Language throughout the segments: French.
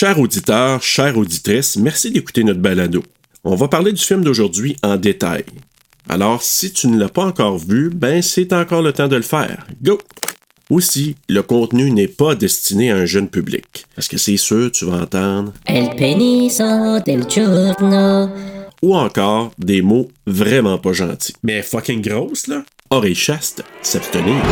Chers auditeurs, chères auditrices, merci d'écouter notre balado. On va parler du film d'aujourd'hui en détail. Alors, si tu ne l'as pas encore vu, ben c'est encore le temps de le faire. Go! Aussi, le contenu n'est pas destiné à un jeune public. Parce que c'est sûr, tu vas entendre? El peniso del giorno. Ou encore des mots vraiment pas gentils. Mais fucking grosse, là. Oreille chaste, s'abstenir.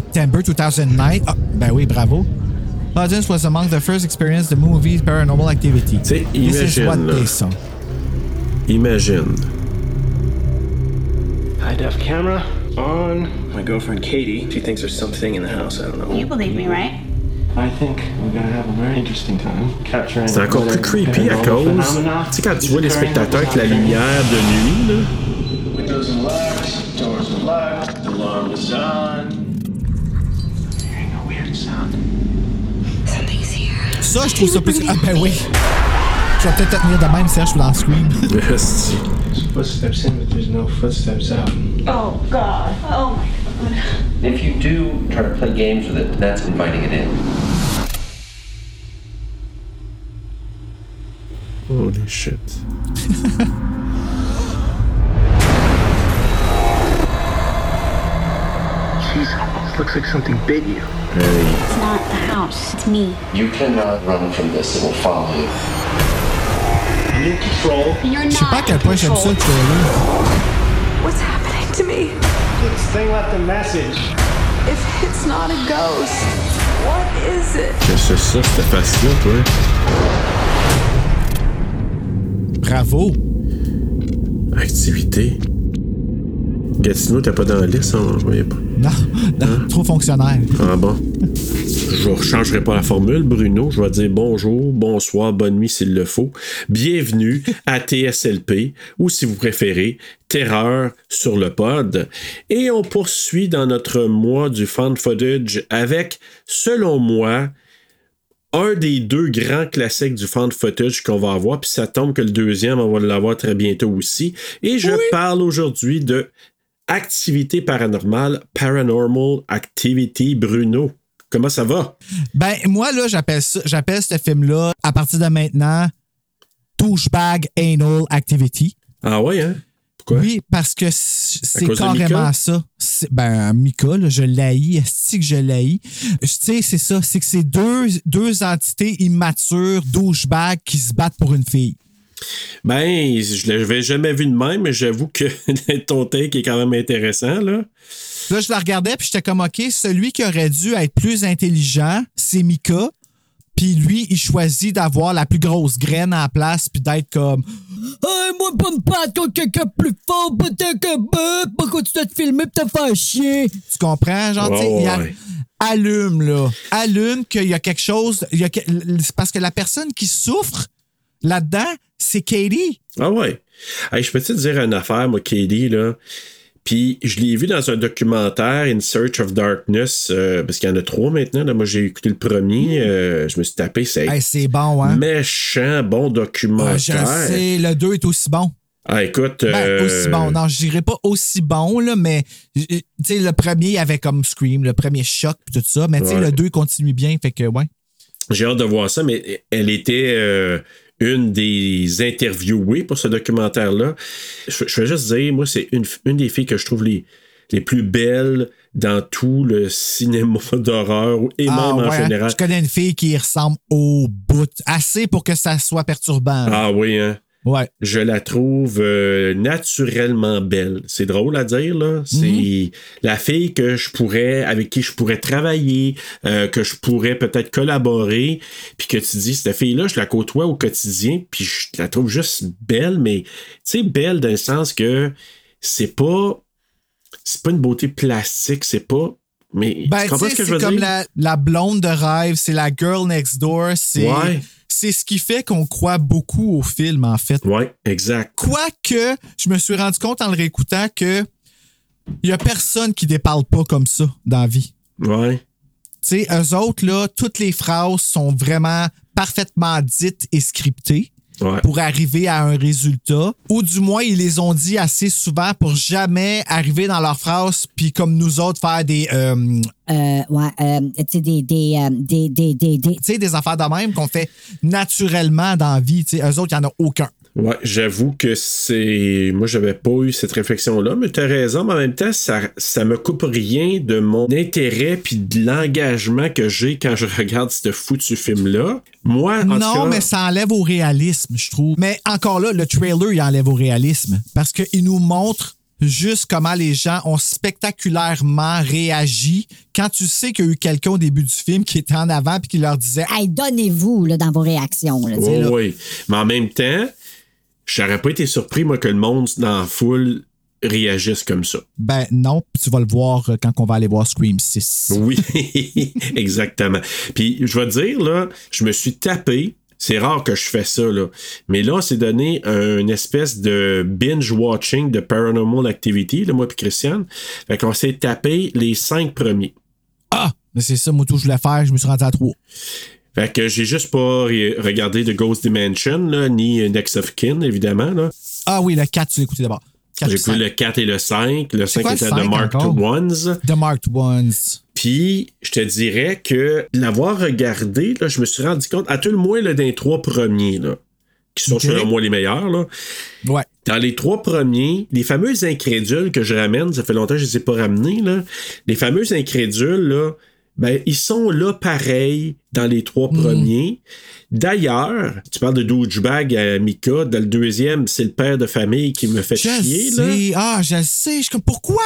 September 2009. Ah, ben oui, bravo. Audience was among the first experience the movie Paranormal Activity. T'sais, This is imagine, what they saw. Imagine. High def camera on. My girlfriend Katie, she thinks there's something in the house. I don't know. You believe me, right? I think we're gonna have a very interesting time capturing. C'est encore plus creepy à cause. Tu sais, quand tu vois les spectateurs avec la lumière de nuit, là. Windows are locked, doors are locked, the alarm is on. Ça, je trouve ça plus. Ah, ben oui. Je vais peut-être te tenir de même, Serge, pour dans Scream. Esti. There's footsteps in, but there's no footsteps out. Oh, God. Oh, my God. If you do try to play games with it, that's inviting it in. Holy shit. Jesus, looks like something bit you. Hey. It's not the house. It's me. You cannot run from this, it will follow you. In control. You're Je sais pas à quel point j'aime ça, le trailer. What's happening to me? This thing left a message. If it's not a ghost, what is it? Qu'est-ce que c'est ça, cette face-là, toi? Bravo. Activité. Gatineau, t'as pas dans la liste, hein? Je voyais pas. Non, non, trop fonctionnaire. Ah bon? Je ne changerai pas la formule, Bruno. Je vais dire bonjour, bonsoir, bonne nuit s'il le faut. Bienvenue à TSLP, ou si vous préférez, Terreur sur le pod. Et on poursuit dans notre mois du fan footage avec, selon moi, un des deux grands classiques du fan footage qu'on va avoir, puis ça tombe que le deuxième, on va l'avoir très bientôt aussi. Et je parle aujourd'hui de Activité paranormale, Paranormal Activity Bruno. Comment ça va? Ben, moi, là, j'appelle ça, j'appelle ce film-là, à partir de maintenant, Douchebag Anal Activity. Ah ouais, hein? Pourquoi? Oui, parce que c'est carrément ça. Ben, Mika, là, je l'haïs. Est-ce que je l'haïs? Tu sais, c'est ça. C'est que c'est deux, deux entités immatures, douchebags, qui se battent pour une fille. Ben, je l'avais jamais vu de même, mais j'avoue que ton take est quand même intéressant, là. Là, je la regardais, puis j'étais comme, OK, celui qui aurait dû être plus intelligent, c'est Mika. Puis lui, il choisit d'avoir la plus grosse graine en place, puis d'être comme, Hey, moi, pas me battre contre quelqu'un plus fort, peut-être que bah, pas continuer de filmer, pis te faire chier? Tu comprends? Genre, tu sais, Ouais, allume, là. Allume qu'il y a quelque chose. il y a c'est parce que la personne qui souffre là-dedans, c'est Katie. Ah ouais. Hey, je peux te dire une affaire, moi, Katie, là? Puis je l'ai vu dans un documentaire, In Search of Darkness, euh, parce qu'il y en a trois maintenant. Là. Moi, j'ai écouté le premier, euh, je me suis tapé, c'est Hey, c'est bon, hein? méchant, bon Ah, documentaire. je sais, le 2 est aussi bon. Ah, écoute. Ben, euh, aussi bon. Non, je dirais pas aussi bon, là, mais tu sais, le premier il avait comme Scream, le premier choc, puis tout ça. Mais tu sais, Ouais. le 2 continue bien, fait que, ouais. J'ai hâte de voir ça, mais elle était une des interviewées pour ce documentaire-là. Je, je vais juste dire, moi, c'est une, une des filles que je trouve les, les plus belles dans tout le cinéma d'horreur et Ah, même en ouais, hein? général. Je connais une fille qui ressemble au bout, assez pour que ça soit perturbant. Ah oui, hein? Ouais. Je la trouve euh, naturellement belle. C'est drôle à dire, là. C'est Mhm. la fille que je pourrais, avec qui je pourrais travailler, euh, que je pourrais peut-être collaborer, puis que tu dis, cette fille-là, je la côtoie au quotidien, puis je la trouve juste belle, mais, tu sais, belle dans le sens que c'est pas, c'est pas une beauté plastique, c'est pas, mais, Ben, tu comprends sais, ce que je c'est veux comme dire? la, la blonde de rêve, c'est la girl next door, c'est Ouais. C'est ce qui fait qu'on croit beaucoup au film, en fait. Ouais, exact. Quoique, je me suis rendu compte en le réécoutant que Il y a personne qui déparle pas comme ça dans la vie. Ouais. Tu sais, eux autres, là, toutes les phrases sont vraiment parfaitement dites et scriptées Ouais. pour arriver à un résultat. Ou du moins, ils les ont dit assez souvent pour jamais arriver dans leurs phrases, puis comme nous autres, faire des, euh, Euh, ouais, euh, tu sais, des, des, euh, des, des, des, des- tu sais, des affaires de même qu'on fait naturellement dans la vie. Tu sais, eux autres, il n'y en a aucun. Ouais, j'avoue que c'est. Moi, j'avais pas eu cette réflexion-là, mais t'as raison, mais en même temps, ça, ça me coupe rien de mon intérêt puis de l'engagement que j'ai quand je regarde ce foutu film-là. Moi, en non, cas, mais ça enlève au réalisme, je trouve. Mais encore là, le trailer, il enlève au réalisme. Parce qu'il nous montre juste comment les gens ont spectaculairement réagi quand tu sais qu'il y a eu quelqu'un au début du film qui était en avant puis qui leur disait Hey, donnez-vous dans vos réactions. Là, là. oui. Mais en même temps, j'aurais pas été surpris, moi, que le monde dans la foule réagisse comme ça. Ben non, puis tu vas le voir euh, quand on va aller voir Scream 6. Oui, exactement. Puis je vais te dire, là, je me suis tapé. C'est rare que je fais ça, là. Mais là, on s'est donné une espèce de binge-watching de Paranormal Activity, là, moi puis Christiane. Fait qu'on s'est tapé les cinq premiers. Ah! Mais c'est ça, moi, tout, je voulais faire, je me suis rendu à 3. Fait que j'ai juste pas re- regardé The Ghost Dimension, là, ni Next of Kin, évidemment, là. Ah oui, le 4, tu l'as écouté d'abord. 4 J'ai ou 5. pris le 4 et le 5. Le 5 quoi le était 5 de Mark encore? Ones. The Marked Ones. Puis, je te dirais que l'avoir regardé, là, je me suis rendu compte, à tout le moins, là, des trois premiers, là, qui sont Ok. selon moi les meilleurs, là. Ouais. Dans les trois premiers, les fameux incrédules que je ramène, ça fait longtemps que je les ai pas ramenés, là. Les fameux incrédules, là, ben, ils sont là pareil dans les trois Mhm. premiers. D'ailleurs, tu parles de douchebag à Mika, dans le deuxième, c'est le père de famille qui me fait Je chier, là. sais. Ah, je le sais. Je comme, pourquoi?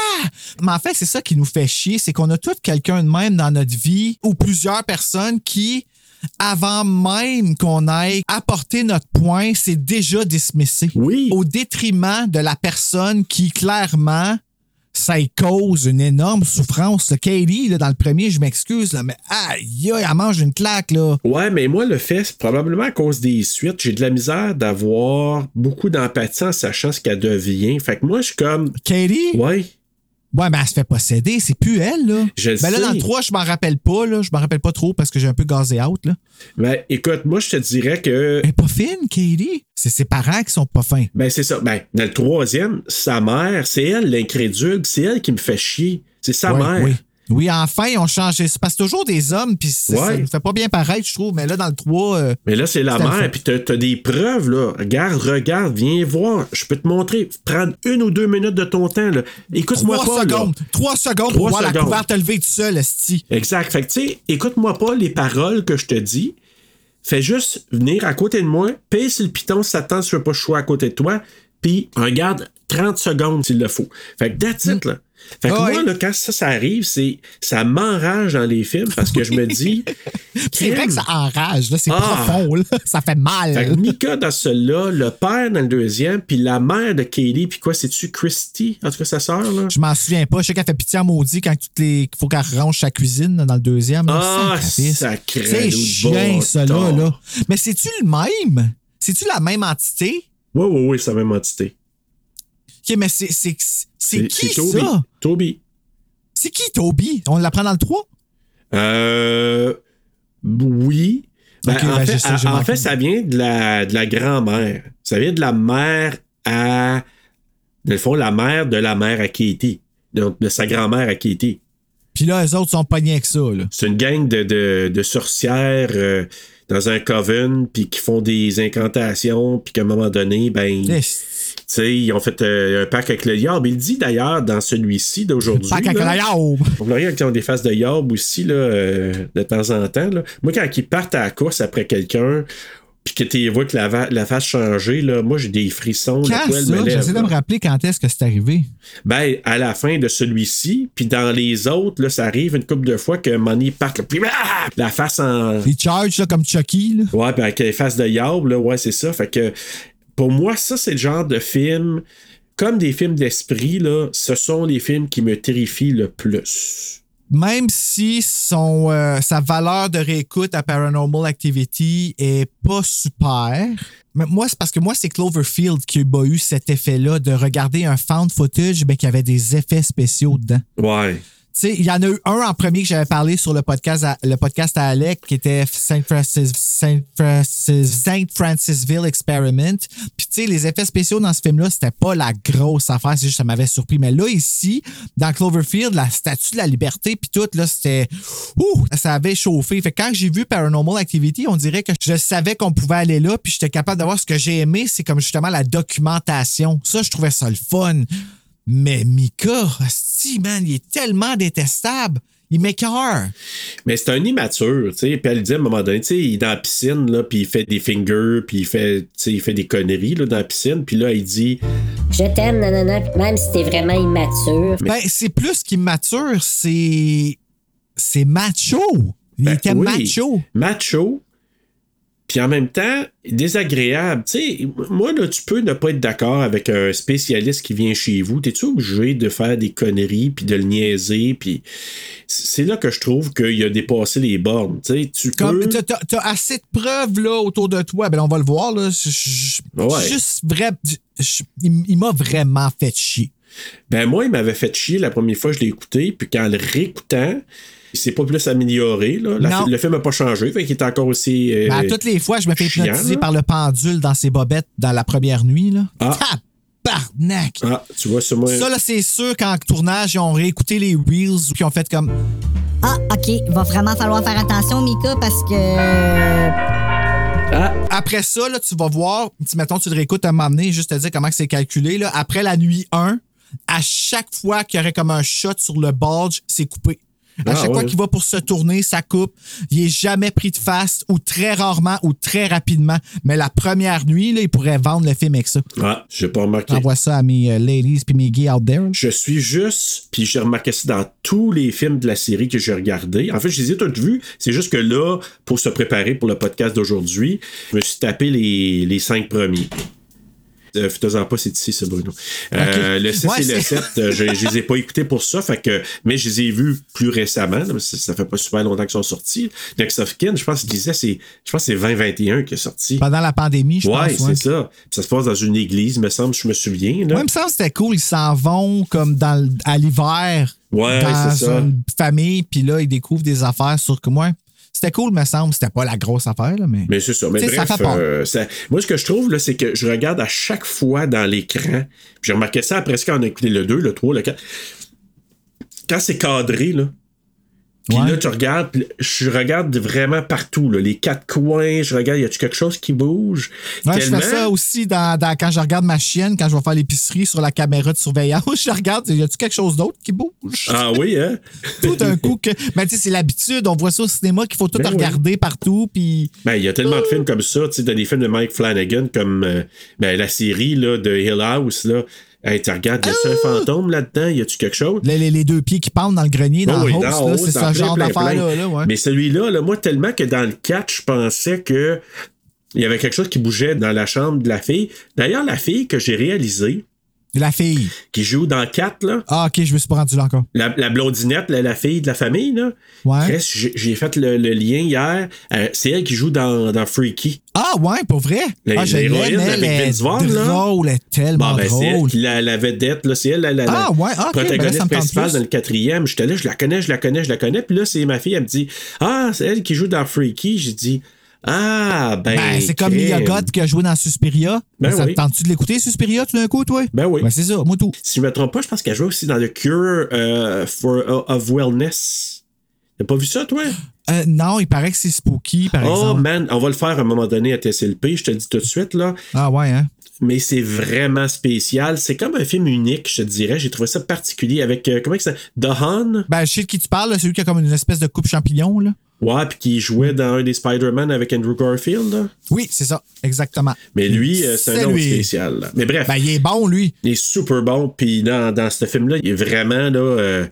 Mais en fait, c'est ça qui nous fait chier. C'est qu'on a tout quelqu'un de même dans notre vie ou plusieurs personnes qui, avant même qu'on aille apporter notre point, c'est déjà dismissé. Oui. Au détriment de la personne qui, clairement, ça y cause une énorme souffrance. Katie, là, dans le premier, je m'excuse, mais aïe, aïe, elle mange une claque, là. Ouais, mais moi, le fait, c'est probablement à cause des suites. J'ai de la misère d'avoir beaucoup d'empathie en sachant ce qu'elle devient. Fait que moi, je suis comme. Katie? Ouais. Ouais, mais elle se fait posséder, c'est plus elle, là. Je ben là, sais. dans le 3, je m'en rappelle pas, là. Je m'en rappelle pas trop parce que j'ai un peu gazé out, là. Ben, écoute, moi, je te dirais que. Elle est pas fine, Katie. C'est ses parents qui sont pas fins. Ben, c'est ça. Ben, dans le troisième, sa mère, c'est elle l'incrédule. C'est elle qui me fait chier. C'est sa Ouais, mère. Oui. Oui, enfin, ils ont changé. C'est parce que toujours des hommes, puis ça ne fait pas bien pareil, je trouve. Mais là, dans le 3, euh, Mais là, c'est la mère, puis t'as, t'as des preuves, là. Regarde, regarde, viens voir. Je peux te montrer. Prendre une ou deux minutes de ton temps, là. Écoute-moi 3 pas, là. secondes. 3 secondes pour Trois voir la couverte te lever tout seul, esti. Exact. Fait que, tu sais, écoute-moi pas les paroles que je te dis. Fais juste venir à côté de moi, paye sur le piton si ça te tente, si tu veux pas je sois à côté de toi, puis regarde 30 secondes s'il le faut. Fait que that's it, là. Fait que Ah moi, là, quand ça, ça arrive, c'est, ça m'enrage dans les films parce que je me dis. C'est vrai que ça enrage, là. C'est Ah. profond, là. Ça fait mal. Fait que Mika dans celui-là, le père dans le deuxième, puis la mère de Katie, puis quoi, c'est-tu Christy? En tout cas, sa sœur, là? Je m'en souviens pas. Je sais qu'elle fait pitié à maudit quand qu'il faut qu'elle range sa cuisine dans le deuxième. là. Ah, sacré C'est chien, ça, là. Mais c'est-tu le même? C'est-tu la même entité? Oui, oui, oui, c'est la même entité. OK, mais c'est, c'est, c'est qui, Toby. ça? Toby. C'est qui, Toby? On l'apprend dans le 3? Euh. Oui. Ben, en ben, fait, ça, j'ai en manqué. fait, ça vient de la, de la grand-mère. Ça vient de la mère à. Dans le fond, la mère de la mère à Katie. Donc, de sa grand-mère à Katie. Puis là, eux autres sont pas rien que ça, là. C'est une gang de, de, de sorcières euh, dans un coven, puis qui font des incantations, puis qu'à un moment donné, ben. Tu Yes. sais, ils ont fait euh, un pacte avec le Yob. Il dit d'ailleurs dans celui-ci d'aujourd'hui. Qu'à là, la yaube. On regarde qui ont des faces de Yob aussi, là, euh, de temps en temps. Là. Moi, quand ils partent à la course après quelqu'un, puis que tu vois que la, face changer, là, moi, j'ai des frissons. J'essaie de me rappeler quand est-ce que c'est arrivé. Ben, à la fin de celui-ci, puis dans les autres, là, ça arrive une couple de fois que Money part, puis ah! la face en. Les charges, là, comme Chucky, là. Ouais, puis avec les faces de Yob, là, ouais, c'est ça. Fait que pour moi, ça, c'est le genre de film, comme des films d'esprit, là, ce sont les films qui me terrifient le plus. Même si son, euh, sa valeur de réécoute à Paranormal Activity est pas super, mais moi, c'est parce que moi, c'est Cloverfield qui a eu cet effet-là de regarder un found footage, mais qui avait des effets spéciaux dedans. Ouais. Sais, il y en a eu un en premier que j'avais parlé sur le podcast à, le podcast à Alec qui était Saint Francis, Saint Francis, Saint Francisville Experiment. Puis tu sais, les effets spéciaux dans ce film-là, c'était pas la grosse affaire, c'est juste ça m'avait surpris. Mais là ici, dans Cloverfield, la statue de la liberté puis tout là, c'était ouh, ça avait chauffé. Fait que quand j'ai vu Paranormal Activity, on dirait que je savais qu'on pouvait aller là, puis j'étais capable d'avoir ce que j'ai aimé, c'est comme justement la documentation. Ça, je trouvais ça le fun. Mais Mika, si man, il est tellement détestable. Il m'écœure. Mais c'est un immature, tu sais. Puis elle dit à un moment donné, tu sais, il est dans la piscine, là, puis il fait des fingers, puis il fait, tu sais, il fait des conneries, là, dans la piscine. Puis là, il dit, Je t'aime, nanana, même si t'es vraiment immature. Ben, c'est plus qu'immature, c'est. C'est macho. Il Ben était oui, macho. Macho. Puis en même temps, désagréable. Tu sais, moi, là, tu peux ne pas être d'accord avec un spécialiste qui vient chez vous. T'es-tu obligé de faire des conneries, puis de le niaiser? Puis c'est là que je trouve qu'il a dépassé les bornes. Tu sais, tu Comme peux... t'as- t'as assez de preuves là, autour de toi. Ben, on va le voir. Là. Je- Ouais. Juste vrai. je- il il m'a vraiment fait chier. Ben moi, il m'avait fait chier la première fois que je l'ai écouté, puis qu'en le réécoutant, il s'est pas plus amélioré. Là. La- le film n'a pas changé, fait qu'il est encore aussi. euh, Ben, toutes les fois, je me fais hypnotiser par le pendule dans ses bobettes dans la première nuit. Là. Ah. Tabarnak! Ah, tu vois, c'est moi. Ça, là, c'est sûr qu'en tournage, ils ont réécouté les Reels puis ils ont fait comme. Ah, OK. Va vraiment falloir faire attention, Mika, parce que. Ah, Après ça, là, tu vas voir, si mettons, tu le réécoutes à m'amener, juste te dire comment que c'est calculé. Là. Après la nuit 1, à chaque fois qu'il y aurait comme un shot sur le bulge, c'est coupé. À Ah, chaque fois qu'il va pour se tourner, ça coupe. Il est jamais pris de face, ou très rarement, ou très rapidement. Mais la première nuit, là, il pourrait vendre le film avec ça. ah j'ai pas remarqué. Envoie ça à mes euh, ladies puis mes gays out there. Je suis juste, puis j'ai remarqué ça dans tous les films de la série que j'ai regardés. En fait, je les ai tous vus. C'est juste que là, pour se préparer pour le podcast d'aujourd'hui, je me suis tapé les, les cinq premiers. Euh, Fais-en pas, c'est ici, ça, Bruno. Euh, Le 6 Ouais, et le c'est- 7, euh, je, je les ai pas écoutés pour ça, fait que, mais je les ai vus plus récemment. ça, fait pas super longtemps qu'ils sont sortis. Next of Kin, je pense qu'il disait, c'est, je pense que c'est 2021 qui est sorti. Pendant la pandémie, je Ouais, pense. ouais. c'est ça. Ça se passe dans une église, me semble, je me souviens. Là. Il me semble que c'était cool. Ils s'en vont comme dans, à l'hiver Ouais, dans c'est ça. une famille, puis là, ils découvrent des affaires sur que moi. C'était cool, me semble. C'était pas la grosse affaire, là, mais. Mais c'est ça. Mais ça bref, fait euh, ça- moi, ce que je trouve, là, c'est que je regarde à chaque fois dans l'écran. puis J'ai remarqué ça après quand on a écouté le 2, le 3, le 4. Quand c'est cadré, là. Puis Ouais. là, tu regardes, je regarde vraiment partout, là, les quatre coins, je regarde, y a-tu quelque chose qui bouge? Ouais, je fais ça aussi dans, dans- quand je regarde ma chienne, quand je vais faire l'épicerie sur la caméra de surveillance. Je regarde, y a-tu quelque chose d'autre qui bouge? Ah oui, hein? Tout d'un coup que. Mais tu sais, c'est l'habitude. On voit ça au cinéma qu'il faut tout Ben regarder partout, puis. Ben, il y a tellement de films comme ça, tu sais, dans des films de Mike Flanagan, comme euh, ben, la série là, de Hill House, là. Hey, tu regardes, y a-tu un fantôme là-dedans? Y a-tu quelque chose? Les, les- les deux pieds qui pendent dans le grenier, dans Oh oui, le c'est ce plein, genre plein, d'affaire-là. plein. Là, ouais. Mais celui-là, là, moi, tellement que dans le 4, je pensais que il y avait quelque chose qui bougeait dans la chambre de la fille. D'ailleurs, la fille que j'ai réalisée, La fille. qui joue dans 4, là, Ah, ok, je me suis pas rendu là encore. la, la blondinette, la, la fille de la famille, là, Ouais. J'ai fait le, le lien hier. Euh, c'est elle qui joue dans, dans Freaky. Ah, ouais, pour vrai? La- ah, l'héroïne avec elle est Vince Vaughn, là. drôle, elle est tellement Bon, ben, c'est elle la, la vedette, là. C'est elle la, la- la Ah, ouais, ben là, protagoniste principale dans le quatrième. J'étais là, je la connais, je la connais, je la connais. Puis là, c'est ma fille, elle me dit Ah, c'est elle qui joue dans Freaky. J'ai dit Ah, ben. Ben, c'est comme Goth qui a joué dans Suspiria. Ben ça oui. te tente-tu de l'écouter, Suspiria, tout d'un coup, toi? Ben oui. Ben, c'est ça, moi tout. Si je me trompe pas, je pense qu'elle joue aussi dans The Cure euh, for, of Wellness. T'as pas vu ça, toi? Euh, non, il paraît que c'est spooky, par oh, exemple. man, on va le faire à un moment donné à TSLP, je te le dis tout de suite, là. Ah, ouais, hein? Mais c'est vraiment spécial. C'est comme un film unique, je te dirais. J'ai trouvé ça particulier avec, euh, comment ça The Han? Ben, je sais de qui tu parles, là, celui qui a comme une espèce de coupe champignon, là. Ouais, puis qui jouait dans un des Spider-Man avec Andrew Garfield. là. Oui, c'est ça, exactement. Mais lui, euh, c'est un lui. spécial. là. Mais bref, Ben, il est bon, lui. il est super bon. Puis dans, dans ce film-là, il est vraiment là. euh,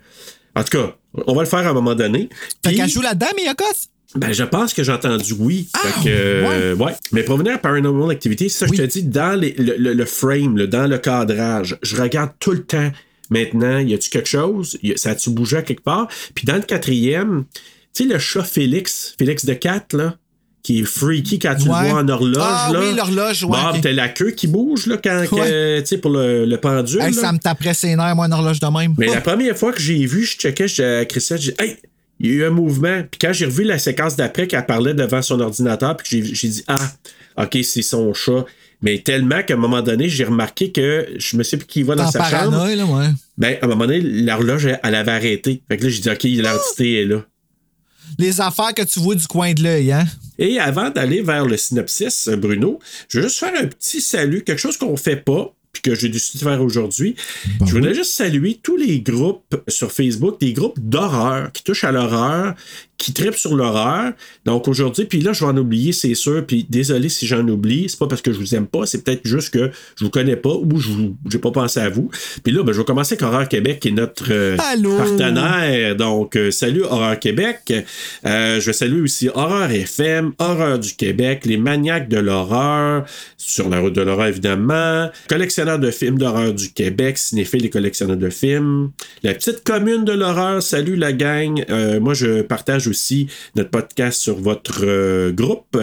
En tout cas, on va le faire à un moment donné. Fait Puis, qu'elle joue là-dedans, Goth? Ben, je pense que j'ai entendu oui. Ah, Fait que, euh, ouais. Mais pour venir à Paranormal Activity, c'est ça que Oui. je te dis, dans les- le, le- le frame, là, dans le cadrage, je regarde tout le temps Maintenant, y a-tu quelque chose? Y a- ça a-tu bougé à quelque part? Puis dans le quatrième, tu sais, le chat Félix, Félix de 4, là, qui est freaky quand tu Ouais. le vois en horloge. Ah là. oui, l'horloge, ouais, Bon, ok. t'as la queue qui bouge, là, quand, Ouais. tu sais, pour le, le pendule. Hey, ça me taperait ses nerfs, moi, une horloge de même. Mais Oh. la première fois que j'ai vu, je checkais, j'ai à Christiane, j'ai dit, hey, il y a eu un mouvement. Puis quand j'ai revu la séquence d'après qu'elle parlait devant son ordinateur, puis j'ai, dit, ah, ok, c'est son chat. Mais tellement qu'à un moment donné, j'ai remarqué que je me sais plus qui va dans sa chambre. là, ouais. Ben, à un moment donné, l'horloge, elle, elle avait arrêté. Fait que là, j'ai dit, OK, l'entité est là. Les affaires que tu vois du coin de l'œil, hein? Et avant d'aller vers le synopsis, euh, Bruno, je veux juste faire un petit salut, quelque chose qu'on fait pas, que j'ai décidé de faire aujourd'hui. je voudrais juste saluer tous les groupes sur Facebook, des groupes d'horreur qui touchent à l'horreur, qui tripent sur l'horreur. Donc aujourd'hui, puis là, je vais en oublier, c'est sûr, puis désolé si j'en oublie, c'est pas parce que je vous aime pas, c'est peut-être juste que je vous connais pas ou je j'ai pas pensé à vous. Puis là, ben, je vais commencer avec Horreur Québec, qui est notre euh, partenaire. Donc, euh, salut Horreur Québec. Euh, je vais saluer aussi Horreur FM, Horreur du Québec, les maniaques de l'horreur, sur la route de l'horreur évidemment, de films d'horreur du Québec, cinéphiles et collectionneurs de films, la petite commune de l'horreur, salut la gang. Euh, moi, je partage aussi notre podcast sur votre euh, groupe.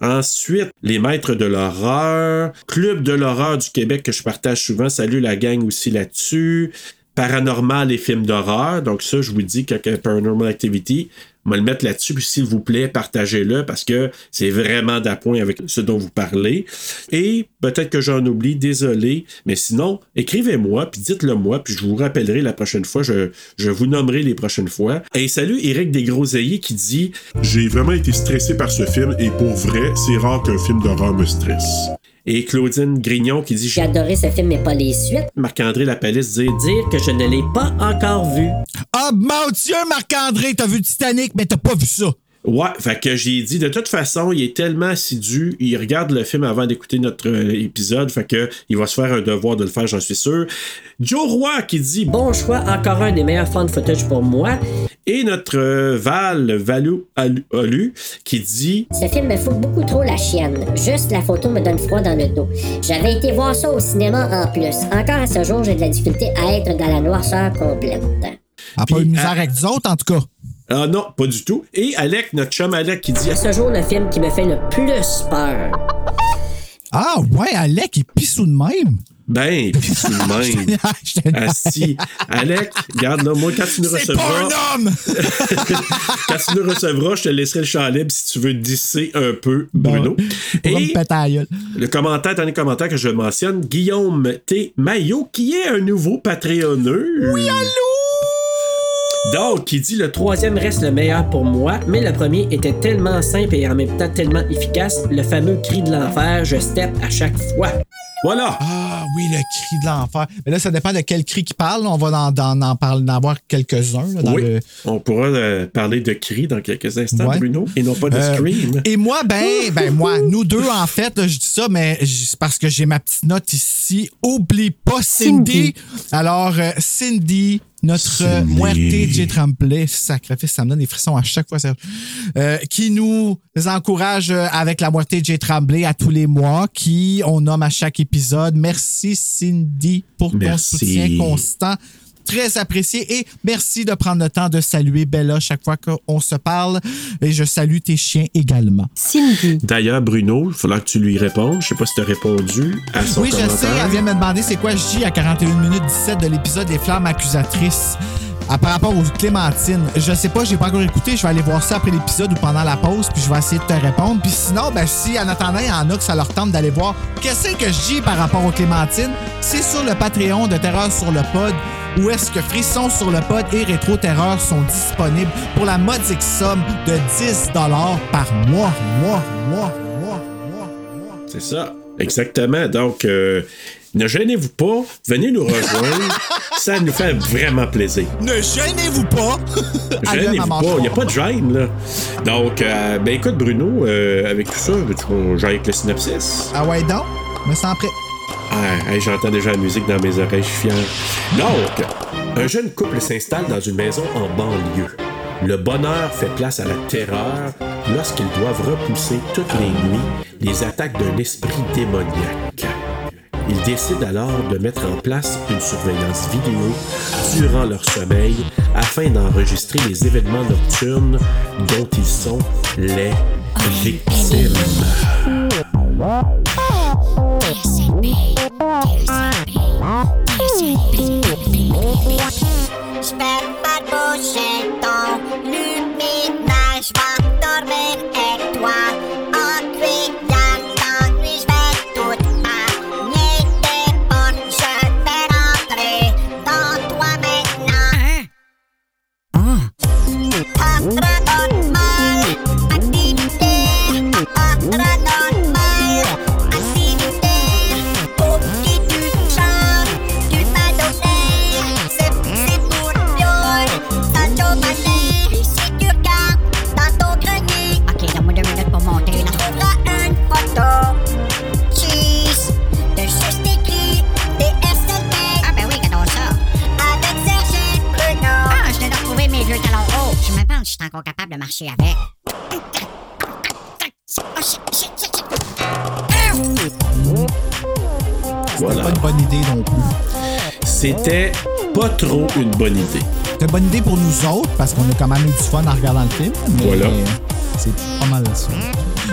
Ensuite, les maîtres de l'horreur, Club de l'horreur du Québec que je partage souvent, salut la gang aussi là-dessus paranormal et films d'horreur. Donc ça, je vous dis a Paranormal Activity. On le mettre là-dessus, puis s'il vous plaît, partagez-le parce que c'est vraiment d'appoint avec ce dont vous parlez. Et peut-être que j'en oublie, désolé, mais sinon, écrivez-moi, puis dites-le moi, puis je vous rappellerai la prochaine fois, je, je vous nommerai les prochaines fois. Et salut Eric Desgroseilliers qui dit J'ai vraiment été stressé par ce film et pour vrai, c'est rare qu'un film d'horreur me stresse. Et Claudine Grignon qui dit J'ai adoré ce film, mais pas les suites. Marc-André Lapalisse dit Dire que je ne l'ai pas encore vu. Ah, mon Dieu, Marc-André, t'as vu Titanic, mais t'as pas vu ça. Ouais, fait que j'ai dit, de toute façon, il est tellement assidu, il regarde le film avant d'écouter notre euh, épisode, fait que il va se faire un devoir de le faire, j'en suis sûr. Joe Roy qui dit bon, choix, encore un des meilleurs fan footage pour moi. et notre euh, Val Valou Alu, qui dit Ce film me fout beaucoup trop la chienne. Juste la photo me donne froid dans le dos. J'avais été voir ça au cinéma en plus. Encore à ce jour, j'ai de la difficulté à être dans la noirceur complète. Ah, Puis, pas eu de misère avec nous autres, en tout cas. Ah non, pas du tout. Et Alec, notre chum Alec, qui dit À ce jour, le film qui me fait le plus peur. Ah, ouais, Alec, il pissou de même. ben, pis c'est le même. Asti. Alec, regarde là, moi, quand tu nous C'est pas recevras. un homme! Quand tu nous recevras, je te laisserai le champ libre si tu veux disser un peu, Bruno. Me Et péter à la gueule. le commentaire, dernier commentaire que je mentionne, Guillaume T. Maillot, qui est un nouveau Patreonneux. Oui, allô? Donc, qui dit le troisième reste le meilleur pour moi, mais le premier était tellement simple et en même temps tellement efficace, le fameux cri de l'enfer, je step à chaque fois. Voilà. Ah oui, le cri de l'enfer. Mais là, ça dépend de quel cri qu'il parle. On va en, en, en, parler- en avoir quelques-uns. oui, le- on pourra euh, parler de cri dans quelques instants, Ouais. Bruno, et non pas de Euh, scream. Et moi, ben, ben, moi, nous deux, en fait, là, je dis ça, mais parce que j'ai ma petite note ici. Oublie pas Cindy. Alors, euh, Cindy, notre. Muerte J. Tremblay, sacrifice, ça me donne des frissons à chaque fois, Serge. Euh, qui nous encourage euh, avec la Muerte J. Tremblay à tous les mois, qui on nomme à chaque épisode. Merci, Cindy, pour ton soutien constant. Très apprécié et merci de prendre le temps de saluer Bella chaque fois qu'on se parle. Et je salue tes chiens également. Cindy. D'ailleurs, Bruno, il faudra que tu lui répondes. Je sais pas si tu as répondu à son oui, je sais, elle vient me demander c'est quoi je dis à 41 minutes 17 de l'épisode Les flammes accusatrices. À, par rapport aux Clémentines, je sais pas, j'ai pas encore écouté, je vais aller voir ça après l'épisode ou pendant la pause, puis je vais essayer de te répondre. Puis sinon, ben si en attendant, il y en a que ça leur tente d'aller voir qu'est-ce que je dis par rapport aux Clémentines, c'est sur le Patreon de Terreur sur le Pod, où est-ce que Frisson sur le Pod et Rétro Terreur sont disponibles pour la modique somme de 10 par mois, mois, mois, mois, mois, mois. C'est ça. Exactement. Donc, euh, ne gênez-vous pas. Venez nous rejoindre. ça nous fait vraiment plaisir. Ne gênez-vous pas! Gênez-vous pas. Il n'y a pas de gêne, là. Donc, euh, ben écoute, Bruno, euh, avec tout ça, veux-tu qu'on j'aille avec le synopsis? Ah ouais, donc, me sens prêt. Ah, j'entends déjà la musique dans mes oreilles, je suis fier. Donc, un jeune couple s'installe dans une maison en banlieue. Le bonheur fait place à la terreur lorsqu'ils doivent repousser toutes les nuits les attaques d'un esprit démoniaque. Décident alors de mettre en place une surveillance vidéo durant leur sommeil afin d'enregistrer les événements nocturnes dont ils sont les victimes. Encore capable de marcher avec? Voilà. Pas une bonne idée non plus. C'était pas trop une bonne idée. C'est une bonne idée pour nous autres parce qu'on a quand même eu du fun en regardant le film. Mais Voilà. C'est pas mal ça.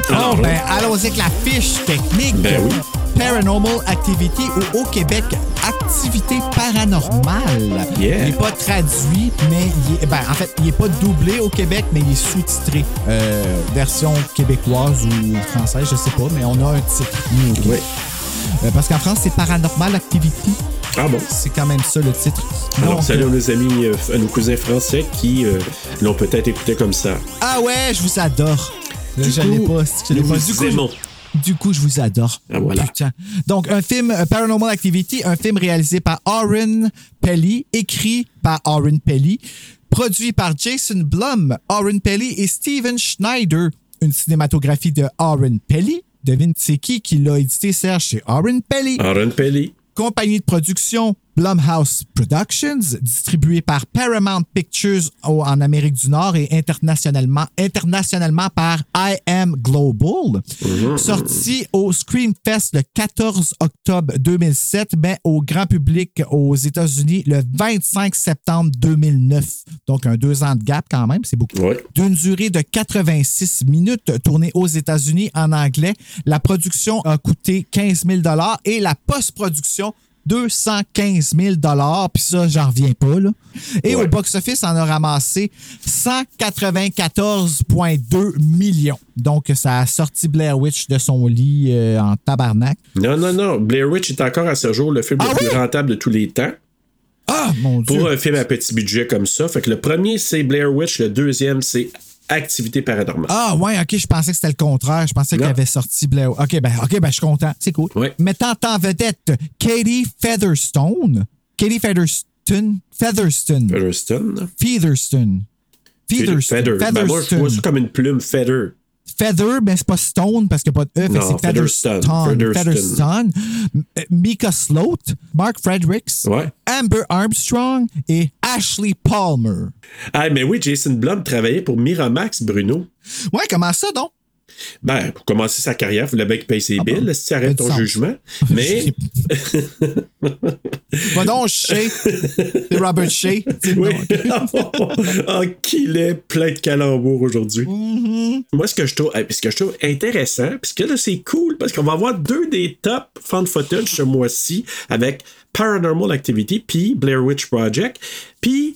Alors, Bon, ben, allons avec la fiche technique. Ben oui. Paranormal Activity ou au Québec, Activité paranormale. Yeah. Il n'est pas traduit, mais il est, ben, en fait, il n'est pas doublé au Québec, mais il est sous-titré. Euh, version québécoise ou française, je sais pas, mais on a un titre. Québec. Euh, parce qu'en France, c'est Paranormal Activity. Ah bon? C'est quand même ça le titre. Alors, Donc, salut euh, à nos amis, à nos cousins français qui euh, l'ont peut-être écouté comme ça. Ah ouais, je vous adore. Du je coup, l'ai pas. Je Du coup. Du coup, je vous adore. Ah, voilà. Putain. Donc, un film euh, Paranormal Activity, un film réalisé par Oren Pelly, écrit par Oren Pelly, produit par Jason Blum, Oren Pelly et Steven Schneider. Une cinématographie de Oren Pelly. Devine c'est qui qui l'a édité, Serge? C'est Oren Pelly. Aaron Pelly. Compagnie de production Blumhouse Productions, distribué par Paramount Pictures en Amérique du Nord et internationalement, internationalement par I Am Global. Sorti au Screamfest le 14 octobre 2007, mais au grand public aux États-Unis le 25 septembre 2009. Donc, un deux ans de gap quand même, c'est beaucoup. Ouais. D'une durée de 86 minutes, tournée aux États-Unis en anglais. La production a coûté 15 000 et la post-production 215 000 Puis ça, j'en reviens pas. Là. Et Ouais. au box-office, on a ramassé 194,2 millions. Donc, ça a sorti Blair Witch de son lit euh, en tabarnak. Non, non, non. Blair Witch est encore à ce jour le film Ah le plus rentable de tous les temps. Ah, mon Dieu! Pour un film à petit budget comme ça. Fait que le premier, c'est Blair Witch. Le deuxième, c'est Activité paranormale. Ah ouais, ok, je pensais que c'était le contraire. Je pensais qu'il avait sorti Blair. Ok, ben, ok, ben, je suis content. C'est cool. Ouais. Mettant en vedette Katie Featherstone? Katie Featherston. Featherston. Featherston. Featherston. Featherston. Feather. Ben, moi, je vois ça comme une plume Feather. Feather, mais c'est pas Stone parce qu'il n'y a pas de E. c'est Featherston. Featherston. Featherston. M- euh, Mika Sloat, Mark Fredericks, Ouais. Amber Armstrong et Ashley Palmer. Ah, mais oui, Jason Blum travaillait pour Miramax, Bruno. Ouais, comment ça donc? Ben, pour commencer sa carrière, il voulait bien qu'il paye ses Ah billes, si tu arrêtes ton sens. jugement. Mais, Va donc, Shea. C'est Robert Shea. Oui. oh, qu'il est plein de calembours aujourd'hui. Mm-hmm. Moi, ce que je trouve, eh, ce que je trouve intéressant, puisque là, c'est cool, parce qu'on va avoir deux des top fan footage ce mois-ci avec Paranormal Activity puis Blair Witch Project. Puis,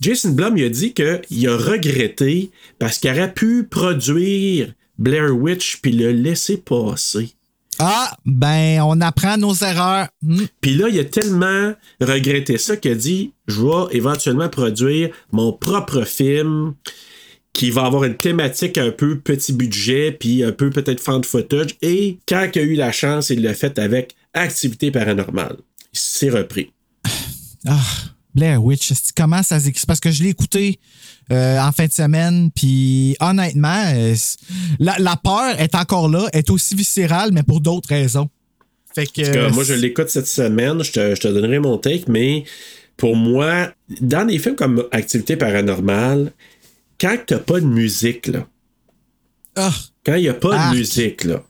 Jason Blum, il a dit qu'il a regretté parce qu'il aurait pu produire Blair Witch puis le laisser passer. Ah, ben, on apprend nos erreurs. Hmm. Puis là, il a tellement regretté ça qu'il a dit Je vais éventuellement produire mon propre film qui va avoir une thématique un peu petit budget, puis un peu peut-être fan footage. Et quand il a eu la chance, il l'a fait avec Activité paranormale. Il s'est repris. Ah, Blair Witch, comment ça s'écrit? Parce que je l'ai écouté euh, en fin de semaine, puis honnêtement, euh, la, la peur est encore là, est aussi viscérale, mais pour d'autres raisons. Fait que. Moi, je l'écoute cette semaine, je te, je te donnerai mon take, mais pour moi, dans des films comme Activité paranormale, quand t'as pas de musique, là, Ah, quand il n'y a pas Arc. de musique, là,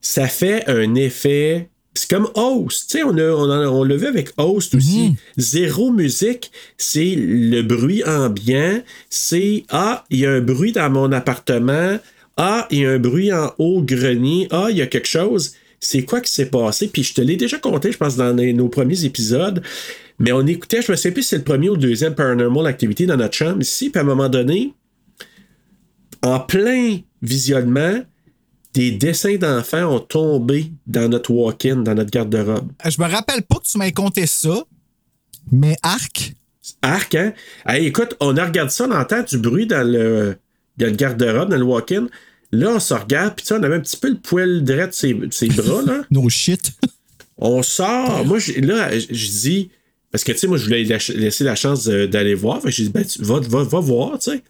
ça fait un effet C'est comme Host. Tu sais, on, a- on, a- on l'a vu avec Host aussi. Zéro musique, c'est le bruit ambiant. C'est Ah, il y a un bruit dans mon appartement. Ah, il y a un bruit en haut grenier. Ah, il y a quelque chose. C'est quoi qui s'est passé? Puis je te l'ai déjà conté, je pense, dans les- nos premiers épisodes. Mais on écoutait, je me sais plus si c'est le premier ou le deuxième Paranormal Activity dans notre chambre ici. Puis à un moment donné, en plein visionnement, des dessins d'enfants ont tombé dans notre walk-in, dans notre garde-robe. Je me rappelle pas que tu m'aies compté ça, mais Arc, Arc, hein? Hey, écoute, on a regardé ça, on entend du bruit dans le, dans le garde-robe, dans le walk-in. Là, on se regarde, puis tu sais, on avait un petit peu le poil droit de ses, de ses bras, là. no shit. On sort. Moi, là, je dis. Parce que, tu sais, moi, je voulais laisser la chance d'aller voir. Fait que j'ai dit, ben, tu, va, va, va voir, tu sais.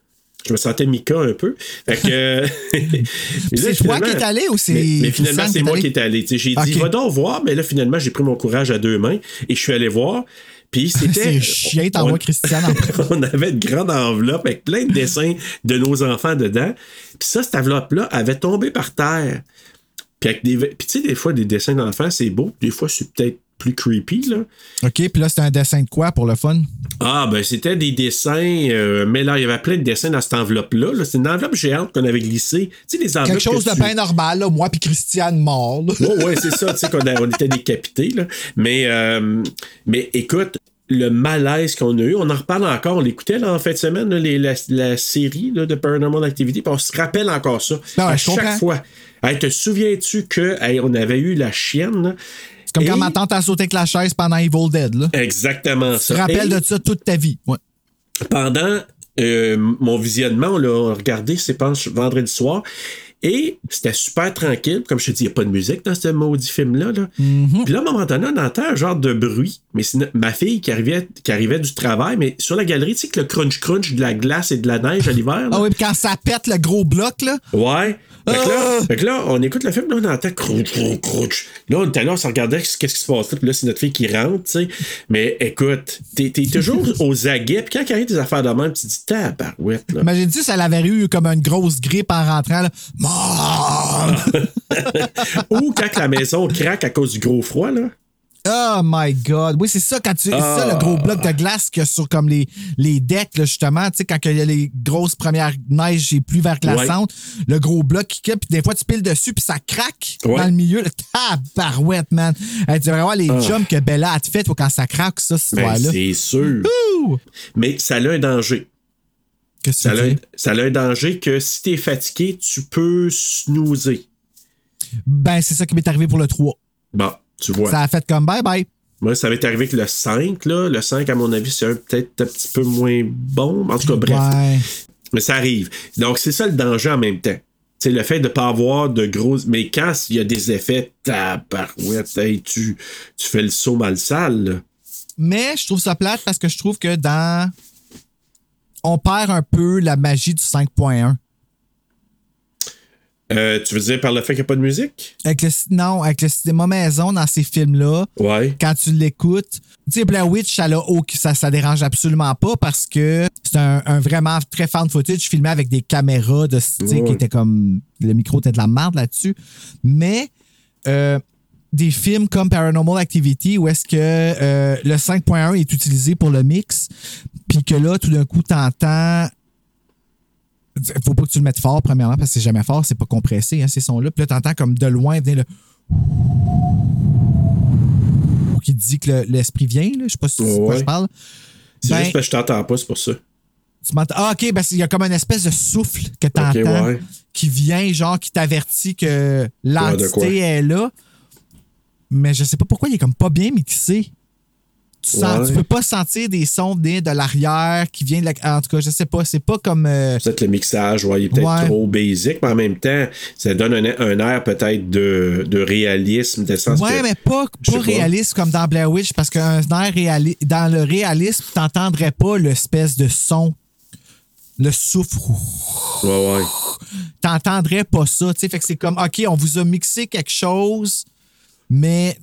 Je me sentais Mika un peu. Fait que. euh, C'est toi qui es allé ou c'est Mais, mais finalement, c'est est moi qui est allé. J'ai dit, va donc voir. Mais là, finalement, j'ai pris mon courage à deux mains et je suis allé voir. Puis c'était. C'est chien, t'envoies Christiane on avait une grande enveloppe avec plein de dessins de nos enfants dedans. Puis ça, cette enveloppe-là avait tombé par terre. Puis, avec des... Puis tu sais, des fois, des dessins d'enfants, c'est beau. Des fois, c'est peut-être plus creepy, là. OK, puis là, c'était un dessin de quoi pour le fun? Ah, ben c'était des dessins, euh, mais là, il y avait plein de dessins dans cette enveloppe-là. là. C'est une enveloppe géante qu'on avait glissée. Tu sais, des enveloppes. Quelque chose de tu- bien normal, là, moi puis Christiane mort. là. Ouais, c'est ça, tu sais, qu'on a- on était décapités, là. Mais, euh, mais écoute, le malaise qu'on a eu, on en reparle encore, on l'écoutait là, en fin de semaine, là, les- la, la série là, de Paranormal Activity, puis on se rappelle encore ça. Ouais, à chaque comprends. fois. Hey, te souviens-tu que hey, on avait eu la chienne? C'est comme quand ma tante a sauté avec la chaise pendant Evil Dead. Là. Exactement Tu te ça. rappelles Et- de ça toute ta vie. Ouais. pendant euh, mon visionnement, on l'a regardé, c'est vendredi soir. Et c'était super tranquille. Comme je te dis, il n'y a pas de musique dans ce maudit film-là. Là. Puis là, à un moment donné, on entend un genre de bruit. Mais c'est ma fille qui arrivait, qui arrivait du travail, mais sur la galerie, tu sais que le crunch-crunch de la glace et de la neige à l'hiver. Ah oui, puis quand ça pète le gros bloc, là. Ouais. Fait que, Ah! là, fait que là, on écoute le film, là, on entend crouch, crouch, crouch. Là, on était là, on se regardait qu'est-ce qui se passe là? Puis là, c'est notre fille qui rentre, tu sais. Mais écoute, t'es toujours aux aguets. Puis quand il arrive des affaires de même, tu te dis, tabarouette, là. Imagine-tu si elle avait eu comme une grosse grippe en rentrant, là. Ou quand la maison craque à cause du gros froid, là. Oh my God. Oui, c'est ça, quand tu. C'est ça, Ah. le gros bloc de glace qu'il y a sur comme les, les decks, là, justement. Tu sais, quand il y a les grosses premières neiges et pluies verglaçantes, le gros bloc qui puis des fois, tu piles dessus, puis ça craque Ouais. dans le milieu. Là. Tabarouette, man. Hey, tu devrais voir les Ah. jumps que Bella a fait quand ça craque, ça, cette Ben, histoire-là. c'est sûr. Ouh! Mais ça a un danger. Que Ça tu a, un- dire? ça a un danger que si t'es fatigué, tu peux snoozer. Ben, c'est ça qui m'est arrivé pour le 3. Bon, tu vois. Ça a fait comme bye-bye. Moi, ça m'est arrivé avec le 5, là. Le 5, à mon avis, c'est peut-être un petit peu moins bon. En tout cas, bref. Ouais. Mais ça arrive. Donc, c'est ça le danger en même temps. C'est le fait de ne pas avoir de gros. Mais quand il y a des effets, tabarouette, hey, tu, tu fais le saut mal sale, là. Mais je trouve ça plate parce que je trouve que dans. On perd un peu la magie du 5.1. Euh, tu veux dire par le fait qu'il n'y a pas de musique? Avec le, non, avec le cinéma maison dans ces films-là, Ouais. quand tu l'écoutes, tu sais, Blair Witch, ça, au- ça, ça dérange absolument pas parce que c'est un, un vraiment très fan footage filmé avec des caméras de, sais, Ouais. qui étaient comme. Le micro était de la merde là-dessus. Mais. euh, des films comme Paranormal Activity où est-ce que euh, le 5.1 est utilisé pour le mix, puis que là, tout d'un coup, t'entends faut pas que tu le mettes fort, premièrement, parce que c'est jamais fort, c'est pas compressé, hein, ces sons-là. Puis là, t'entends comme de loin venir le. qui dit que le- l'esprit vient, là. Je sais pas si de quoi Ouais. je parle. C'est Ben, juste parce que je t'entends pas, c'est pour ça. tu m'entends- Ah, ok, ben, il y a comme une espèce de souffle que t'entends ouais. qui vient, genre, qui t'avertit que Ouais, l'entité est là. Mais je sais pas pourquoi il est comme pas bien mixé. Tu, sens, Ouais. tu peux pas sentir des sons venir de l'arrière qui viennent de la. En tout cas, je sais pas. C'est pas comme. euh, Peut-être le mixage, ouais, il est peut-être Ouais. trop basic, mais en même temps, ça donne un, un air peut-être de, de réalisme, de sens Ouais, que- mais pas, pas réaliste comme dans Blair Witch, parce réali- dans le réalisme, t'entendrais pas l'espèce de son, le souffle. Ouais, ouais. T'entendrais pas ça. tu sais. Fait que c'est comme, OK, on vous a mixé quelque chose, mais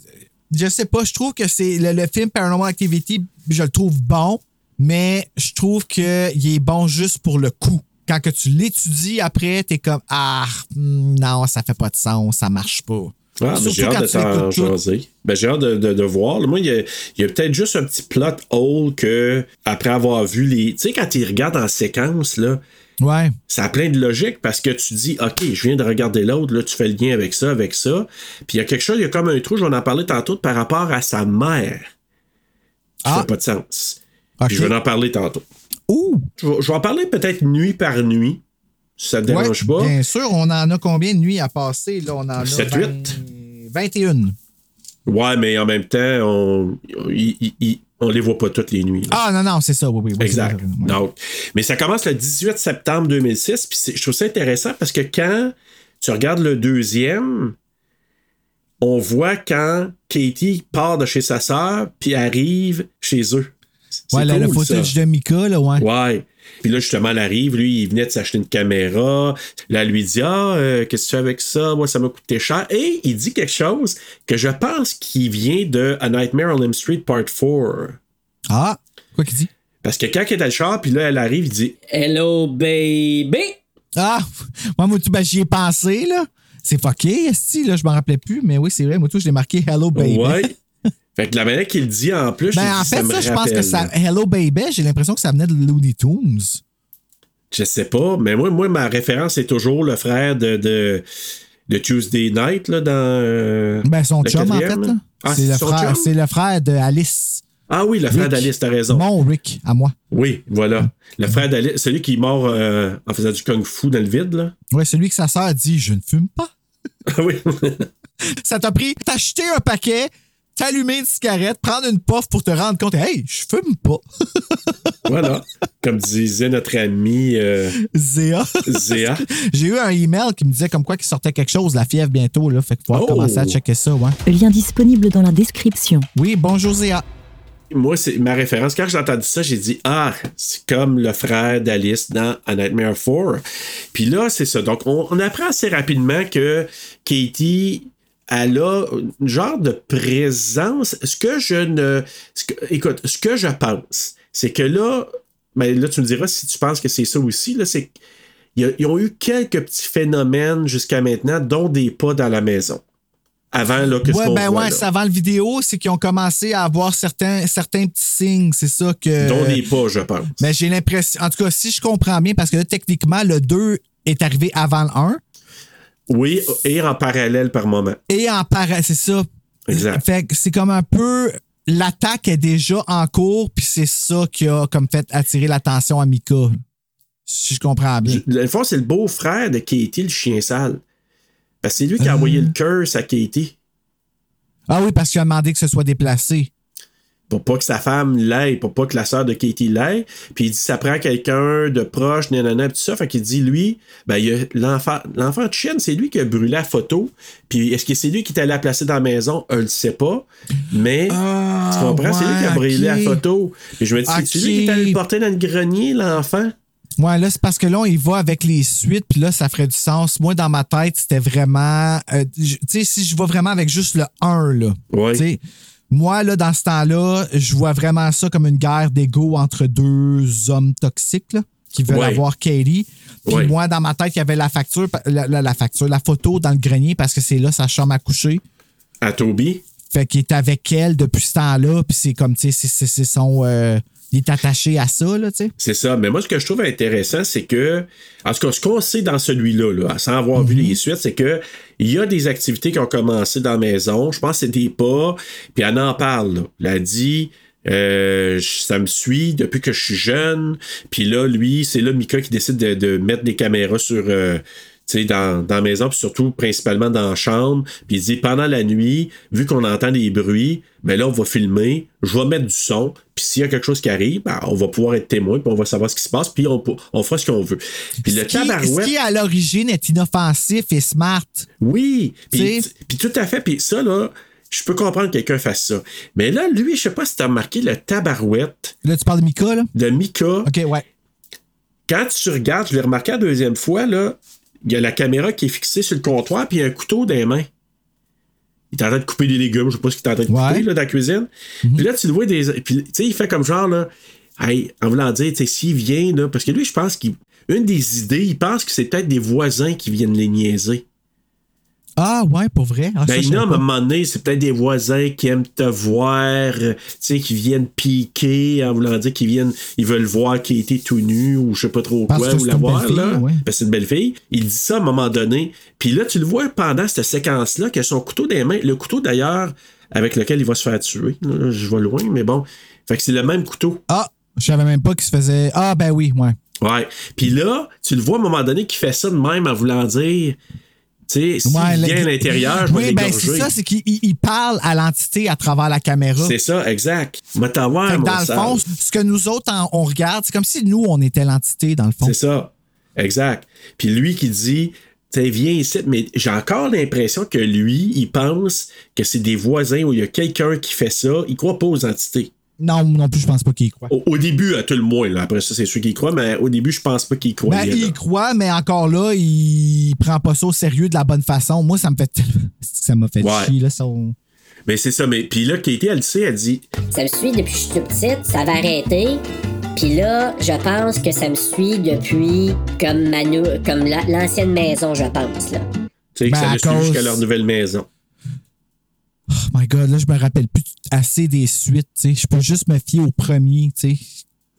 je sais pas, je trouve que c'est le, le film Paranormal Activity, je le trouve bon, mais je trouve qu'il est bon juste pour le coup. Quand que tu l'étudies après, t'es comme, ah, hmm, non, ça fait pas de sens, ça marche pas. Ah, mais j'ai Surtout hâte quand de t'en jaser. Ben, j'ai hâte de, de- de voir. Moi, il y a, il y a peut-être juste un petit plot hole que, après avoir vu les. Tu sais, quand ils regardent en séquence, là, Ouais. ça a plein de logique parce que tu dis, OK, je viens de regarder l'autre, là, tu fais le lien avec ça, avec ça. Puis il y a quelque chose, il y a comme un trou, je vais en parler tantôt, par rapport à sa mère. Qui Ah. fait pas de sens. OK. Puis je vais en parler tantôt. Ouh! Je vais, je vais en parler peut-être nuit par nuit, si ça te Ouais, dérange pas. Bien sûr, on en a combien de nuits à passer? Là, on en a Sept, 20 huit. 21. Ouais, mais en même temps, on, il- il- il- on les voit pas toutes les nuits. là. Ah, non, non, c'est ça, oui, oui. oui, Exact. Donc, mais ça commence le 18 septembre 2006. Puis je trouve ça intéressant parce que quand tu regardes le deuxième, on voit quand Katie part de chez sa sœur puis arrive chez eux. Ouais, là, le cool, footage ça. de Mika, là, ouais. Ouais. Puis là, justement, elle arrive, lui, il venait de s'acheter une caméra. Là, elle lui dit Ah, euh, qu'est-ce que tu fais avec ça? Moi, ça m'a coûté cher. Et il dit quelque chose que je pense qui vient de A Nightmare on Elm Street Part 4. Ah, quoi qu'il dit? Parce que quand il est dans le char, puis là, elle arrive, il dit Hello, baby! Ah, moi, moi, ben, j'y ai pensé, là. C'est fucké, esti, là, je m'en rappelais plus, mais oui, c'est vrai, moi, tout, je l'ai marqué Hello Baby. Ouais. Fait que la manière qu'il dit en plus, Ben, en fait, me ça, je pense que ça. Hello Baby, j'ai l'impression que ça venait de Looney Tunes. Je sais pas, mais moi, moi ma référence est toujours le frère de, de, de Tuesday Night là, dans. euh, Ben, son chum, en fait, là. Ah, c'est, le frère, c'est le frère de Alice. Ah oui, le frère d'Alice, t'as raison. Mon Rick, à moi. Oui, voilà. Le frère d'Alice, celui qui est mort euh, en faisant du kung-fu dans le vide, là. Ouais, celui que sa sœur dit Je ne fume pas. Ah oui. Ça t'a pris t'acheter un paquet, t'allumer une cigarette, prendre une puff pour te rendre compte Hey, je fume pas. voilà. Comme disait notre ami euh, Zéa. Zéa. J'ai eu un email qui me disait comme quoi qu'il sortait quelque chose, la fièvre bientôt, là. Fait qu'il faut Oh! commencer à checker ça, ouais. Lien disponible dans la description. Oui, bonjour Zéa. Moi, c'est ma référence. Quand j'ai entendu ça, j'ai dit Ah, c'est comme le frère d'Alice dans A Nightmare 4. Puis là, c'est ça. Donc, on, on apprend assez rapidement que Katie, elle a une genre de présence. Ce que je ne. ce que- écoute, ce que je pense, c'est que là, ben là, tu me diras si tu penses que c'est ça aussi, là, c'est qu'ils ils ont eu quelques petits phénomènes jusqu'à maintenant, dont des pas dans la maison. Avant là, que ce Ouais, qu'on ben voit, ouais, là. avant le vidéo, c'est qu'ils ont commencé à avoir certains, certains petits signes, c'est ça que. Dont des pas, je pense. Mais j'ai l'impression, en tout cas, si je comprends bien, parce que là, techniquement, le 2 est arrivé avant le 1. Oui, et en parallèle par moment. Et en parallèle, c'est ça. Exact. Fait que c'est comme un peu. L'attaque est déjà en cours, puis c'est ça qui a comme fait attirer l'attention à Mika. Si je comprends bien. Le fond, c'est le beau-frère de Katie, le chien sale. Parce que c'est lui qui a envoyé le curse à Katie. Ah oui, parce qu'il a demandé que ce soit déplacé. Pour pas que sa femme l'aille, pour pas que la sœur de Katie l'aille. Puis il dit ça prend quelqu'un de proche, nanana, tout ça. Fait qu'il dit lui, ben, il y a l'enfant, l'enfant de chienne, c'est lui qui a brûlé la photo. Puis est-ce que c'est lui qui est allé la placer dans la maison? On le sait pas. Mais, tu comprends? c'est lui qui a Ah, brûlé la photo. Puis je me dis, c'est lui qui est allé le porter dans le grenier, l'enfant? Ouais, là, c'est parce que là, on y va avec les suites, puis là, ça ferait du sens. Moi, dans ma tête, c'était vraiment. euh, tu sais, si je vais vraiment avec juste le 1, là. Ouais. tu sais, Moi, là, dans ce temps-là, je vois vraiment ça comme une guerre d'ego entre deux hommes toxiques, là, qui veulent Ouais. avoir Katie. Puis Ouais. moi, dans ma tête, il y avait la facture, la, la- la facture, la photo dans le grenier parce que c'est là sa chambre à coucher. À Toby? Fait qu'il est avec elle depuis ce temps-là, puis c'est comme, tu sais, c'est son. euh, il est attaché à ça, là, tu sais. C'est ça. Mais moi, ce que je trouve intéressant, c'est que, en tout cas, ce qu'on sait dans celui-là, là, sans avoir vu les suites, c'est que il y a des activités qui ont commencé dans la maison. Je pense que c'est des pas. Puis elle en parle. là. Elle a dit. euh, ça me suit depuis que je suis jeune. Puis là, lui, c'est là Mika qui décide de, de mettre des caméras sur, euh, sais, dans, dans la maison, puis surtout principalement dans la chambre. Puis il dit pendant la nuit, vu qu'on entend des bruits, ben là, on va filmer, je vais mettre du son, puis s'il y a quelque chose qui arrive, ben, on va pouvoir être témoin, puis on va savoir ce qui se passe, puis on, on fera ce qu'on veut. Puis le qui, ce qui, à l'origine, est inoffensif et smart. Oui, puis tout à fait. Puis ça, là, je peux comprendre que quelqu'un fasse ça. Mais là, lui, je sais pas si t'as remarqué le tabarouette Là, tu parles de Mika, là? de Mika. OK, ouais. Quand tu regardes, je l'ai remarqué la deuxième fois, là, il y a la caméra qui est fixée sur le comptoir, puis il y a un couteau dans les mains. Il est en train de couper des légumes, je sais pas ce qu'il est en train de Ouais. couper là, dans la cuisine. Puis là, tu le vois des. Puis, tu sais, il fait comme genre, là, hey, en voulant dire, tu sais, s'il vient, là, parce que lui, je pense qu'il. Une des idées, il pense que c'est peut-être des voisins qui viennent les niaiser. Ah, ouais, pour vrai? Ah, Ben, a, à un moment donné, c'est peut-être des voisins qui aiment te voir, euh, tu sais, qui viennent piquer en voulant dire qu'ils viennent, ils veulent voir qui était tout nu ou je sais pas trop Parce quoi, ou la voir, là. ouais. Que c'est une belle fille. Il dit ça à un moment donné. Puis là, tu le vois pendant cette séquence-là, que son couteau des mains, le couteau d'ailleurs, avec lequel il va se faire tuer. Là, je vais loin, mais bon. Fait que c'est le même couteau. Ah, je savais même pas qu'il se faisait. Ah, ben oui, ouais. Ouais. Puis là, tu le vois à un moment donné qu'il fait ça de même en voulant dire, tu sais, s'il Ouais, vient à l'intérieur, je vais Oui, ben c'est ça, c'est qu'il il- il parle à l'entité à travers la caméra. C'est ça, exact. M'a t'avoir, Fait que mon dans le fond, ce que nous autres, on regarde, c'est comme si nous, on était l'entité, dans le fond. C'est ça. Exact. Puis lui qui dit, tu viens ici, mais j'ai encore l'impression que lui, il pense que c'est des voisins ou il y a quelqu'un qui fait ça. Il croit pas aux entités. Non, non plus, je pense pas qu'il y croit. Au, au début, à tout le moins. Là. Après ça, c'est sûr qu'il y croit, mais au début, je pense pas qu'il y Ben, croyait. là. il y croit, mais encore là, il prend pas ça au sérieux de la bonne façon. Moi, ça me fait tellement- ça m'a fait Ouais. chier, là, son... Mais c'est ça. Mais puis là, Katie, elle le sait, elle dit, Ça me suit depuis que je suis toute petite, ça va arrêter. Puis là, je pense que ça me suit depuis comme, ma nou- comme la- l'ancienne maison, je pense. Là. tu sais, que Ben, ça le suit cause- jusqu'à leur nouvelle maison. Oh my God, là, je me rappelle plus assez des suites, tu sais. Je peux juste me fier au premier, tu sais.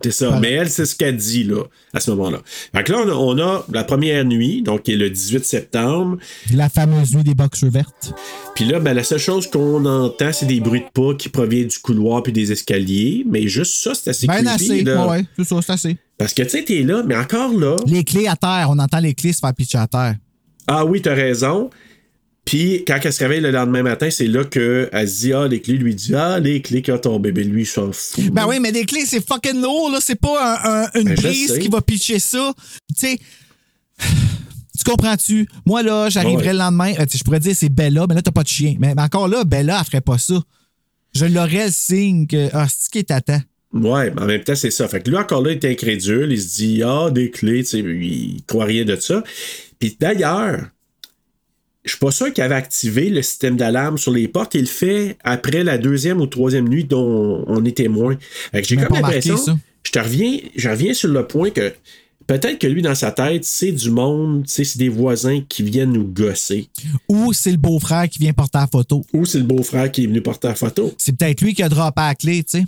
C'est ça. Voilà. Mais elle, c'est ce qu'elle dit, là, à ce moment-là. Fait que là, on a, on a la première nuit, donc qui est le 18 septembre. La fameuse nuit des boxers vertes. Puis là, ben, la seule chose qu'on entend, c'est des bruits de pas qui proviennent du couloir puis des escaliers. Mais juste ça, c'est assez Ben creepy. assez, là. ouais, c'est ça, c'est assez. Parce que, tu sais, t'es là, mais encore là. Les clés à terre, on entend les clés se faire pitcher à terre. Ah oui, t'as raison. Puis quand elle se réveille le lendemain matin, c'est là qu'elle se dit Ah, les clés, lui dit Ah, les clés quand ton bébé, lui, il s'en fout. Ben oui, mais des clés, c'est fucking lourd, là. C'est pas un- un- une Ben, sais. qui va pitcher ça. Tu sais. Tu comprends-tu? Moi, là, j'arriverais Ouais. le lendemain. euh, je pourrais dire c'est Bella, mais là, t'as pas de chien. Mais, mais encore là, Bella, elle ferait pas ça. Je l'aurais le signe que. Ah, c'est qui t'attend? Ouais, mais en même temps, c'est ça. Fait que lui, encore là, il est incrédule. Il se dit, ah, des clés, tu sais, il croit rien de ça. Puis d'ailleurs, je suis pas sûr qu'il avait activé le système d'alarme sur les portes. Il le fait après la deuxième ou troisième nuit dont on est témoin. J'ai comme l'impression. Je te reviens, je reviens sur le point que peut-être que lui, dans sa tête, c'est du monde, c'est des voisins qui viennent nous gosser. Ou c'est le beau-frère qui vient porter la photo. Ou c'est le beau-frère qui est venu porter la photo. C'est peut-être lui qui a droppé la clé, tu sais.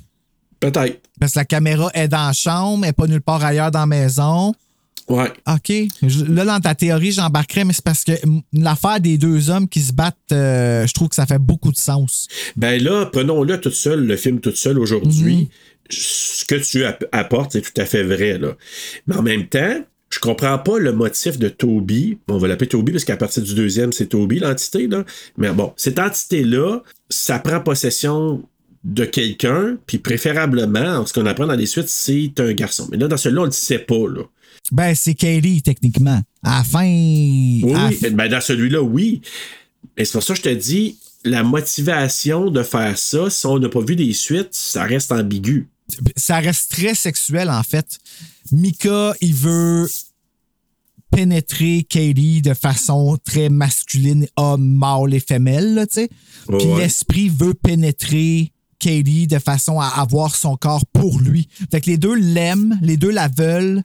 Peut-être. Parce que la caméra est dans la chambre, elle n'est pas nulle part ailleurs dans la maison. Ouais. OK. Là, dans ta théorie, j'embarquerais, mais c'est parce que l'affaire des deux hommes qui se battent, euh, je trouve que ça fait beaucoup de sens. Ben là, prenons-le tout seul, le film tout seul aujourd'hui. Ce que tu app- apportes, c'est tout à fait vrai, là. Mais en même temps, je comprends pas le motif de Toby. Bon, on va l'appeler Toby parce qu'à partir du deuxième, c'est Toby, l'entité, là. Mais bon, cette entité-là, ça prend possession de quelqu'un, puis préférablement, ce qu'on apprend dans les suites, c'est un garçon. Mais là, dans celui-là, on le sait pas, là. Ben, c'est Kaylee, techniquement. À la fin. Oui, à. Ben, dans celui-là, oui. Et c'est pour ça que je te dis, la motivation de faire ça, si on n'a pas vu des suites, ça reste ambigu. ça reste très sexuel, en fait. Mika, il veut pénétrer Kaylee de façon très masculine, homme, mâle et femelle, là, tu sais. Puis ouais. l'esprit veut pénétrer Kaylee de façon à avoir son corps pour lui. Fait que les deux l'aiment, les deux la veulent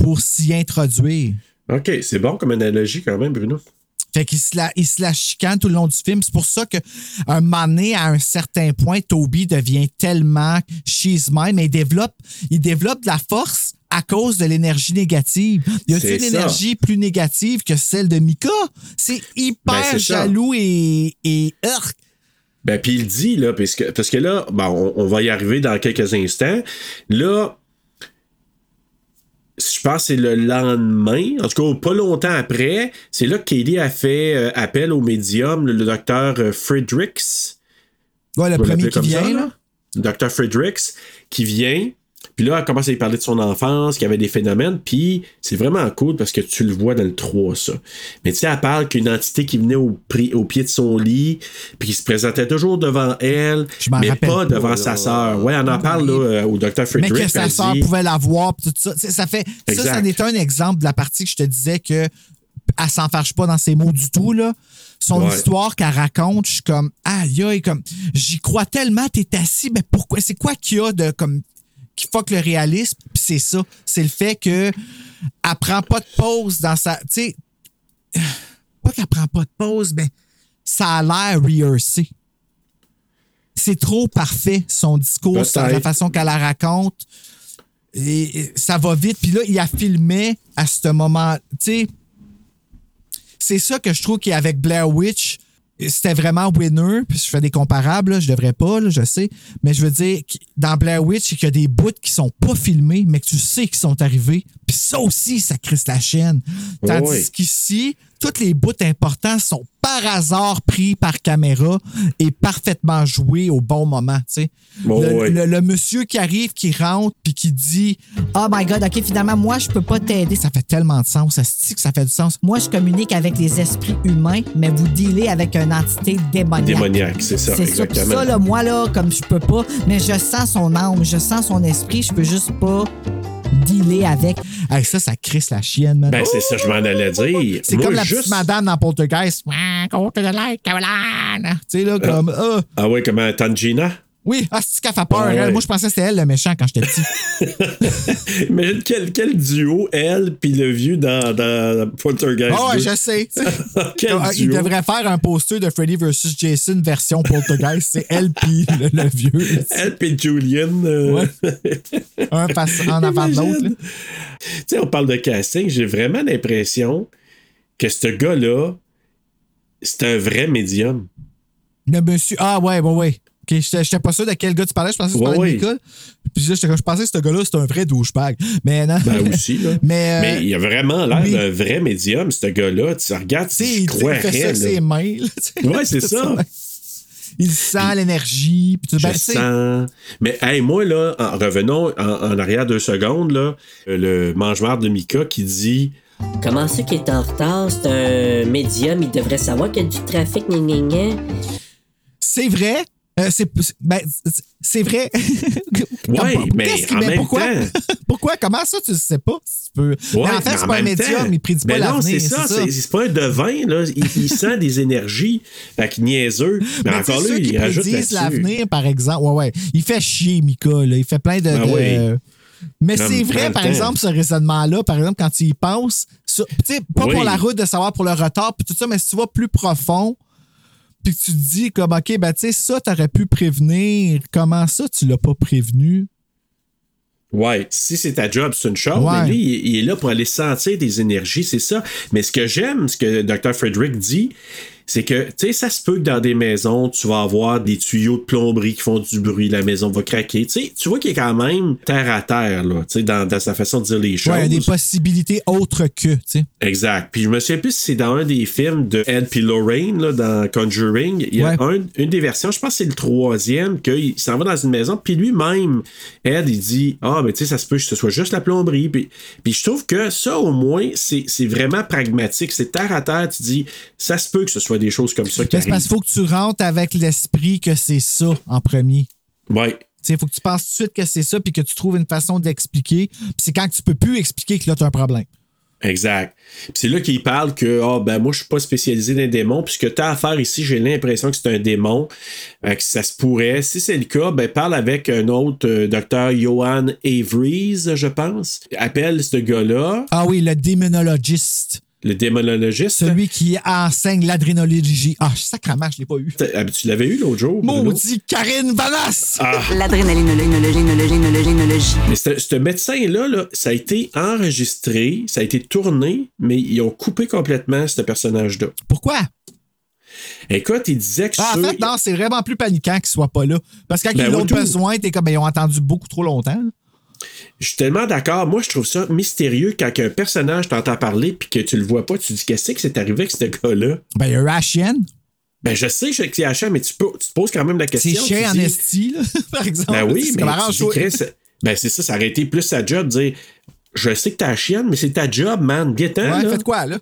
pour s'y introduire. OK, c'est bon comme analogie quand même, Bruno. Fait qu'il se la, il se la chicane tout le long du film. C'est pour ça qu'à un moment donné, à un certain point, Toby devient tellement she's mine, mais il développe, il développe de la force à cause de l'énergie négative. Y a-t-il C'est une ça. énergie plus négative que celle de Mika? C'est hyper Ben, ça. jaloux et, et urk. Ben, puis il dit, là, parce que, parce que là, bon, on, on va y arriver dans quelques instants. Là, je pense que c'est le lendemain, en tout cas pas longtemps après, c'est là que Katie a fait euh, appel au médium, le, le docteur euh, Fredericks. Ouais, le premier qui vient, ça, là. Le docteur Fredericks qui vient. Puis là, elle commence à lui parler de son enfance, qu'il y avait des phénomènes. Puis c'est vraiment cool parce que tu le vois dans le 3, ça. Mais tu sais, elle parle qu'une entité qui venait au, pied de son lit, puis qui se présentait toujours devant elle, mais pas devant sa sœur. Ouais, on en parle là, euh, au docteur Mais Fredericks. que sa sœur dit- pouvait la voir, tout ça. Ça fait. Ça, Exact. ça est un exemple de la partie que je te disais que elle s'en fâche pas dans ses mots du tout, là. Son Ouais. histoire qu'elle raconte, je suis comme, aïe, aïe, comme, j'y crois tellement, t'es assis, mais pourquoi? C'est quoi qu'il y a de, comme, qui fuck le réalisme? Puis c'est ça. C'est le fait que elle prend pas de pause dans sa, tu sais, pas qu'elle prend pas de pause, mais ça a l'air rehearsé. C'est trop parfait, son discours, la façon qu'elle la raconte. Et, et ça va vite. Puis là, il a filmé à ce moment. Tu sais, c'est ça que je trouve qu'avec Blair Witch, c'était vraiment winner. Puis je fais des comparables, là, je devrais pas, là, je sais. Mais je veux dire, dans Blair Witch, il y a des bouts qui sont pas filmés, mais que tu sais qu'ils sont arrivés. Puis ça aussi, ça crisse la chaîne. Tandis qu'ici, tous les bouts importants sont par hasard pris par caméra et parfaitement joués au bon moment. tu sais. Oh, le, ouais. le- le monsieur qui arrive, qui rentre, puis qui dit Oh my God, OK, finalement, moi, je peux pas t'aider. Ça fait tellement de sens. Ça se dit que ça fait du sens. Moi, je communique avec les esprits humains, mais vous dealez avec une entité démoniaque. Démoniaque, c'est ça, C'est ça. Exactement. ça, là, moi, là, comme je peux pas, mais je sens son âme, je sens son esprit, je peux juste pas dealer avec. Hey, ça, ça crisse la chienne, man. Ben, c'est ça, je m'en allais dire. C'est comme la juste- petite madame dans Poltergeist. Ah, Côte de l'air, Caroline? Tu sais, là, comme. ah. Ah ouais, comme un Tangina? Oui, ah, c'est qu'elle fait peur. Ah, elle. ouais. Moi, je pensais que c'était elle le méchant quand j'étais petit. Imagine quel, quel duo, elle puis le vieux dans, dans Poltergeist. Ah ouais, 2. je sais. Quel Ah, Il duo? devrait faire un poster de Freddy vs. Jason version Poltergeist. C'est elle puis le, le vieux. Elle puis Julian. euh, Un passe en avant de l'autre. Tu sais, on parle de casting, j'ai vraiment l'impression que ce gars-là, c'est un vrai médium. Le monsieur. Ah ouais, ouais, ouais. Ok, j'étais j'étais pas sûr de quel gars tu parlais. Je pensais que tu Ouais, parlais ouais. de Nicole. Puis là, je pensais que ce gars-là, c'était un vrai douchebag. Mais non. Ben aussi, là. Mais, euh, Mais il a vraiment l'air oui. d'un vrai médium, ce gars-là. Tu regardes, Tu il, il fait ça croirais. avec ses là. mains. Ouais, c'est ça. Il sent l'énergie. Puis Ben, tu sais, sens. Mais hey, moi, là, en, revenons en, en arrière deux secondes, là, euh, le mange-marde de Mika qui dit Comment ça qu'il est en retard? C'est un médium, il devrait savoir qu'il y a du trafic, c'est vrai. Euh, c'est ben, c'est- vrai. Ouais, Comme- mais qu'est-ce qui- en mais même pourquoi? temps- pourquoi? Comment ça, tu le sais pas? Si tu peux... mais en fait, c'est pas un médium, temps- il prédit pas Ben non, l'avenir. c'est ça, c'est pas un devin, là. Il, il sent des énergies. Fait que niaiseux. Mais, Mais encore là, il rajoute l'avenir, par exemple. Ouais, ouais. Il fait chier, Mika. Là. Il fait plein de. Ben de-. Mais c'est vrai, par temps. exemple, ce raisonnement-là, par exemple, quand tu y penses, sais, pas Oui. pour la route de savoir pour le retard, puis tout ça, mais si tu vas plus profond, puis tu te dis, comme, OK, ben, tu sais, ça, t'aurais pu prévenir. Comment ça, tu l'as pas prévenu? Ouais, si c'est ta job, c'est une chose, Ouais. mais lui, il, il est là pour aller sentir des énergies, c'est ça. Mais ce que j'aime, ce que Dr. Frederick dit, c'est que, tu sais, ça se peut que dans des maisons, tu vas avoir des tuyaux de plomberie qui font du bruit, la maison va craquer. Tu sais, tu vois qu'il est quand même terre à terre, là, tu sais, dans, dans sa façon de dire les choses. Ouais, il y a des possibilités autres que, tu sais. Exact. Puis je me souviens plus si c'est dans un des films de Ed puis Lorraine, là, dans Conjuring. Il y a un- une des versions, je pense que c'est le troisième, qu'il s'en va dans une maison, puis lui-même, Ed, il dit Ah, mais tu sais, ça se peut que ce soit juste la plomberie. Puis, puis je trouve que ça, au moins, c'est vraiment pragmatique. C'est terre à terre, tu dis Ça se peut que ce soit des choses comme ça qui parce qu'il faut que tu rentres avec l'esprit que c'est ça en premier. Ouais. Il faut que tu penses tout de suite que c'est ça, puis que tu trouves une façon d'expliquer. Puis c'est quand tu peux plus expliquer que là, tu as un problème. Exact. Puis c'est là qu'il parle que ah ben moi je suis pas spécialisé dans les démons puis ce que tu as à faire ici, j'ai l'impression que c'est un démon, euh, que ça se pourrait. Si c'est le cas, ben parle avec un autre euh, docteur Johan Averies, je pense. Appelle ce gars-là, Ah oui, le démonologiste. Le démonologiste. Celui qui enseigne l'adrénologie. Ah, sacrément, je l'ai pas eu. Ah, Tu l'avais eu l'autre jour. Maudit Karine Vanas! Ah. L'adrénalinologie, Mais ce ce médecin-là, là, ça a été enregistré, ça a été tourné, mais ils ont coupé complètement ce personnage-là. Pourquoi? Écoute, il disait que Ah, en fait, non, c'est vraiment plus paniquant qu'il soit pas là. Parce que quand Ben ils oui, ont tout. besoin, t'es comme, ben, ils ont attendu beaucoup trop longtemps. Je suis tellement d'accord. Moi, je trouve ça mystérieux quand un personnage t'entend parler puis que tu le vois pas. Tu te dis qu'est-ce que c'est arrivé avec ce gars-là? Ben, il y a chienne. Ben, je sais que c'est chaîne, mais tu, peux- tu te poses quand même la question. C'est chien en esti, là, par exemple. Ben oui, mais tu dis. Chris, ben c'est ça, ça aurait été plus sa job de dire Je sais que t'as la chienne, mais c'est ta job, man. Guettant, Ouais, là. faites quoi, là?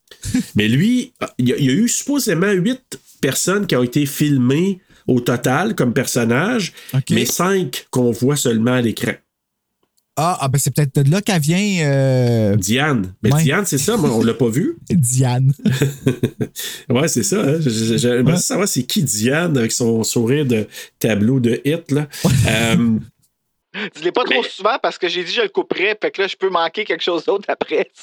Mais lui, il y, a, il y a eu supposément huit personnes qui ont été filmées au total comme personnages, mais cinq qu'on voit seulement à l'écran. Ah, ah, ben, c'est peut-être de là qu'elle vient. euh, Diane. Mais Ouais. Diane, c'est ça, moi, on l'a pas vu. Diane. Ouais, c'est ça. Hein? J'aimerais savoir c'est qui Diane avec son sourire de tableau de hit. Là. Euh, Dis-les pas trop souvent parce que j'ai dit je le couperais, fait que là, je peux manquer quelque chose d'autre après.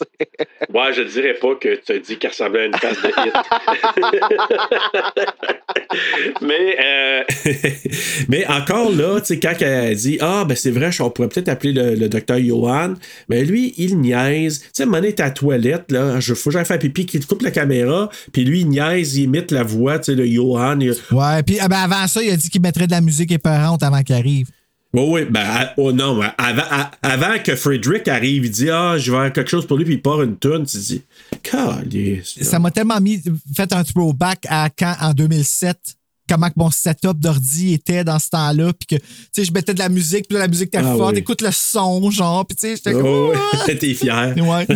Ouais, je dirais pas que tu as dit qu'elle ressemblait à une face de hit. mais, euh, mais encore là, tu sais, quand elle dit Ah, ben c'est vrai, on pourrait peut-être appeler le, le docteur Johan, mais lui, il niaise. Tu sais, donné, t'es à la toilette, là, je, faut que j'aille faire pipi, qu'il te coupe la caméra, puis lui, il niaise, il imite la voix, tu sais, de Johan. il- Ouais, puis ah ben, avant ça, il a dit qu'il mettrait de la musique épeurante avant qu'il arrive. Oui, oui, ben, oh non, avant, avant que Frederick arrive, il dit Ah, je vais avoir quelque chose pour lui, puis il part une tonne. Tu dis. Ça m'a tellement mis, fait un throwback à quand, en 2007, comment mon setup d'ordi était dans ce temps-là, puis que, tu sais, je mettais de la musique, puis là, la musique était Ah forte, oui. écoute le son, genre, puis tu sais, j'étais comme... Oh, Ah! t'es fier. Ouais.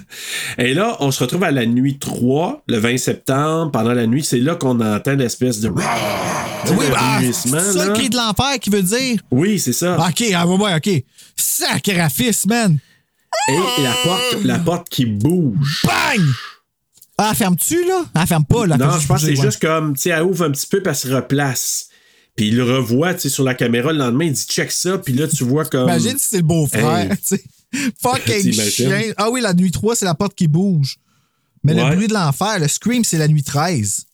Et là, on se retrouve à la nuit 3, le 20 septembre. Pendant la nuit, c'est là qu'on entend l'espèce de. Oui, bah, c'est ça le cri de l'enfer qui veut dire. Oui, c'est ça. OK, ah, ouais, ouais, OK. Sacrifice, man. Et la porte, la porte qui bouge. Bang! Ah, ferme-tu, là? Ah, ferme pas, là. Non, je pense que c'est ouais. juste comme, tu sais, elle ouvre un petit peu, puis elle se replace. Puis il le revoit, tu sais, sur la caméra le lendemain, il dit check ça, puis là, tu vois comme. Imagine si c'est le beau-frère, Hey. tu sais. Fucking chien. Ah oui, la nuit 3, c'est la porte qui bouge. Mais Ouais. le bruit de l'enfer, le scream, c'est la nuit 13.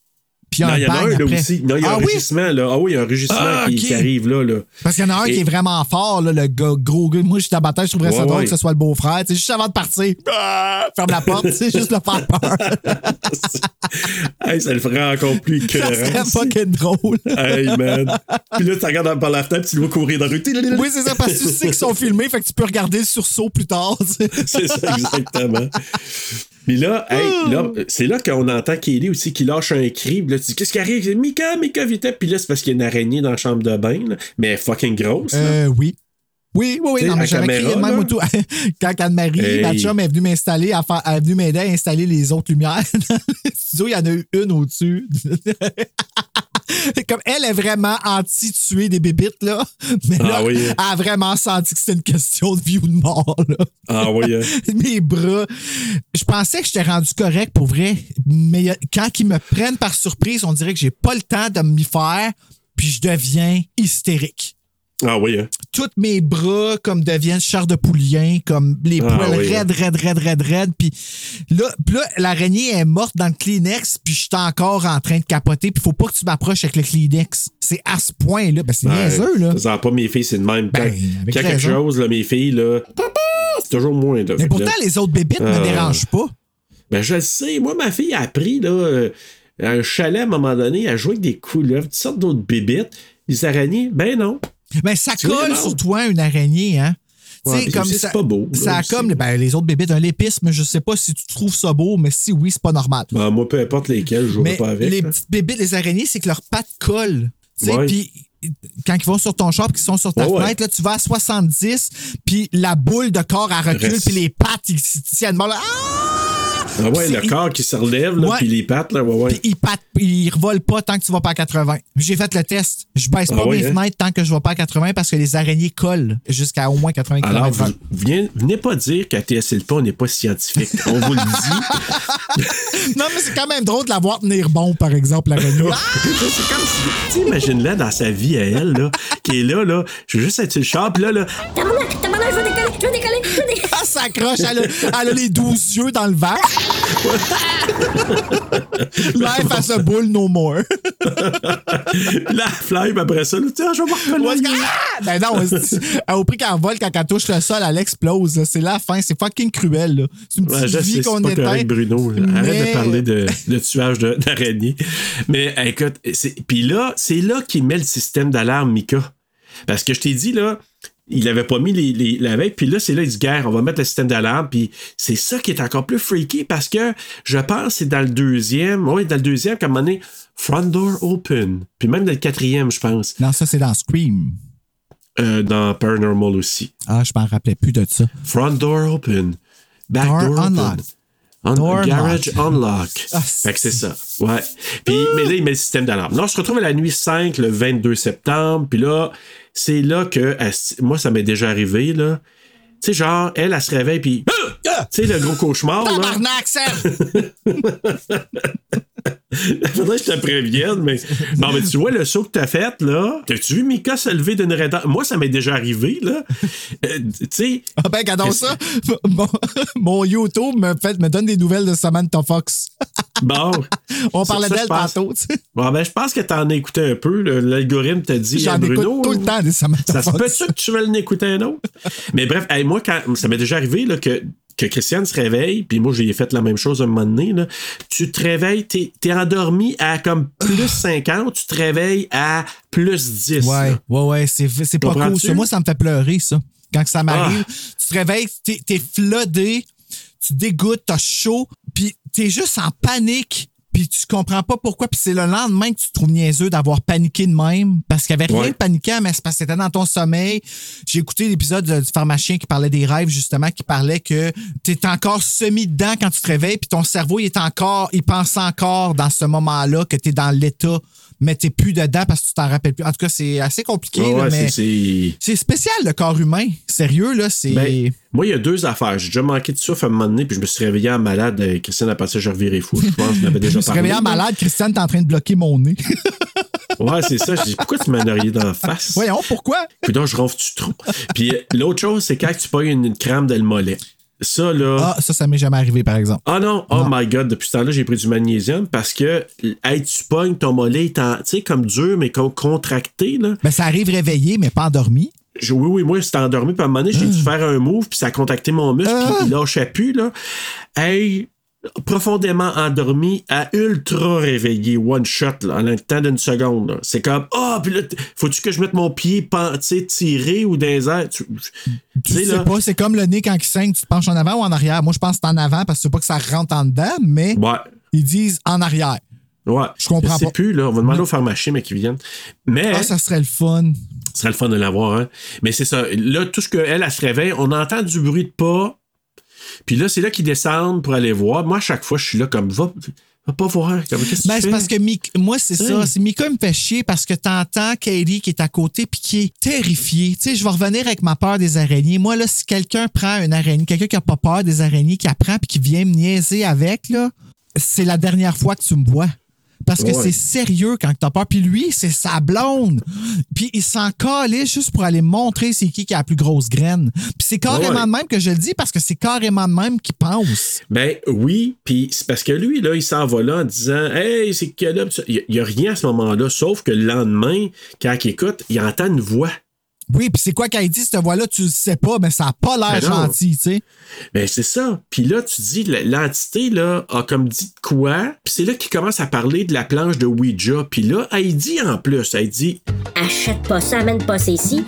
Puis il y a Non, un il y en a un là aussi. Non, il y a ah un oui? rugissement, là. Ah oui, il y a un rugissement Ah, qui, arrive là, là. Parce qu'il y en a un Et- qui est vraiment fort, là, le gars- gros gars. Moi, je suis bataille, je trouverais ça drôle ouais. que ce soit le beau-frère. Juste avant de partir, ah, ferme la porte, c'est juste le faire peur. Hey, ça le ferait encore plus ça écœurant. serait fucking drôle. Hey, man. Puis là, tu regardes par la fenêtre, tu le vois courir dans la rue. Oui, c'est ça, parce que tu sais qu'ils sont filmés, fait que tu peux regarder le sursaut plus tard. C'est ça, exactement. Puis là, hey, là c'est là qu'on entend Kelly aussi qui lâche un cri. Puis là, tu dis, qu'est-ce qui arrive? Mika, Mika, vite. Puis là, c'est parce qu'il y a une araignée dans la chambre de bain, là, mais elle est fucking grosse. là. Euh, oui. Oui, oui, oui. Non, mais j'avais crié de même au tout. Quand Anne-Marie, Hey. ma chum, est venue m'installer, elle est venue m'aider à installer les autres lumières dans le studio. Il y en a eu une au-dessus. Comme elle est vraiment anti-tuer des bébites, là. Mais Ah là, oui. elle a vraiment senti que c'était une question de vie ou de mort, là. Ah oui, hein. Mes bras. Je pensais que j'étais rendu correct pour vrai, mais quand ils me prennent par surprise, on dirait que j'ai pas le temps de m'y faire, puis je deviens hystérique Ah oui, hein. tous mes bras comme deviennent chair de poulien, comme les Ah poils oui. raides, raides, raides, raides, raides. Puis là, puis là, l'araignée est morte dans le Kleenex, puis je suis encore en train de capoter, puis faut pas que tu m'approches avec le Kleenex. C'est à ce point-là. Ben, c'est Ouais, niaiseux, là. Ça pas mes filles, c'est de même. Ben, quand quelque chose, là, mes filles, là, c'est toujours moins. Là, Mais pourtant, là- les autres bébites Ah. me dérangent pas. Ben, je le sais. Moi, ma fille a appris, là, euh, à un chalet, à un moment donné, à jouer avec des couleuvres, toutes sortes d'autres bébites. Les araignées, ben non. Mais ça Tu colle sur toi une araignée, hein? Ouais, comme aussi, ça, c'est pas beau, là, ça a comme ben, les autres bébites, un lépisme, je sais pas si tu trouves ça beau, mais si oui, c'est pas normal. Ben, moi, peu importe lesquels, je jouerai pas avec. les là. petites bébites, les araignées, c'est que leurs pattes collent. Puis quand ils vont sur ton puis qu'ils sont sur ta Ouais, ouais. fenêtre, là, tu vas à 70, puis la boule de corps, elle recule, Reste. puis les pattes, ils tiennent. Bon, là, ah! Ah ouais, le corps qui se relève, là, Ouais. puis les pattes, là, ouais, ouais. Puis ils, patent- ils revolent pas tant que tu vas pas à 80. J'ai fait le test. Je baisse Ah pas ouais, mes hein? fenêtres tant que je vais pas à 80 parce que les araignées collent jusqu'à au moins 80 Alors, km. vous, venez, venez pas dire qu'à TSLP, on n'est pas scientifique. On vous le dit. non, mais c'est quand même drôle de la voir tenir bon, par exemple, l'araignée. Ah! c'est comme si. Tu sais, imagine-la dans sa vie à elle, là, qui est là, là. Je veux juste être sur le char, puis là, là. Tabarnak, tabarnak, je vais je vais décoller, je vais décoller. Elle s'accroche, elle a, elle a les 12 yeux dans le verre. Life as a bull no more. la fly, après ça, tiens, je vais reconnaître. ah! Ben non, elle, au prix qu'elle vole, quand elle touche le sol, elle explose. là. C'est la fin. C'est fucking cruel. là. C'est une petite vie qu'on pas éteint. correct, Bruno. Arrête de parler de, de tuage de- d'araignées. Mais écoute, c'est- puis là, c'est là qu'il met le système d'alarme, Mika. Parce que je t'ai dit, là, il avait pas mis les, les- la veille, puis là, c'est là, il dit, guerre, on va mettre le système d'alarme, puis c'est ça qui est encore plus freaky, parce que je pense que c'est dans le deuxième, oui, dans le deuxième, comme on est front door open, puis même dans le quatrième, je pense, Non, ça, c'est dans Scream. euh, dans Paranormal aussi. Ah, je m'en rappelais plus de ça. Front door open. Back Door door, open. unlocked. Un Door garage unlocked. unlock. Ah, fait que c'est ça. Ouais. Puis, mais là, il met le système d'alarme. Là, on se retrouve à la nuit 5, le 22 septembre. Puis là, c'est là que, elle moi, ça m'est déjà arrivé, là. Tu sais, genre, elle, elle se réveille, puis. Tu sais, le gros cauchemar, là. Tabarnak! Faudrait que je te prévienne, mais. Non, mais tu vois, le saut que t'as fait, là. T'as-tu vu Mika se lever d'une raideur? Moi, ça m'est déjà arrivé, là. Euh, tu sais. Ah ben, regardons ça? Mon, mon YouTube me, fait, me donne des nouvelles de Samantha Fox. Bon. On parlait Ça, d'elle tantôt, tu sais. Bon, ben, je pense que t'en as écouté un peu. L'algorithme t'a dit. J'en écoute tout le temps des Samantha Ça se Fox. peut-tu que tu veux en écouter un autre? Mais bref, hey, moi, quand, ça m'est déjà arrivé là, que, que Christiane se réveille, puis moi, j'ai fait la même chose un moment donné. Là. Tu te réveilles, t'es es endormi à comme plus 50, tu te réveilles à plus 10. Ouais, là. ouais, ouais, c'est, c'est pas cool. Ça. Moi, ça me fait pleurer, ça. Quand ça m'arrive, Ah. tu te réveilles, t'es, t'es flodé, tu dégoûtes, t'as chaud, puis t'es juste en panique, puis tu comprends pas pourquoi, puis c'est le lendemain que tu te trouves niaiseux d'avoir paniqué de même, parce qu'il y avait rien Ouais. de paniquant, mais c'est parce que c'était dans ton sommeil. J'ai écouté l'épisode de- du pharmacien qui parlait des rêves, justement, qui parlait que t'es encore semi-dedans quand tu te réveilles, puis ton cerveau, il est encore, il pense encore dans ce moment-là que t'es dans l'état, mais t'es plus dedans parce que tu t'en rappelles plus. En tout cas, c'est assez compliqué, Ouais, là, ouais, mais c'est- spécial, le corps humain. Sérieux, là, c'est... Ben, moi, il y a deux affaires. J'ai déjà manqué de souffle à un moment donné, puis je me suis réveillé en malade. euh, Christiane a passé, je revirais fou. Je pense que je l'avais je déjà me suis réveillé en malade, Christiane, t'es en train de bloquer mon nez. Ouais, c'est ça. Je dis, pourquoi tu m'as dans la face? Voyons, pourquoi? Puis donc, je ronfle-tu trop? Puis euh, l'autre chose, c'est quand tu pognes une, crampe dans le mollet. Ça, là. Ah, ça, ça m'est jamais arrivé, par exemple. Ah non, oh my god, depuis ce temps-là, j'ai pris du magnésium parce que, hey, tu pognes ton mollet, tu sais, comme dur, mais comme contracté, là. Ben, ça arrive réveillé, mais pas endormi. Je- oui, oui, moi, c'était endormi, puis à un moment donné, j'ai dû faire un move, puis ça a contacté mon muscle, puis il lâchait plus, là. Hey, profondément endormi, à ultra réveillé, one shot, là, en un temps d'une seconde. C'est comme, ah, puis là, faut-tu que je mette mon pied, pen- tu sais, tiré ou dans les airs? Tu Tu sais pas, c'est comme le nez quand il saigne, tu te penches en avant ou en arrière. Moi, je pense que c'est en avant parce que c'est pas que ça rentre en dedans, mais Ouais. ils disent en arrière. Ouais. Je comprends sais pas. plus, là. On va demander au pharmacien, mais qu'ils viennent. Mais. Ah, ça serait le fun. Ce serait le fun de l'avoir, hein. Mais c'est ça. Là, tout ce qu'elle, elle, elle se réveille, on entend du bruit de pas. Puis là, c'est là qu'ils descendent pour aller voir. Moi, à chaque fois, je suis là comme, va, va pas voir. Comme, Ben, c'est parce que Mik- moi, c'est Oui. ça. C'est Mika me fait chier parce que t'entends Katie qui est à côté puis qui est terrifiée. Tu sais, je vais revenir avec ma peur des araignées. Moi, là, si quelqu'un prend une araignée, quelqu'un qui a pas peur des araignées, qui apprend puis qui vient me niaiser avec, là, c'est la dernière fois que tu me vois. Parce que Ouais. c'est sérieux quand t'as peur. Puis lui, c'est sa blonde. Puis il s'en calait juste pour aller montrer c'est qui qui a la plus grosse graine. Puis c'est carrément Ouais. de même que je le dis parce que c'est carrément de même qu'il pense. Ben oui, puis c'est parce que lui, là, il s'en va là en disant Hey, c'est que là. Il n'y a, rien à ce moment-là, sauf que le lendemain, quand il écoute, il entend une voix. Oui, puis c'est quoi qu'elle dit, cette voix-là, tu le sais pas, mais ça a pas l'air gentil, tu sais. Ben c'est ça. Puis là, tu dis, l'entité, là, a comme dit de quoi. Puis c'est là qu'il commence à parler de la planche de Ouija. Puis là, elle dit en plus, elle dit. Achète pas ça, amène pas ça ici.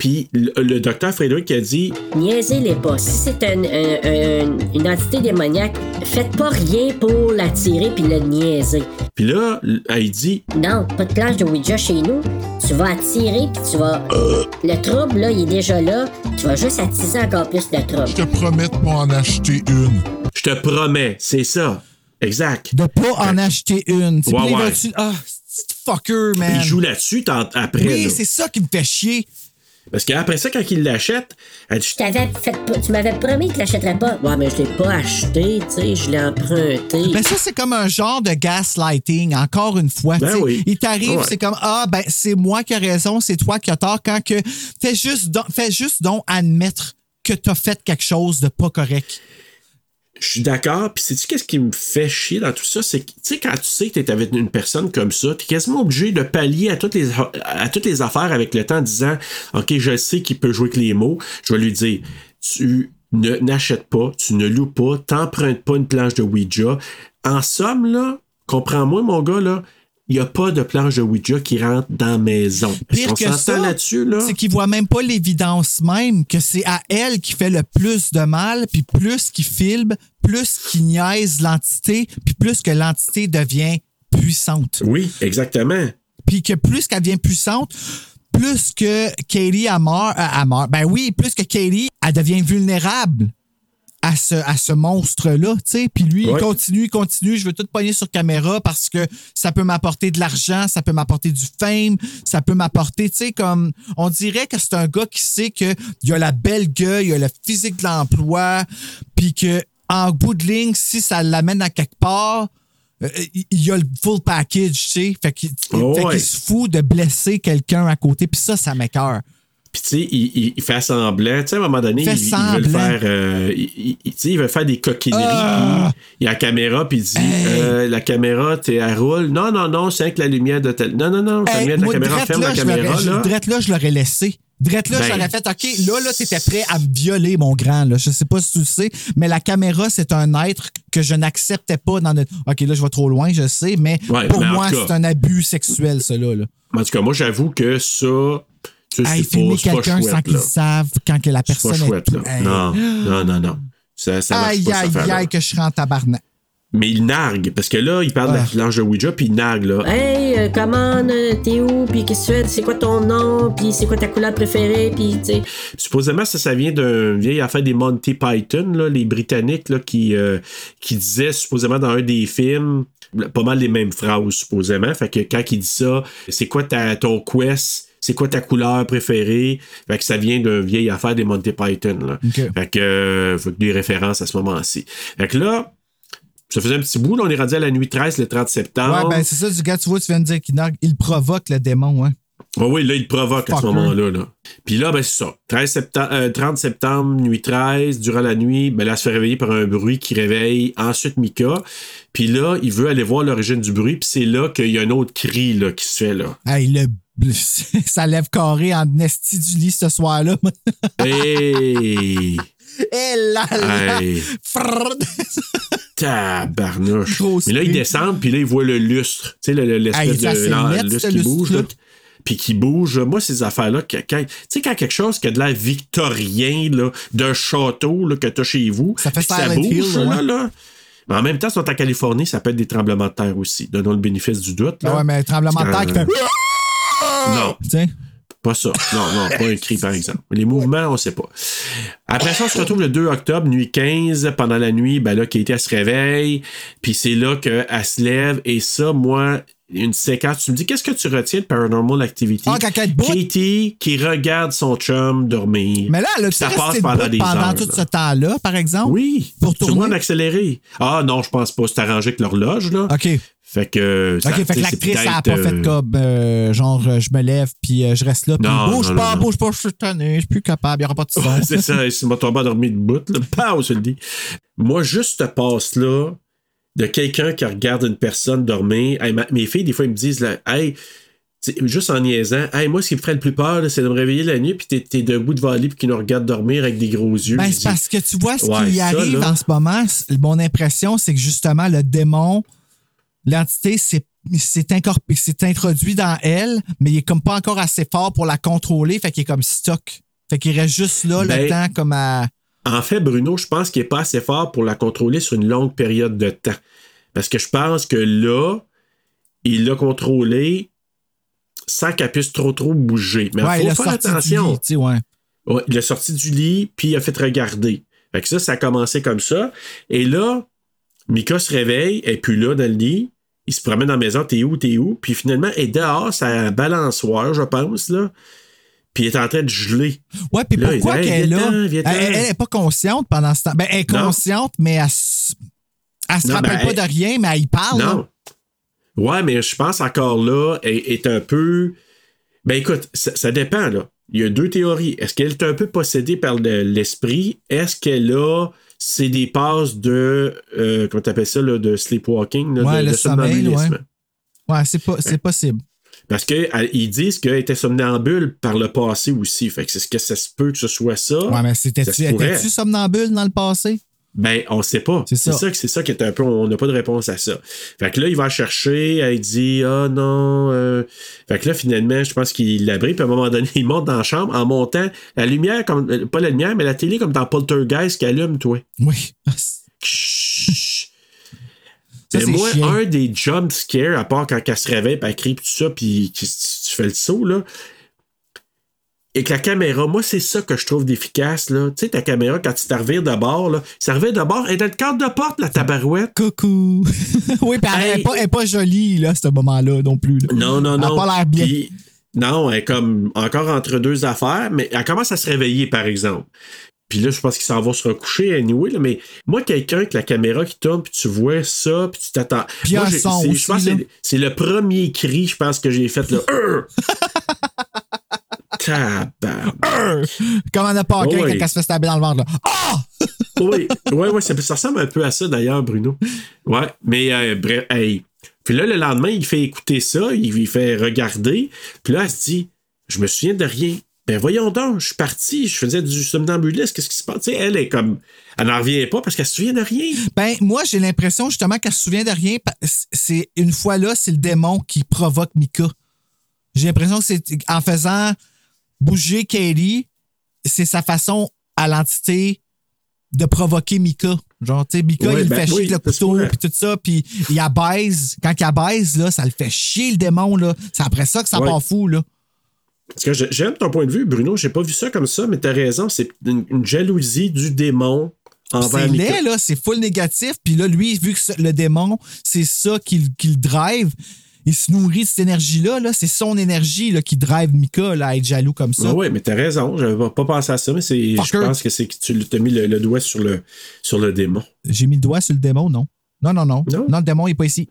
Puis le, le docteur Frédéric a dit Niaisez-les pas. Si c'est un- un- un- une entité démoniaque, faites pas rien pour l'attirer puis le niaiser. Puis là, elle dit Non, pas de planche de Ouija chez nous. Tu vas attirer puis tu vas. Le trouble, là, il est déjà là. Tu vas juste attiser encore plus de trouble. Je te promets de pas en acheter une. Je te promets, c'est ça. Exact. De pas en acheter une. Tu sais, Ouais, ouais. tu- Ah, c'est fucker, man. Il joue là-dessus après. Oui, là. c'est ça qui me fait chier. Parce qu'après ça, quand il l'achète, elle dit Je t'avais fait pas- tu m'avais promis que tu l'achèterais pas. Ouais, mais je l'ai pas acheté, tu sais, je l'ai emprunté. Ben ça, c'est comme un genre de gaslighting, encore une fois. Ben tu oui. Il t'arrive, Ouais. c'est comme Ah, ben c'est moi qui ai raison, c'est toi qui as tort. Quand que. Fais juste, donc, fais juste donc admettre que t'as fait quelque chose de pas correct. Je suis d'accord. Puis, sais-tu qu'est-ce qui me fait chier dans tout ça? C'est que, tu sais, quand tu sais que t'es avec une personne comme ça, t'es quasiment obligé de pallier à toutes les, affaires avec le temps en disant, OK, je sais qu'il peut jouer avec les mots. Je vais lui dire, tu ne, n'achètes pas, tu ne loues pas, t'empruntes pas une planche de Ouija. En somme, là, comprends-moi, mon gars, là, il n'y a pas de planche de Ouija qui rentre dans la maison. Pire que ça, là-dessus, là? c'est qu'il voit même pas l'évidence même que c'est à elle qui fait le plus de mal, puis plus qu'il filme, plus qu'il niaise l'entité, puis plus que l'entité devient puissante. Oui, exactement. Puis que plus qu'elle devient puissante, plus que Katie a mort, euh, a mort. Ben oui, plus que Katie, elle devient vulnérable à ce, à ce monstre-là, tu sais. Puis lui, il continue, il continue. Je veux tout pogner sur caméra parce que ça peut m'apporter de l'argent, ça peut m'apporter du fame, ça peut m'apporter, tu sais, comme... On dirait que c'est un gars qui sait qu'il y a la belle gueule, il y a le physique de l'emploi, puis que en bout de ligne, si ça l'amène à quelque part, euh, il y a le full package, tu sais. Fait qu'il Oh, se fout de blesser quelqu'un à côté. Puis ça, ça m'écœure. Puis, tu sais, il, il- il fait semblant. Tu sais, à un moment donné, il, il veut le faire. euh, il, il- veut faire des coquineries. Ah! il y a la caméra, puis il dit euh, La caméra, t'es, elle roule. Non, non, non, c'est avec la lumière de tel. Non, non, non, la lumière de la caméra. Ferme là, la je l'aurais- caméra, là. drette là, je l'aurais laissé. Drette là, Ben, j'aurais fait, OK, là, là, t'étais prêt à me violer, mon grand. Là. Je sais pas si tu le sais, mais la caméra, c'est un être que je n'acceptais pas dans notre. OK, là, je vais trop loin, je sais, mais Ouais, pour mais moi, c'est un abus sexuel, cela. Là. En tout cas, moi, j'avoue que ça. Tu sais, Hey, filmer pas quelqu'un sans chouette, qu'ils savent quand que la C'est pas personne chouette, est. là. Hey. Non, non, non, non. Ça, ça Aïe, pas, aïe, aïe, que je serais en tabarnak. Mais il nargue, parce que là, il parle de la planche de Ouija, puis il nargue, là. Hey, euh, comment, euh, t'es où, puis qu'est-ce que tu fais, c'est quoi ton nom, puis c'est quoi ta couleur préférée, puis tu sais. Supposément, ça, ça vient d'une vieille affaire des Monty Python, là, les Britanniques, là, qui, euh, qui disaient, supposément, dans un des films, pas mal les mêmes phrases, supposément. Fait que quand il dit ça, c'est quoi ta, ton quest? C'est quoi ta couleur préférée? Fait que ça vient d'une vieille affaire des Monty Python, là. OK. Fait que, euh, que des références à ce moment-ci. Fait que là, ça faisait un petit bout, là, on est rendu à la nuit 13, le 30 septembre. Ouais, ben c'est ça, du gars, tu vois, tu viens de dire qu'il. Il provoque le démon, hein. Ah oui, là, il provoque à ce Fucker. moment-là. Là. Puis là, ben, c'est ça. 13 septembre, euh, 30 septembre, nuit 13, durant la nuit, ben là, elle se fait réveiller par un bruit qui réveille ensuite Mika. Puis là, il veut aller voir l'origine du bruit, puis c'est là qu'il y a un autre cri là, qui se fait là. Hey, le. Ça lève carré en esti du lit ce soir-là. Hey! Eh là là! Hey! Tabarnouche! Grosse Mais là, ils descendent, puis là, ils voient le lustre. Tu sais, le- le- l'espèce Hey, de lustre qui bouge. là. Puis qui bouge. Moi, ces affaires-là, quand- tu sais, quand quelque chose qui a de l'air victorien, là, d'un château là, que tu as chez vous, Ça fait ça bouge, Hill, là, ouais. là. Mais en même temps, si on est en Californie, ça peut être des tremblements de terre aussi. Donnons le bénéfice du doute. Là. Ouais, mais tremblement de terre qui fait. Non, pas ça. Non, non, pas un cri, par exemple. Les mouvements, on sait pas. Après ça, on se retrouve le 2 octobre, nuit 15. Pendant la nuit, ben là, Katie, elle se réveille. Puis c'est là qu'elle se lève. Et ça, moi, une séquence, tu me dis, qu'est-ce que tu retiens de Paranormal Activity? Ah, quand elle bout. Katie qui regarde son chum dormir. Mais là, elle a Puis ça passe pendant des pendant heures, tout là. ce temps-là, par exemple? Oui. Pour moi, en tourner? accéléré. Ah non, je pense pas. C'est arrangé avec l'horloge, là. OK. Fait que. ça- OK, fait que l'actrice, elle n'a peut-être, pas fait euh, comme euh, genre, euh, je me lève, puis euh, je reste là, puis Non, bouge non, pas, non, bouge pas, je suis tanné, je suis plus capable, il n'y aura pas de son. Ouais, c'est ça, il m'a tombé endormi de bout, là. Pow, je le dis. Moi, juste ce passe-là de quelqu'un qui regarde une personne dormir. Hey, ma- mes filles, des fois, ils me disent, là, hey, juste en niaisant, hey, moi, ce qui me ferait le plus peur, c'est de me réveiller la nuit, puis t'es, t'es debout devant lui, puis qu'il nous regarde dormir avec des gros yeux. Ben, c'est parce que tu vois ce Ouais, qui ça, arrive là. en ce moment. Mon impression, c'est que justement, le démon, l'entité, c'est s'est s'est introduit dans elle, mais il est comme pas encore assez fort pour la contrôler, fait qu'il est comme stock. Fait qu'il reste juste là le Ben, temps comme à. En fait, Bruno, je pense qu'il n'est pas assez fort pour la contrôler sur une longue période de temps. Parce que je pense que là, il l'a contrôlé sans qu'elle puisse trop trop bouger. Mais il ouais, faut il a faire du attention. lit, tu sais, ouais. Ouais, il est sorti du lit, puis il a fait regarder. Fait que ça, ça a commencé comme ça. Et là, Mika se réveille, elle est plus là dans le lit. Il se promène dans la maison, t'es où, t'es où? Puis finalement, elle est dehors, un balançoire, je pense, là. Puis il est en train de geler. Ouais, puis Là, pourquoi qu'elle est là? Elle, elle est pas consciente pendant ce temps. Ben, elle est Non. consciente, mais elle, s- elle se Non, rappelle ben, pas elle- de rien, mais elle y parle. là. Non. Ouais, mais je pense encore là, elle est un peu. Ben écoute, ça, ça dépend, là. Il y a deux théories. Est-ce qu'elle est un peu possédée par le- l'esprit? Est-ce qu'elle a. C'est des passes de. Euh, comment t'appelles ça, là, de sleepwalking, là, Ouais, de, le de sommeil, somnambulisme. Ouais, c'est pas- c'est possible. Parce qu'ils disent qu'elle était somnambule par le passé aussi. Fait que c'est ce que ça se peut que ce soit ça. Ouais, mais c'était-tu somnambule dans le passé? Ben, on sait pas. C'est ça. c'est ça qui est un peu. On n'a pas de réponse à ça. Fait que là, il va chercher, elle dit Ah non. euh. Fait que là, finalement, je pense qu'il l'abrit, puis à un moment donné, il monte dans la chambre en montant la lumière, comme euh, pas la lumière, mais la télé comme dans Poltergeist qui allume, toi. Oui. C'est moi, chiant. un des jump scares, à part quand elle se réveille, puis elle crie, puis tout ça, puis tu, tu fais le saut, là. Et que la caméra, moi, c'est ça que je trouve d'efficace, là. Tu sais, ta caméra, quand tu t'arrives de bord, là, ça revient de bord, elle est dans le cadre de porte, la tabarouette. Coucou. oui, puis elle, Hey. est pas, jolie, là, à ce moment-là, non plus. là. Non, non, Elle non. pas l'air bien. Non, elle est comme encore entre deux affaires, mais elle commence à se réveiller, par exemple. Puis là, je pense qu'il s'en va se recoucher anyway, là, mais moi, quelqu'un avec la caméra qui tourne, puis tu vois ça, puis tu t'attends. Puis Moi, un son je pense que c'est le premier cri, je pense, que j'ai fait là. Tabarnak. Comme on a pas Oh, quand oui. elle se fait stabber dans le ventre. Ah! oui, oui, oui, ça, ça ressemble un peu à ça d'ailleurs, Bruno. Ouais, mais euh, bref, hey. Puis là, le lendemain, il fait écouter ça, il, il fait regarder. Puis là, elle se dit Je me souviens de rien. Ben voyons donc, je suis parti, je faisais du somnambulisme, qu'est-ce qui se passe? Elle est comme. Elle n'en revient pas parce qu'elle se souvient de rien. Ben, moi, j'ai l'impression justement qu'elle se souvient de rien. C'est une fois là, c'est le démon qui provoque Mika. J'ai l'impression que c'est en faisant bouger Katie, c'est sa façon à l'entité de provoquer Mika. Genre, tu sais, Mika, Ouais, il ben le fait chier oui, le couteau, puis tout ça, puis il abaise. Quand il abaise, là, ça le fait chier, le démon, là. C'est après ça que ça Ouais. part fou, là. Parce que j'ai- j'aime ton point de vue, Bruno. J'ai pas vu ça comme ça, mais t'as raison. C'est une, une jalousie du démon envers C'est laid, là, c'est full négatif. Puis là, lui, vu que le démon, c'est ça qui, le- qui le drive, il se nourrit de cette énergie-là. Là, c'est son énergie là, qui drive Mika là, à être jaloux comme ça. Ah ouais, mais t'as raison. J'avais pas, pas pensé à ça, mais je pense que c'est que tu t'as mis le, le doigt sur le, sur le démon. J'ai mis le doigt sur le démon, non? Non, non, non. Non? le démon, il n'est pas ici.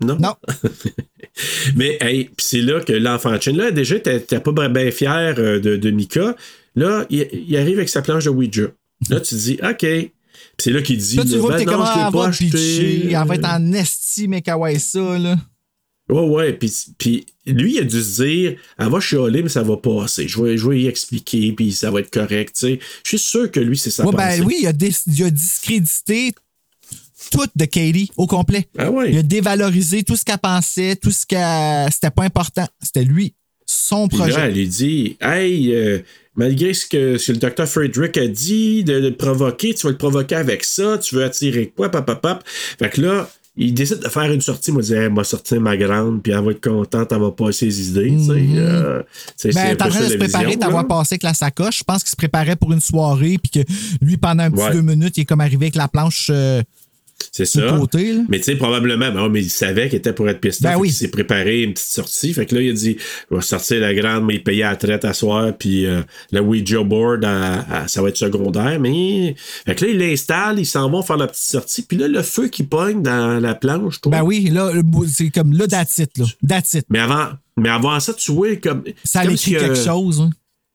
Non? Non. Mais hey, c'est là que l'enfant de Chen, là, déjà, t'es pas bien fier euh, de, de Mika. Là, il, il arrive avec sa planche de Ouija. Là, tu te dis, OK. C'est là qu'il dit, tu vois Ben t'es comment elle pas va acheté. pitcher. Elle va être en esti, mais kawaii ça, là. Ouais, ouais. Puis, puis lui, il a dû se dire, elle va chialer, mais ça va passer. Je vais, je vais y expliquer, puis ça va être correct. Je suis sûr que lui, c'est sa Ouais, pensée. ben oui, il a, dis- il a discrédité tout de Katie au complet. Ah ouais. Il a dévalorisé tout ce qu'elle pensait, tout ce qu'elle. C'était pas important. C'était lui, son Puis projet. là, elle lui dit Hey, euh, malgré ce que, ce que le docteur Frederick a dit de, de le provoquer, tu vas le provoquer avec ça, tu veux attirer quoi, pap, pap, pap. Fait que là, il décide de faire une sortie. Moi, je dis, elle m'a sorti ma grande, puis elle va être contente, elle va passer ses idées. euh, tu sais, Ben, t'es en train de se préparer, là. passé avec la sacoche. Je pense qu'il se préparait pour une soirée, puis que lui, pendant un petit Ouais. deux minutes, il est comme arrivé avec la planche. euh, C'est ça. côté, mais tu sais, probablement, ben, mais il savait qu'il était pour être piston. Ben oui. qu'il s'est préparé une petite sortie. Fait que là, il a dit Je vais sortir la grande, mais il payait à la traite à soir, puis euh, le Ouija board, à- à- ça va être secondaire. Mais. Fait que là, il l'installe, ils s'en vont faire la petite sortie, puis là, le feu qui pogne dans la planche, toi. Ben oui, là, c'est comme là, that's it, là. That's it. Mais avant, mais avant ça, tu vois comme. Ça comme écrit si, euh, quelque chose. hein.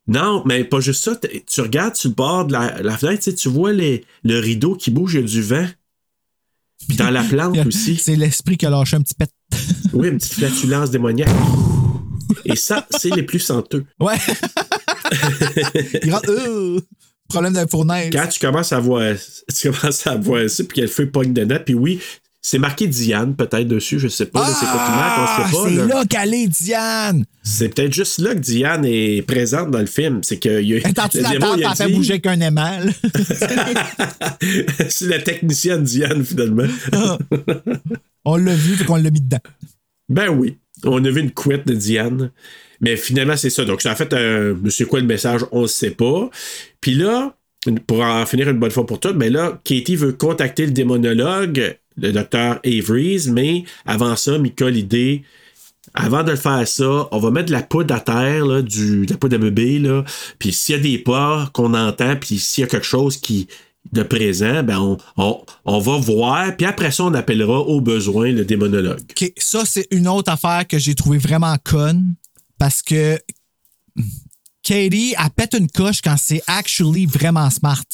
Non, mais pas juste ça. Tu regardes sur le bord de la, la fenêtre, tu vois les, le rideau qui bouge, il y a du vent. Puis dans la plante aussi. C'est l'esprit qui a lâché un petit pet. Oui, une petite flatulence démoniaque. Et ça, c'est les plus senteux. Ouais. Il rentre, euh, problème de fournaise. Quand tu commences à voir, tu commences à voir ça, puis qu'il y a le feu pogne de net, puis oui, c'est marqué Diane peut-être dessus, je sais pas, là, c'est quoi on Ah, sait pas. c'est là. là qu'elle est, Diane. C'est peut-être juste là que Diane est présente dans le film. C'est que y a, en le la table, a fait bouger qu'un aimant. c'est la technicienne Diane, finalement. On l'a vu, qu'on l'a mis dedans. Ben oui. On a vu une couette de Diane. Mais finalement, c'est ça. Donc, ça a fait un. C'est quoi le message? On ne sait pas. Puis là, pour en finir une bonne fois pour toutes, ben là, Katie veut contacter le démonologue, le docteur Avery's, mais avant ça, Mika, l'idée. Avant de le faire ça, on va mettre de la poudre à terre, là, de la poudre à bébé. Puis s'il y a des pas qu'on entend, puis s'il y a quelque chose qui de présent, ben on, on, va voir, puis après ça, on appellera au besoin le démonologue. OK, ça, c'est une autre affaire que j'ai trouvé vraiment conne parce que Katie, elle pète une coche quand c'est actually vraiment smart.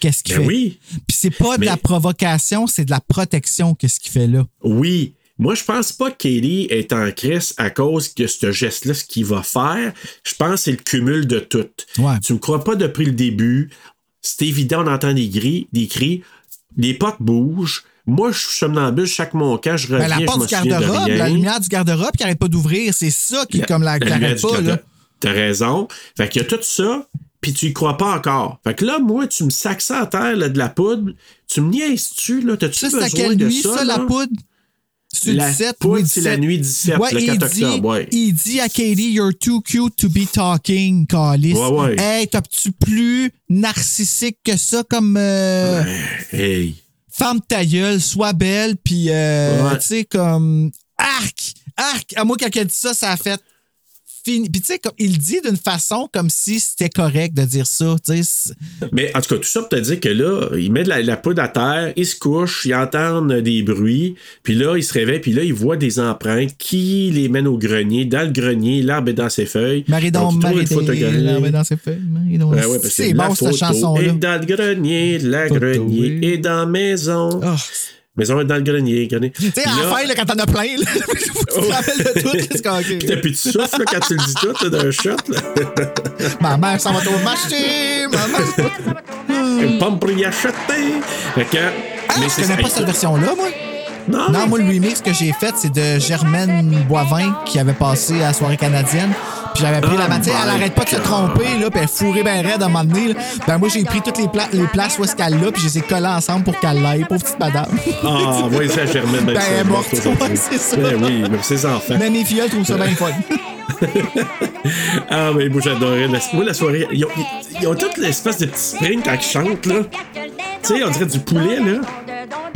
Qu'est-ce qu'il Ben fait? oui. Puis c'est pas de Mais- la provocation, c'est de la protection, qu'est-ce qu'il fait là. Oui. Moi, je pense pas que Katie est en crise à cause de ce geste-là, ce qu'il va faire. Je pense que c'est le cumul de tout. Ouais. Tu me crois pas depuis le début. C'est évident, on entend des, gris, des cris. Les potes bougent. Moi, je suis somnambule, chaque mon camp, je reviens, Ben, la porte du garde-robe, la lumière du garde-robe qui arrête pas d'ouvrir, c'est ça qui est comme la, pas, garde- là. T'as raison. Fait qu'il y a tout ça, puis tu y crois pas encore. Fait que là, moi, tu me sacs ça à terre, là, de la poudre. Tu me niaises-tu, là? T'as-tu Ça, besoin à quelle de nuit, ça, la là? poudre? C'est La 17 poudre, c'est la 17. nuit 17, Ouais, le il 4 dit, octobre, ouais. Il dit à Katie, You're too cute to be talking, Calis. Ouais, ouais. Hey, t'as-tu plus narcissique que ça comme euh, Hey. femme ta gueule, sois belle, puis euh, tu sais, comme arc, arc. À moi, quand elle dit ça, ça a fait fini. Puis tu sais, comme il dit d'une façon comme si c'était correct de dire ça. Mais en tout cas, tout ça pour te dire que là, il met de la, la poudre à terre, il se couche, il entend des bruits, puis là, il se réveille, puis là, il voit des empreintes qui les mènent au grenier. Dans le grenier, l'arbre est dans ses feuilles. Marie une photographie. donc, dans ses feuilles. Donc. Ouais, c'est bon, cette chanson-là. est dans le grenier, la grenier oui. est dans la maison. Ah. Maison est dans le grenier, grenier. Tu sais, à la fin, là, quand t'en as plein, là, faut que tu te rappelles de tout. Qu'est-ce qu'on Puis t'as plus de souffle là, quand tu le dis tout là, d'un shot. Là. Ma mère s'en va au marché. Ma mère. Une pomme pour y acheter. Fait que. Ah, je connais pas cette version-là, moi. Non. Non, moi, le remix que j'ai fait, c'est de Germaine Boivin qui avait passé à la soirée canadienne. Puis j'avais pris la matière, elle my arrête pas de se tromper, là, puis elle fourrait bien raide à un moment donné. là. Ben moi, j'ai pris toutes les, pla- les places où est-ce qu'elle l'a, puis je les ai collées ensemble pour qu'elle l'aille, pauvre petite madame. Ah, voyez ça, Germaine. Ben, elle est morte, c'est ça. Ben oui, mais ses enfants. Mais mes filles, elles trouvent ça bien fun. Ah, mais moi, j'adorais. la- Moi, la soirée, ils ont, ils ont toute l'espèce de petit spring quand ils chantent, là. Tu sais, on dirait du poulet, là.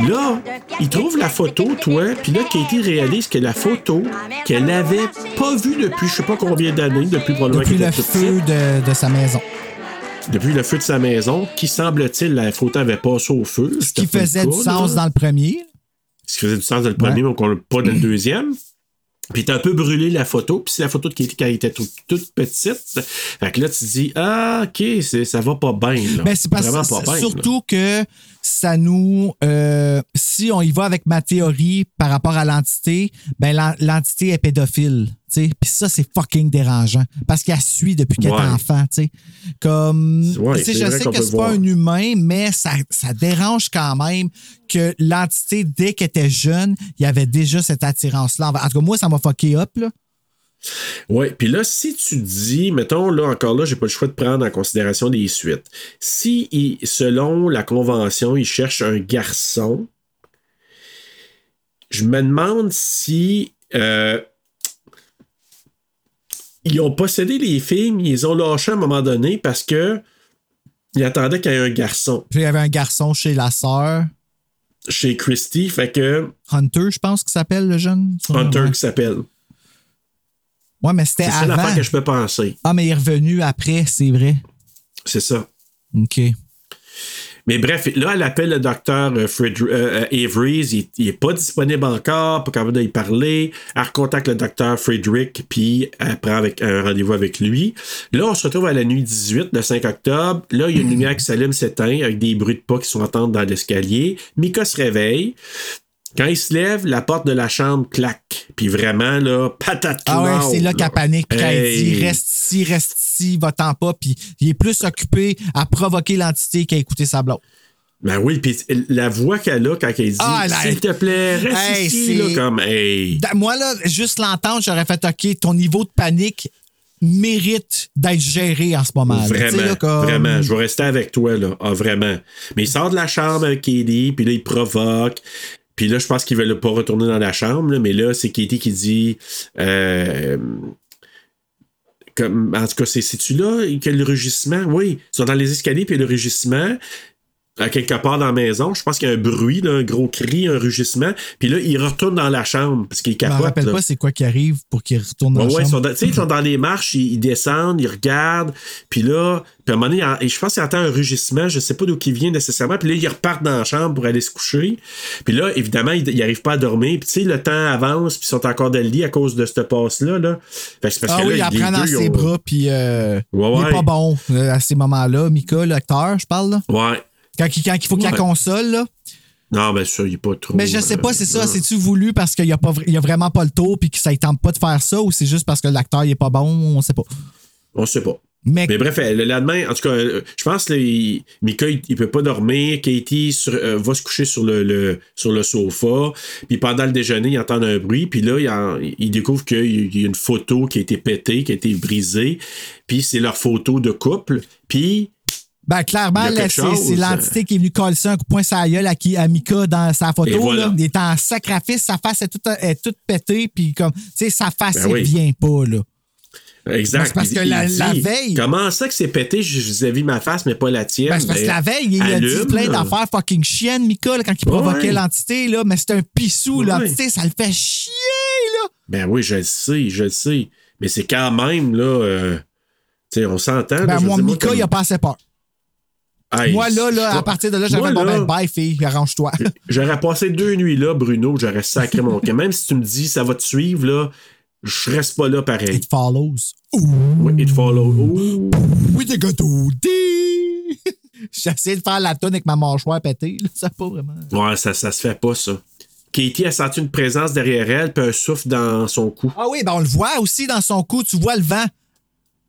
Là, ils trouvent la photo, toi, puis là, Katie réalise que la photo qu'elle avait pas vue depuis je sais pas combien d'années, depuis probablement Depuis le feu de, de sa maison. depuis le feu de sa maison, qui semble-t-il, la photo avait passé au feu. Ce qui faisait du sens dans le premier. Ce qui faisait du sens dans le premier, mais qu'on- pas dans le deuxième. Puis t'as un peu brûlé la photo, puis c'est la photo de Katie quand elle était toute, toute petite. Fait que là, tu te dis, ah, ok, c'est- ça va pas bien. là. Ben, c'est parce Vraiment pas bien. là. surtout que ça nous. euh, si on y va avec ma théorie par rapport à l'entité, ben l'en- l'entité est pédophile. Puis ça, c'est fucking dérangeant. Parce qu'elle suit depuis qu'elle est enfant. Comme. Ouais, je sais qu'on que c'est pas un humain, mais ça, ça dérange quand même que l'entité, dès qu'elle était jeune, il y avait déjà cette attirance-là. En tout cas, moi, ça m'a fucké up. Là. Oui, puis là, si tu dis, mettons, là, encore là, j'ai pas le choix de prendre en considération les suites. Si, il- selon la convention, il cherche un garçon, je me demande si euh, ils ont possédé les filles, mais ils ont lâché à un moment donné parce que ils attendaient qu'il y ait un garçon Puis il y avait un garçon chez la sœur. chez Christy, fait que Hunter, je pense qu'il s'appelle le jeune. Hunter Ouais. qui s'appelle. Ouais, mais c'était C'est ça l'affaire avant. que je peux penser. Ah, mais il est revenu après, c'est vrai. C'est ça. OK. Mais bref, là, elle appelle le docteur euh, euh, euh, Avery. Il n'est pas disponible encore, pas capable d'y parler. Elle recontacte le docteur Frederick, puis elle prend avec, un rendez-vous avec lui. Là, on se retrouve à la nuit 18, le 5 octobre. Là, il y a une lumière qui s'allume, s'éteint, avec des bruits de pas qui sont entendus dans l'escalier. Mika se réveille. Quand il se lève, la porte de la chambre claque. Puis vraiment, là, patate Ah ouais, c'est là qu'elle panique, puis qu'elle Hey. dit reste ici, reste ici, va-t'en pas, puis il est plus occupé à provoquer l'entité qu'à écouter sa blonde. Ben oui, puis la voix qu'elle a quand elle dit Ah, là, S'il te plaît, reste Hey, ici, là, comme hey. Moi, là, juste l'entendre, j'aurais fait OK, ton niveau de panique mérite d'être géré en ce moment. là. Vraiment, là, comme- vraiment. Je vais rester avec toi, là. Ah, vraiment. Mais il sort de la chambre avec Katie, puis là, il provoque. Puis là, je pense qu'il veut pas retourner dans la chambre, mais là, c'est Katie qui dit. euh, comme, en tout cas, c'est- c'est-tu là que le rugissement? Oui, ils sont dans les escaliers, puis le rugissement. À quelque part dans la maison, je pense qu'il y a un bruit, là, un gros cri, un rugissement. Puis là, il retourne dans la chambre parce qu'il Je me capote. rappelle là. pas c'est quoi qui arrive pour qu'il retourne dans Ouais, la ouais, ils sont, chambre. ils sont dans les marches, ils, ils descendent, ils regardent, puis là, puis à un moment donné, il je pense qu'il entend un rugissement, je sais pas d'où il vient nécessairement, puis là, ils repartent dans la chambre pour aller se coucher. Puis là, évidemment, ils n'arrivent pas à dormir, puis tu sais, le temps avance, puis ils sont encore dans le lit à cause de cette passe-là. Là. Fait que c'est parce Ah que oui, là, il apprend dans ses ont- bras, puis euh, Ouais, il est pas bon euh, à ces moments-là. Mika, l'acteur, je parle, là? Ouais. Quand, il- quand il faut qu'il Ouais. la console, là. Non, mais ça, il est pas trop. Mais je sais pas, euh, c'est ça. non. C'est-tu voulu parce qu'il y a, pas, vra- il y a vraiment pas le tour puis que ça ne tente pas de faire ça ou c'est juste parce que l'acteur il est pas bon? On sait pas. On sait pas. Mais, Mais bref, le lendemain, en tout cas, euh, je pense que Mika, il, il peut pas dormir. Katie sur- euh, va se coucher sur le, le- sur le sofa. Puis pendant le déjeuner, il entend un bruit. Puis là, il, en- il découvre qu'il y a une photo qui a été pétée, qui a été brisée. Puis c'est leur photo de couple. Puis ben, clairement, c'est l'entité qui est venue coller ça un coup de poing sur la gueule à, qui- à Mika dans sa photo. voilà. Là. Il est en sacrifice, sa face est toute, est toute pétée, puis comme, tu sais, sa face, Ben oui. vient pas, là. Exact. Ben, c'est parce que il la- la veille- Comment ça que c'est pété? Vis-à-vis de ma face, mais pas la tienne? Ben, c'est parce que Ben, la veille, il a dit plein d'affaires fucking chiennes, Mika, là, quand il provoquait Ouais. l'entité, là, mais c'est un pissou, Ouais. l'entité, ça le fait chier, là. Ben oui, je le sais, je le sais. Mais c'est quand même, là. euh, tu sais, on s'entend. Ben, moi, Mika, comme- il a pas assez peur. Hey, moi, là, là, à partir de là, j'avais bon, ben, bye, fille, arrange-toi. J'aurais passé deux nuits là, Bruno, j'aurais sacré mon camp. Même si tu me dis ça va te suivre, là, je reste pas là pareil. It follows. Ouais, it follow. Ouh. Oui, des gâteaux. J'ai essayé de faire la tonne avec ma mâchoire pétée. Là. Ça pas vraiment. Ouais, ça, ça se fait pas, ça. Katie a senti une présence derrière elle, puis un souffle dans son cou? Ah oui, ben on le voit aussi dans son cou. Tu vois le vent.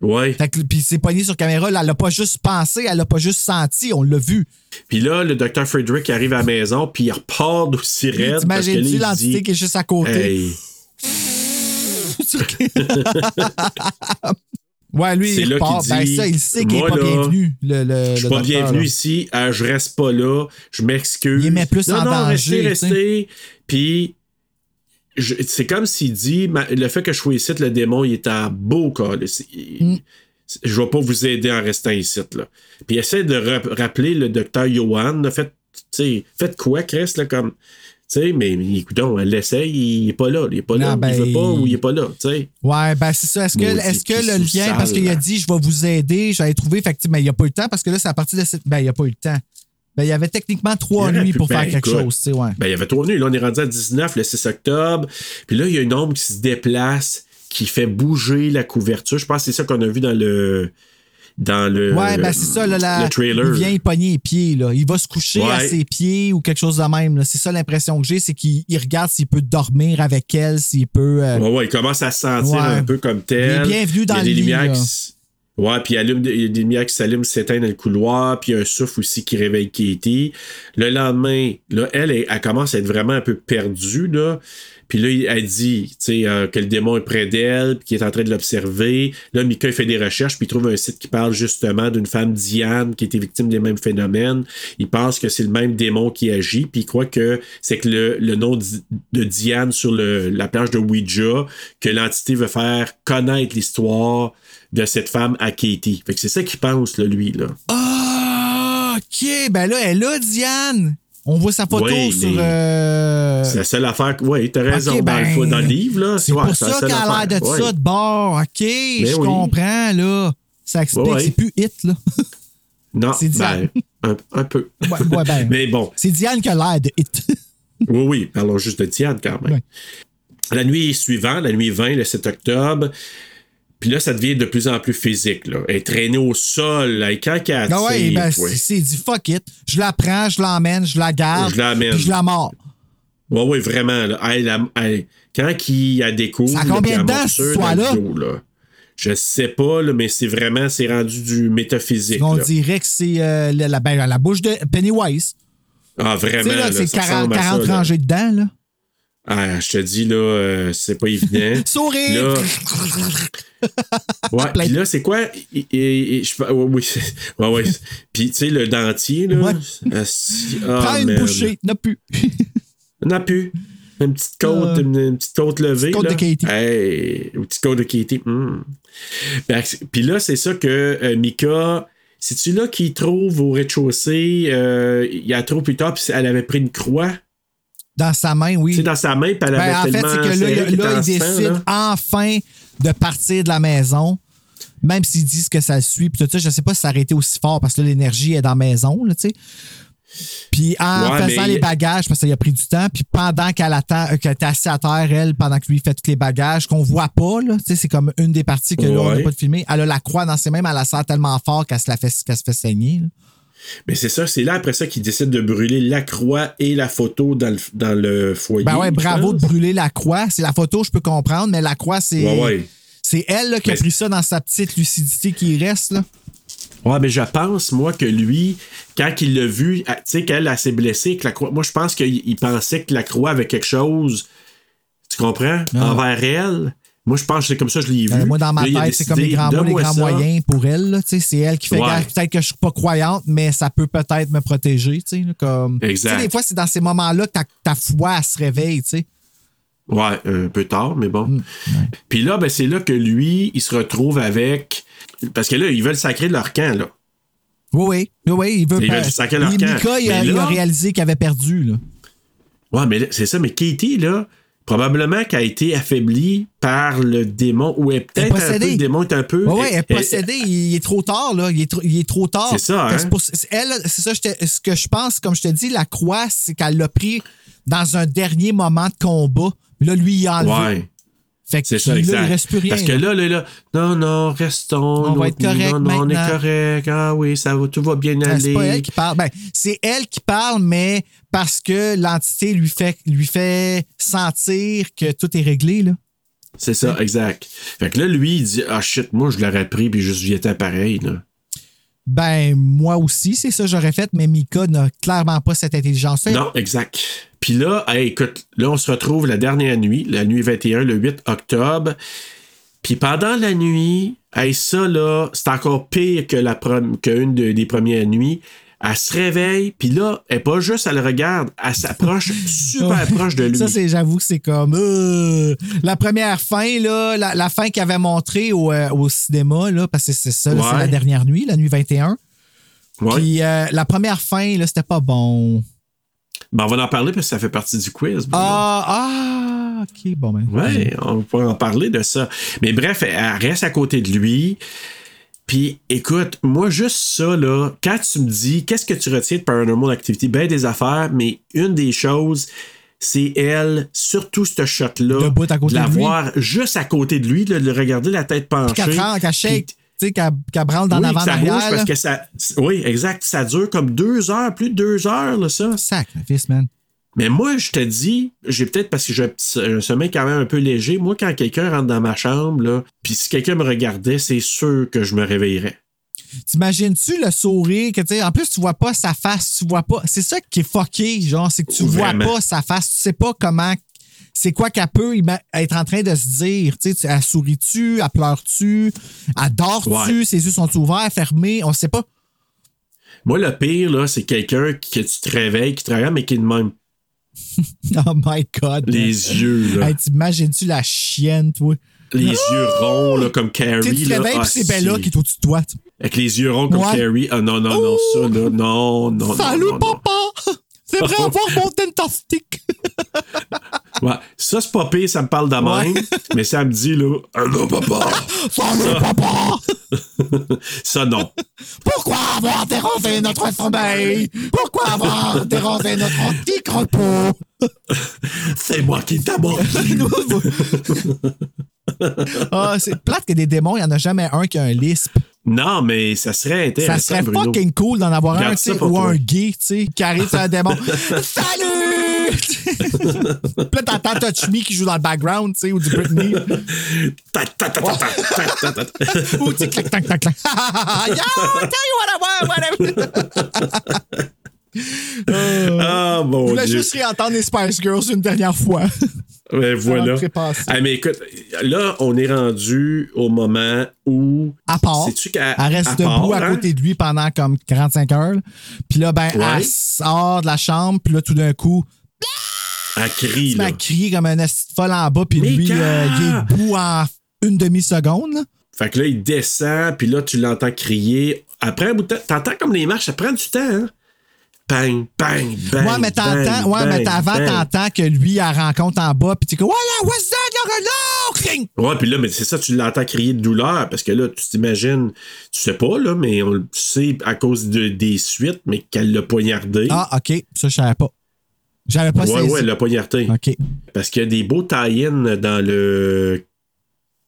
Ouais. Puis c'est pogné sur caméra. Là, elle l'a pas juste pensé, elle l'a pas juste senti. On l'a vu. Puis là, le docteur Frederick arrive à la maison, puis il repart d'aussi raide. T'imagines-tu l'entité qui est juste à côté? Hey, ouais, lui, il repart. Ben ça, il sait qu'il est pas là, bienvenu. Le, le, je suis pas docteur, bienvenu là. ici, euh, je reste pas là, je m'excuse. Il met plus non, en non, danger, Restez, restez. Puis c'est comme s'il dit ma- le fait que je sois ici, le démon, il est à beau cas. là. C'est- il- Je vais pas vous aider en restant ici. Là. Puis il essaie de ra- rappeler le docteur Johan. là, Faites, faites quoi, Chris, là, comme. Sais, mais écoute, elle l'essaye, il est pas là. Il est pas là. Non, ben, il veut pas ou il est pas là. Ouais, ben c'est ça. Est-ce que, est-ce que le lien, parce qu'il a là. dit je vais vous aider, j'avais trouvé, fait que, mais il n'y a pas eu le temps parce que là, c'est à partir de cette. Ben, il n'y a pas eu le temps. Ben, il y avait techniquement trois Il nuits pour ben, faire quelque écoute, chose, tu sais, ouais. Ben, il y avait trois nuits. Là, on est rendu à 19, le 6 octobre. Puis là, il y a une ombre qui se déplace, qui fait bouger la couverture. Je pense que c'est ça qu'on a vu dans le. Dans le. Ouais, ben c'est ça, là, la- le trailer. il vient y pogner les pieds, là. Il va se coucher à ses pieds ou quelque chose de même. C'est ça l'impression que j'ai, c'est qu'il il regarde s'il peut dormir avec elle, s'il peut. euh, Ouais, ouais, il commence à se sentir Ouais. un peu comme tel. Il est bienvenu dans il y a le lit, lumières qui Ouais, puis il, y a des lumières qui s'allument, s'éteignent dans le couloir, puis il y a un souffle aussi qui réveille Katie. Le lendemain, là, elle, elle commence à être vraiment un peu perdue, là. Puis là, elle dit, euh, que le démon est près d'elle, puis qu'il est en train de l'observer. Là, Mika, fait des recherches, puis il trouve un site qui parle justement d'une femme, Diane, qui était victime des mêmes phénomènes. Il pense que c'est le même démon qui agit, puis il croit que c'est le, nom de Diane sur la plage de Ouija, que l'entité veut faire connaître l'histoire de cette femme à Katie. Fait que c'est ça qu'il pense, lui, là. Ah, OK. Ben là, elle là, Diane. On voit sa photo Oui, sur. euh, C'est la seule affaire. que- Oui, t'as raison. Ok, dans, le, ben, dans le livre, là. C'est pour ça qu'elle a l'air de Ouais. ça de bord. OK, je oui. comprends, là. Ça explique. Ouais. C'est plus hit, là. Non, C'est Diane. ben, un, un peu. Ouais, ben, Mais bon, c'est Diane qui a l'air de hit. oui, oui, parlons juste de Diane quand même. La nuit suivante, la nuit 20, le 7 octobre, puis là, ça devient de plus en plus physique. Là. Elle est traînée au sol, là, et quand elle Ah ouais, ben, ouais. c'est dit fuck it. Je la prends, je l'emmène, je la garde. Je l'emmène. puis je la mords. Ouais, ouais, vraiment. Là. Elle, elle- elle- quand il a découvre. Ça a là, combien de dans le histoire-là? dos, là? Je sais pas, là, mais c'est vraiment, c'est rendu du métaphysique. On là. dirait que c'est euh, la, ben, la bouche de Pennywise. Ah, Tu vraiment. sais, là, là, c'est ça 40, ressemble à ça, 40 là. rangées dedans, là. Ah, je te dis, là, euh, c'est pas évident. Sourire! Ouais, puis là, c'est quoi? Et- et- et je ouais, oui, ouais, ouais. Puis, tu sais, le dentier, là. Ouais. ah, Prends une man. bouchée, n'a plus. N'a plus. Une petite côte, Euh, une, une petite côte levée. côte là. de Katie. Hey, une petite côte de Katie. Ben, c'est- Puis là, c'est ça que euh, Mika, c'est-tu là qu'il trouve au rez-de-chaussée, il y a trop plus tard, puis elle avait pris une croix? Dans sa main, oui. Sais, dans sa main, puis elle avait Ben, en fait, c'est que là, là, était il décide là. enfin de partir de la maison. Même s'ils disent que ça le suit, puis tout ça, je sais pas si ça aurait été aussi fort parce que l'énergie est dans la maison, là, tu sais. Puis en Ouais, faisant mais- les bagages, parce qu'il a pris du temps, puis pendant qu'elle attend, euh, qu'elle est assise à terre, elle, pendant que lui fait tous les bagages, qu'on voit pas, là, c'est comme une des parties que là, on n'a pas de filmer. Elle a la croix dans ses mains, mais elle la sent tellement fort qu'elle se, la fait, qu'elle se fait saigner. là. Mais c'est ça, c'est là après ça qu'il décide de brûler la croix et la photo dans le, dans le foyer. Ben ouais, bravo de brûler la croix. C'est la photo, je peux comprendre, mais la croix, c'est. Ouais, ouais. C'est elle là, qui a Mais- pris ça dans sa petite lucidité qui reste. Là. Ouais, mais je pense, moi, que lui, quand il l'a vu, ah, tu sais, qu'elle elle s'est blessée, que la croix. Moi, je pense qu'il il pensait que la croix avait quelque chose. Tu comprends? Ah. Envers elle. Moi, je pense que c'est comme ça que je l'ai vu. Euh, moi, dans ma Là, tête, c'est comme les grands mots, les grands ça. moyens pour elle. là, C'est elle qui fait Ouais. gaffe. Peut-être que je suis pas croyante, mais ça peut peut-être me protéger. là, Comme... Exact. Des fois, c'est dans ces moments-là que ta, ta foi elle se réveille. sais. Ouais, un peu tard, mais bon. Puis là, ben, c'est là que lui, il se retrouve avec. Parce que là, ils veulent sacrer leur camp, là. Oui, oui. oui, oui il veut Il pas. veut sacrer leur camp. Mika, il a, Mais il a là- réalisé qu'il avait perdu. Là. Ouais, mais là, c'est ça, mais Katie, là, Probablement qu'elle a été affaiblie par le démon, ou est peut-être un peu, possédée. le démon est un peu. Ouais, elle est possédée. Il est trop tard, là. Il est trop, il est trop tard. C'est ça, hein? c'est elle, c'est ça, je ce que je pense, comme je te dis, la croix, c'est qu'elle l'a pris dans un dernier moment de combat. Là, lui, il a enlevé. Ouais. Fait que C'est ça, là, exact. il reste plus rien. Parce que là, là, là, non, non, restons. On va être correct Non, non, on est correct. Ah oui, ça va, tout va bien aller. C'est pas elle qui parle. Ben, c'est elle qui parle, mais parce que l'entité lui fait, lui fait sentir que tout est réglé, là. C'est ça, exact. Fait que là, lui, il dit Ah shit, moi, je l'aurais pris, puis juste j'étais pareil. Là. Ben, moi aussi, c'est ça que j'aurais fait, mais Mika n'a clairement pas cette intelligence-là. Non, exact. Puis là, hey, écoute, là, on se retrouve la dernière nuit, la nuit 21, le 8 octobre. Puis pendant la nuit, hey, ça, là, c'est encore pire que la qu'une de- des premières nuits. Elle se réveille, puis là, elle est pas juste, elle le regarde, elle s'approche super proche de lui. Ça, c'est, j'avoue que c'est comme. euh, la première fin, là, la, la fin qu'il avait montrée au, euh, au cinéma, là, parce que c'est ça, c'est la dernière nuit, la nuit 21. Ouais. Puis euh, la première fin, là, c'était pas bon. Ben, on va en parler parce que ça fait partie du quiz. Ah, ah, ok, bon, ben. Ouais, on pourrait en parler de ça. Mais bref, elle reste à côté de lui. Puis écoute, moi, juste ça, là, quand tu me dis qu'est-ce que tu retiens de Paranormal Activity, ben des affaires, mais une des choses, c'est elle, surtout ce shot-là, Debout à côté de la voir juste à côté de lui, là, de le regarder la tête penchée. Qu'elle shake, tu sais, qu'elle, branle dans oui, l'avant ça bouge parce que ça. Oui, exact. Ça dure comme deux heures, plus de deux heures, là, ça. Sacrifice, man. Mais moi, je te dis, j'ai peut-être parce que j'ai un, sommeil quand même un peu léger. Moi, quand quelqu'un rentre dans ma chambre, puis si quelqu'un me regardait, c'est sûr que je me réveillerais. T'imagines-tu le sourire que, tu sais, en plus, tu vois pas sa face, tu vois pas. C'est ça qui est fucké, genre, c'est que tu Vraiment. vois pas sa face, tu sais pas comment. C'est quoi qu'elle peut être en train de se dire? Tu sais, tu- elle sourit-tu, elle pleure-tu, elle dort-tu, Ouais. ses yeux sont ouverts, fermés, on sait pas. Moi, le pire, là, c'est quelqu'un que tu te réveilles, qui te regarde, mais qui est de même. Oh my God. Les yeux, là. Hey, t'imagines-tu la chienne, toi? Les yeux ronds, là, comme Carrie. tu te réveilles, Ah, c'est Bella qui est au-dessus de toi. Avec les yeux ronds comme Ouais. Carrie. Ah non, non, non, ça, là. Non, non, Salut, non. papa! C'est vrai avoir mon tentastique! Ouais. Ça, c'est pas pire, ça me parle de Ouais. même. mais ça me dit, là, Allô, papa! Papa! Ça, non. Pourquoi avoir dérangé notre sommeil? Pourquoi avoir dérangé notre antique repos? C'est moi qui t'a menti. ah, c'est plate que des démons, il n'y en a jamais un qui a un lisp. Non, mais ça serait intéressant. Ça serait Bruno. fucking cool d'en avoir Garde un, ou toi. un gay, tu sais, qui arrive sur un démon. Salut! Puis là, t'entends Touch Me qui joue dans le background, tu sais, ou du Britney. Ou tu clac, clac, clac, clac. Yo, tell you what I want, whatever. Ah, Je mon voulais Dieu. juste réentendre les Spice Girls une dernière fois. Ouais, voilà. Ah, mais écoute, là, on est rendu au moment où. À part. Sais-tu qu'elle reste à debout part, à hein? côté de lui pendant comme 45 heures. Puis là, ben, Ouais. elle sort de la chambre, puis là, tout d'un coup, Elle crie, là. comme un esti folle en bas, puis Mais lui, euh, il est debout en une demi-seconde. Fait que là, il descend, puis là, tu l'entends crier. Après un bout de temps, t'entends comme les marches, ça prend du temps, hein? Bang, bang, bang. ouais, mais t'entends, bang, ouais, mais bang, avant, bang. t'entends que lui, elle rencontre en bas, puis tu comme, voilà, what's that, là, cling! Ouais, puis là, mais c'est ça, tu l'entends crier de douleur, parce que là, tu t'imagines, tu sais pas, là, mais on le sait à cause de, des suites, mais qu'elle l'a poignardé. Ah, OK, ça, je savais pas. J'avais pas ouais, ouais, elle l'a poignardé. OK. Parce qu'il y a des beaux tie-in dans le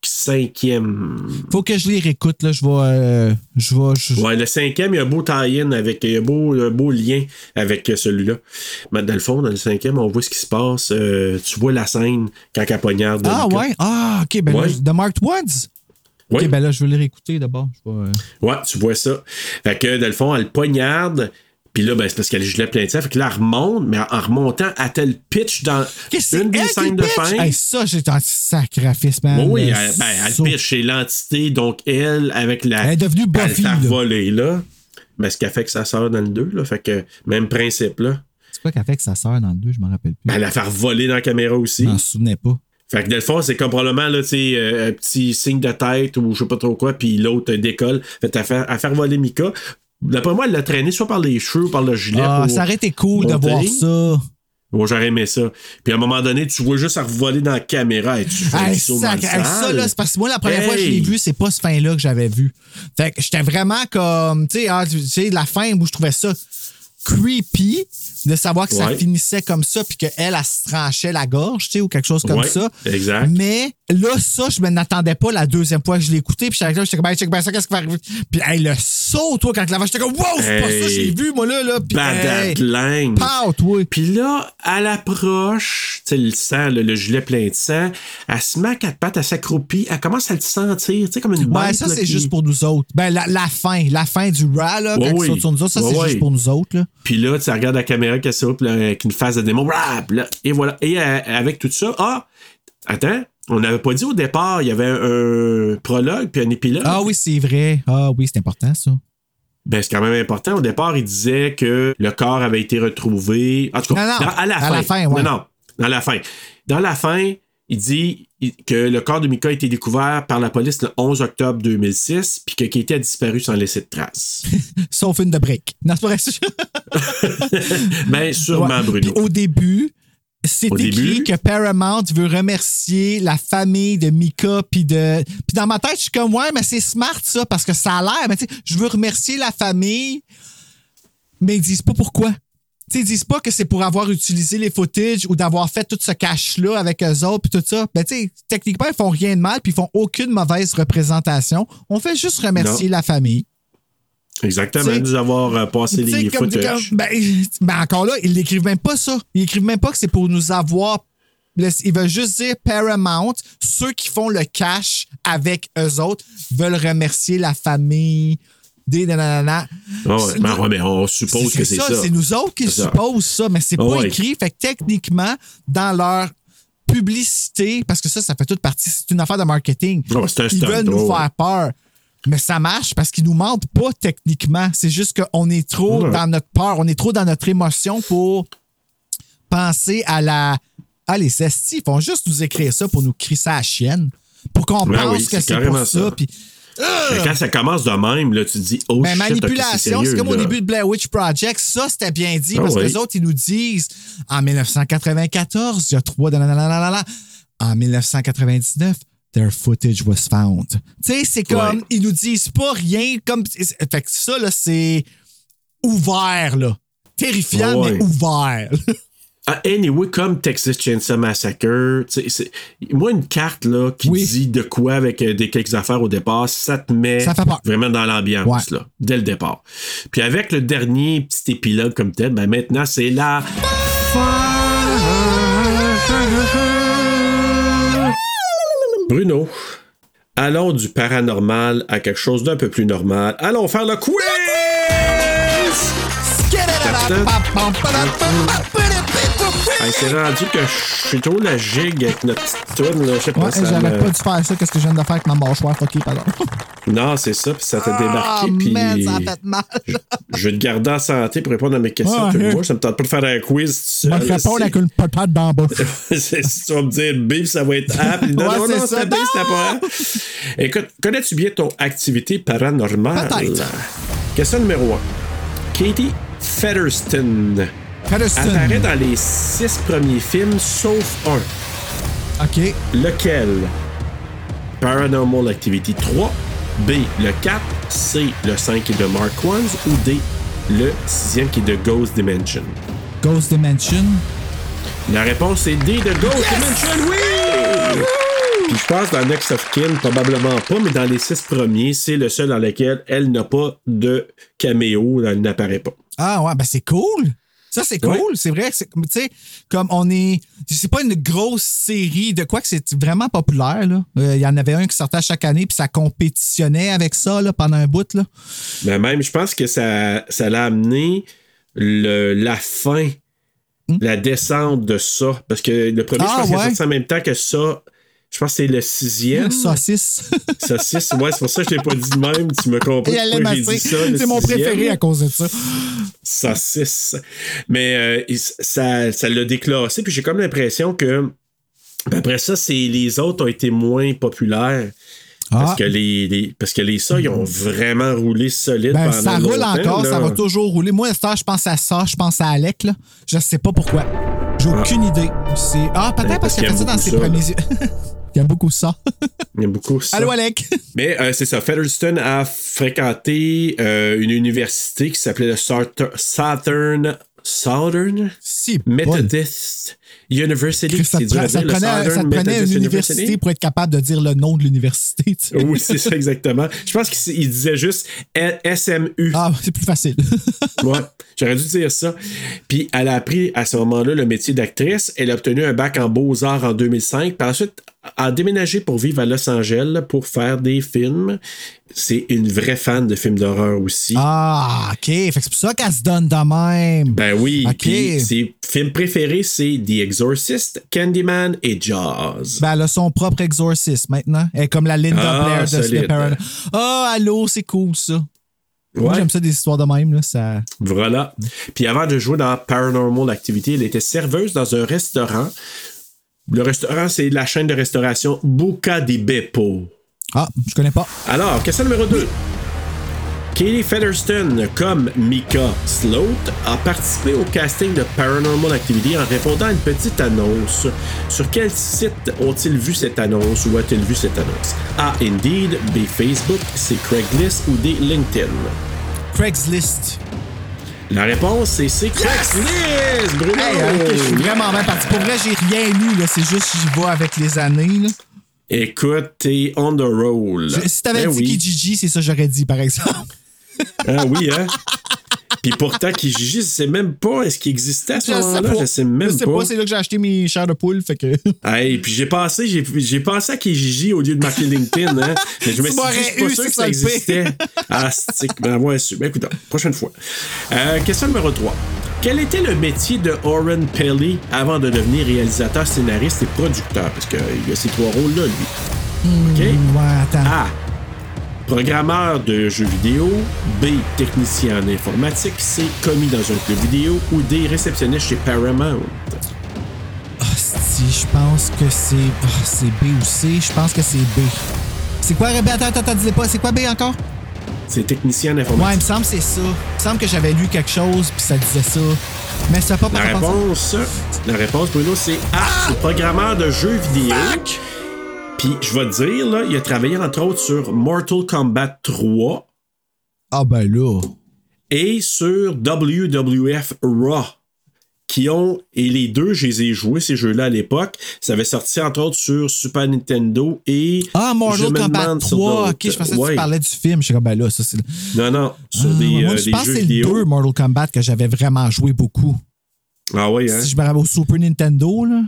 cinquième. Faut que je les réécoute, là, je vais, euh, je vais, je- Ouais, le cinquième, il y a un beau tie-in avec. Il y a un beau, un beau lien avec celui-là. Mais dans le fond, dans le cinquième, on voit ce qui se passe. euh, tu vois la scène quand elle poignarde. Ah, ouais? Ah, OK, ben Ouais. Marked Ones? Oui. OK, ben là, je vais les réécouter d'abord. Euh, Ouais, tu vois ça. Fait que, dans le fond, elle poignarde. Puis là, ben, c'est parce qu'elle est gelée plein de sang. Fait que là, elle remonte, mais en remontant, à tel pitch dans une des elle scènes de fin. Hey, ça, j'ai un sacrifice, man. oui, Le elle, ben, elle pitch chez l'entité, donc elle, avec la. Elle est devenue Elle Buffy, fait là. voler, là. Mais ce qu'elle fait que sa sœur dans le 2, là. Fait que, même principe, là. C'est quoi qu'elle fait avec sa sœur dans le 2? Je m'en rappelle plus. Ben, elle la fait voler dans la caméra aussi. Je m'en souvenais pas. Fait que, dans le fond, c'est comme probablement, là, tu sais, euh, un petit signe de tête ou je sais pas trop quoi, puis l'autre décolle. Fait à faire, à faire voler Mika. D'après moi, elle l'a traîné soit par les cheveux ou par le gilet. Ah, pour ça aurait été cool de voir ça. Bon, j'aurais aimé ça. Puis à un moment donné, tu vois juste à revoler dans la caméra et tu fais Hey, dans le ça, sale. là, c'est parce que moi, la première fois que je l'ai vu, c'est pas ce fin-là que j'avais vu. Fait que j'étais vraiment comme, tu sais, ah, tu sais, la fin où je trouvais ça creepy de savoir que ça Ouais. finissait comme ça puis qu'elle, elle, elle se tranchait la gorge, tu sais, ou quelque chose comme Ouais, ça. exact. Mais là, ça, je me n'attendais pas la deuxième fois que je l'ai écouté. Puis j'étais comme, hey, check bien ça, qu'est-ce qui va arriver? Puis, hey, le saut, toi, quand la vache, j'étais comme, wow, c'est pas ça, j'ai vu, moi, là, là. Puis, hey, pow, toi. Puis là, à l'approche, tu sais, le sang, le, le gilet plein de sang, elle se met à quatre pattes, elle s'accroupit, elle commence à le sentir, tu sais, comme une Ouais, bête, ça, là, c'est qui- juste pour nous autres. Ben, la, la fin, la fin du rat, là, quand Ouais, oui. saute sur nous autres, ça, Ouais, c'est ouais. juste pour nous autres, là. Puis là, tu regardes la caméra qui là, avec une phase de démon, et voilà. Et euh, avec tout ça, ah, attends, on n'avait pas dit au départ, il y avait un, un prologue puis un épilogue. Ah oui, c'est vrai. Ah oui, c'est important, ça. Ben, c'est quand même important. Au départ, il disait que le corps avait été retrouvé. En tout cas, Non, non, dans- à la à fin. la fin, ouais. Non, non, dans la fin. Dans la fin, il dit que le corps de Mika a été découvert par la police le 11 octobre 2006, puis que Katie a disparu sans laisser de traces. Sauf une de break. Non, c'est pas vrai. ben, sûrement, Ouais. Bruno. Au début, c'est écrit début? que Paramount veut remercier la famille de Mika puis de puis dans ma tête je suis comme ouais mais c'est smart ça parce que ça a l'air mais tu sais je veux remercier la famille mais ils disent pas pourquoi tu sais, ils disent pas que c'est pour avoir utilisé les footage ou d'avoir fait tout ce cash là avec eux autres puis tout ça ben tu techniquement ils font rien de mal puis ils font aucune mauvaise représentation on fait juste remercier Non. la famille Exactement, T'sais- nous avoir euh, passé les comme- ben, ben, encore là, ils n'écrivent même pas ça. Ils écrivent même pas que c'est pour nous avoir. Ils veulent juste dire Paramount, ceux qui font le cash avec eux autres veulent remercier la famille des nanana. Ah ouais, ben ouais, mais on suppose que c'est ça. C'est nous autres qui C'est ça. supposent ça, mais c'est Ah pas ouais. écrit. Fait que techniquement, dans leur publicité, parce que ça, ça fait toute partie, c'est une affaire de marketing. C'est un Ils stunt, veulent nous oh faire peur. Mais ça marche parce qu'ils nous mentent pas techniquement. C'est juste qu'on est trop Ouais. dans notre peur, on est trop dans notre émotion pour penser à la. Ah, les estis, ils font juste nous écrire ça pour nous crier ça à la chienne. Pour qu'on Ben pense oui, que c'est pour ça. ça. Puis, Mais quand ça commence de même, là, tu te dis, oh ben, shit, manipulation, c'est comme au début de Blair Witch Project. Ça, c'était bien dit Ah parce que les autres, ils nous disent en 1994, il y a trois. En 1999, their footage was found. Tu sais, c'est comme, Ouais. ils nous disent pas rien comme. Fait que ça, là, c'est ouvert, là. Terrifiant, Ouais. mais ouvert. Ah, anyway, comme Texas Chainsaw Massacre, tu sais, c'est- moi, une carte là, qui dit de quoi avec euh, des quelques affaires au départ, ça te met Ça fait peur. vraiment dans l'ambiance, Ouais. là, dès le départ. Puis avec le dernier petit épilogue comme tel, ben maintenant, c'est la Bruno, allons du paranormal à quelque chose d'un peu plus normal. Allons faire le quiz! Hey, c'est rendu que je suis trop la gigue avec notre petite toune, là. Je sais pas, Ouais, ça j'aurais me- pas dû faire ça, qu'est-ce que je viens de faire avec ma mâchoire fuckée, pardon. Non, c'est ça, puis ça t'a Ah, débarqué, puis man, ça a fait mal. je vais te garder en santé pour répondre à mes questions. Le mois. ça me tente pas de faire un quiz Je vais seul. te répondre avec une patate bouche. C'est- si tu vas me dire B, puis ça va être A. puis non, Ouais, non, c'est non, ça. c'était B, c'était pas. Écoute, connais-tu bien ton activité paranormale? Peut-être. Question numéro 1. Katie Featherston Featherston. apparaît dans les six premiers films, sauf un. OK. Lequel? Paranormal Activity 3, B, le 4, C, le 5 qui est de Mark Ones ou D, le 6e qui est de Ghost Dimension? Ghost Dimension. La réponse est D de Ghost Dimension, oui! Puis je pense dans Next of Kin, probablement pas, mais dans les six premiers, c'est le seul dans lequel elle n'a pas de caméo, elle n'apparaît pas. Ah ouais, ben c'est cool. Ça, c'est cool. C'est vrai. que c'est- Tu sais, comme on est. C'est pas une grosse série de quoi que c'est vraiment populaire. Euh, Il y en avait un qui sortait chaque année, puis ça compétitionnait avec ça là, pendant un bout. Là. Mais même, je pense que ça, ça l'a amené le, la fin, la descente de ça. Parce que le premier, Hmm? Ah, je pense qu'il sorti en même temps que ça. Je pense que c'est le sixième. Saucisse. Saucisse, ouais, c'est pour ça que je l'ai pas dit de même. Tu me comprends pourquoi j'ai dit ça. C'est mon préféré à cause de ça. Saucisse. Mais euh, ça, ça l'a déclassé. Puis j'ai comme l'impression que puis après ça, c'est les autres ont été moins populaires. Parce Ah. que les, les- parce que les ça, ils ont vraiment roulé solide Ben, pendant ça roule encore, là. ça va toujours rouler. Moi, ça, je pense à ça, je pense à Alec. Là. Je sais pas pourquoi. J'ai aucune idée. Ah, peut-être parce parce qu'elle qu'il fait ça dans ses premiers... Il y a beaucoup ça. Il y a beaucoup ça. Allô, Alec? Mais euh, c'est ça. Featherston a fréquenté euh, une université qui s'appelait le Southern. Southern Si, Methodist University. Ça te, dur pre- à ça te prenait, ça te prenait une université pour être capable de dire le nom de l'université. tu sais. Oui, c'est ça, exactement. Je pense qu'il il disait juste SMU. Ah, c'est plus facile. Ouais, j'aurais dû dire ça. Puis elle a appris à ce moment-là le métier d'actrice. Elle a obtenu un bac en beaux-arts en 2005. Puis ensuite, a déménagé pour vivre à Los Angeles pour faire des films. C'est une vraie fan de films d'horreur aussi. Ah, OK. C'est pour ça qu'elle se donne de même. Ben oui. OK. Puis ses films préférés, c'est The Exorcist, Candyman et Jaws. Ben, elle a son propre exorciste maintenant. Elle est comme la Linda Ah, Blair de Parent. Ah, allô, c'est cool ça. Moi, j'aime ça des histoires de même. Là, ça... Voilà. Puis avant de jouer dans Paranormal Activity, elle était serveuse dans un restaurant. Le restaurant, c'est la chaîne de restauration Buca di Beppo. Ah, je connais pas. Alors, question numéro 2. Katie Featherston, comme Mika Sloat, a participé au casting de Paranormal Activity en répondant à une petite annonce. Sur quel site ont-ils vu cette annonce ou a-t-il vu cette annonce? A. Indeed, B. Facebook, C. Craigslist ou D. LinkedIn? Craigslist. La réponse, c'est. Craigslist, Bruno! Hey, ok, je suis vraiment bien parti. Pour vrai, j'ai rien lu. là. C'est juste que j'y vais avec les années. Là. Écoute, t'es on the roll. Je- si t'avais Ben dit oui. Kijiji, c'est ça que j'aurais dit, par exemple. Ah oui, hein? Puis pourtant, Kijiji, je sais même pas, est-ce qu'il existait à ce Je sais moment-là? pas. Je sais même Je sais pas, c'est là que j'ai acheté mes chairs de poule. Fait que. Hey, puis j'ai pensé, j'ai, j'ai pensé à Kijiji au lieu de marquer LinkedIn, hein. Mais je me Tu suis dit, m'aurais je suis pas eu, sûr c'est que ça existait. Ah, stick. Ben, ouais, su. Ben, écoute, prochaine fois. Euh, question numéro 3. Quel était le métier de Oren Pelly avant de devenir réalisateur, scénariste et producteur? Parce qu'il a ces trois rôles-là, lui. OK? Ouais, attends. A. Programmeur de jeux vidéo. B. Technicien en informatique. C. Commis dans un club vidéo. Ou D. Réceptionniste chez Paramount. Ah, si, je pense que c'est. ah, c'est B ou C. Je pense que c'est B. C'est quoi, Rebecca? Attends, attends, dis pas. C'est quoi B encore? C'est technicien en Ouais, il informatique. me semble que c'est ça. Il me semble que j'avais lu quelque chose puis ça disait ça. Mais c'est pas La ça. réponse, la réponse, Bruno, c'est A. C'est programmeur de jeux vidéo. Puis, je vais te dire, là, il a travaillé entre autres sur Mortal Kombat 3 Ah, ben là. et sur WWF Raw. Qui ont, et les deux, je les ai joués, ces jeux-là, à l'époque. Ça avait sorti entre autres sur Super Nintendo et. Ah, Mortal Kombat demande sur 3. Ok, je pensais que Ouais. tu parlais du film. Je suis comme, ben là, ça, c'est. Non, non, sur Ah, des, moi, euh, je des pense que c'est le vidéo. 2 Mortal Kombat que j'avais vraiment joué beaucoup. Ah oui, hein? Si je me rappelle au Super Nintendo, là.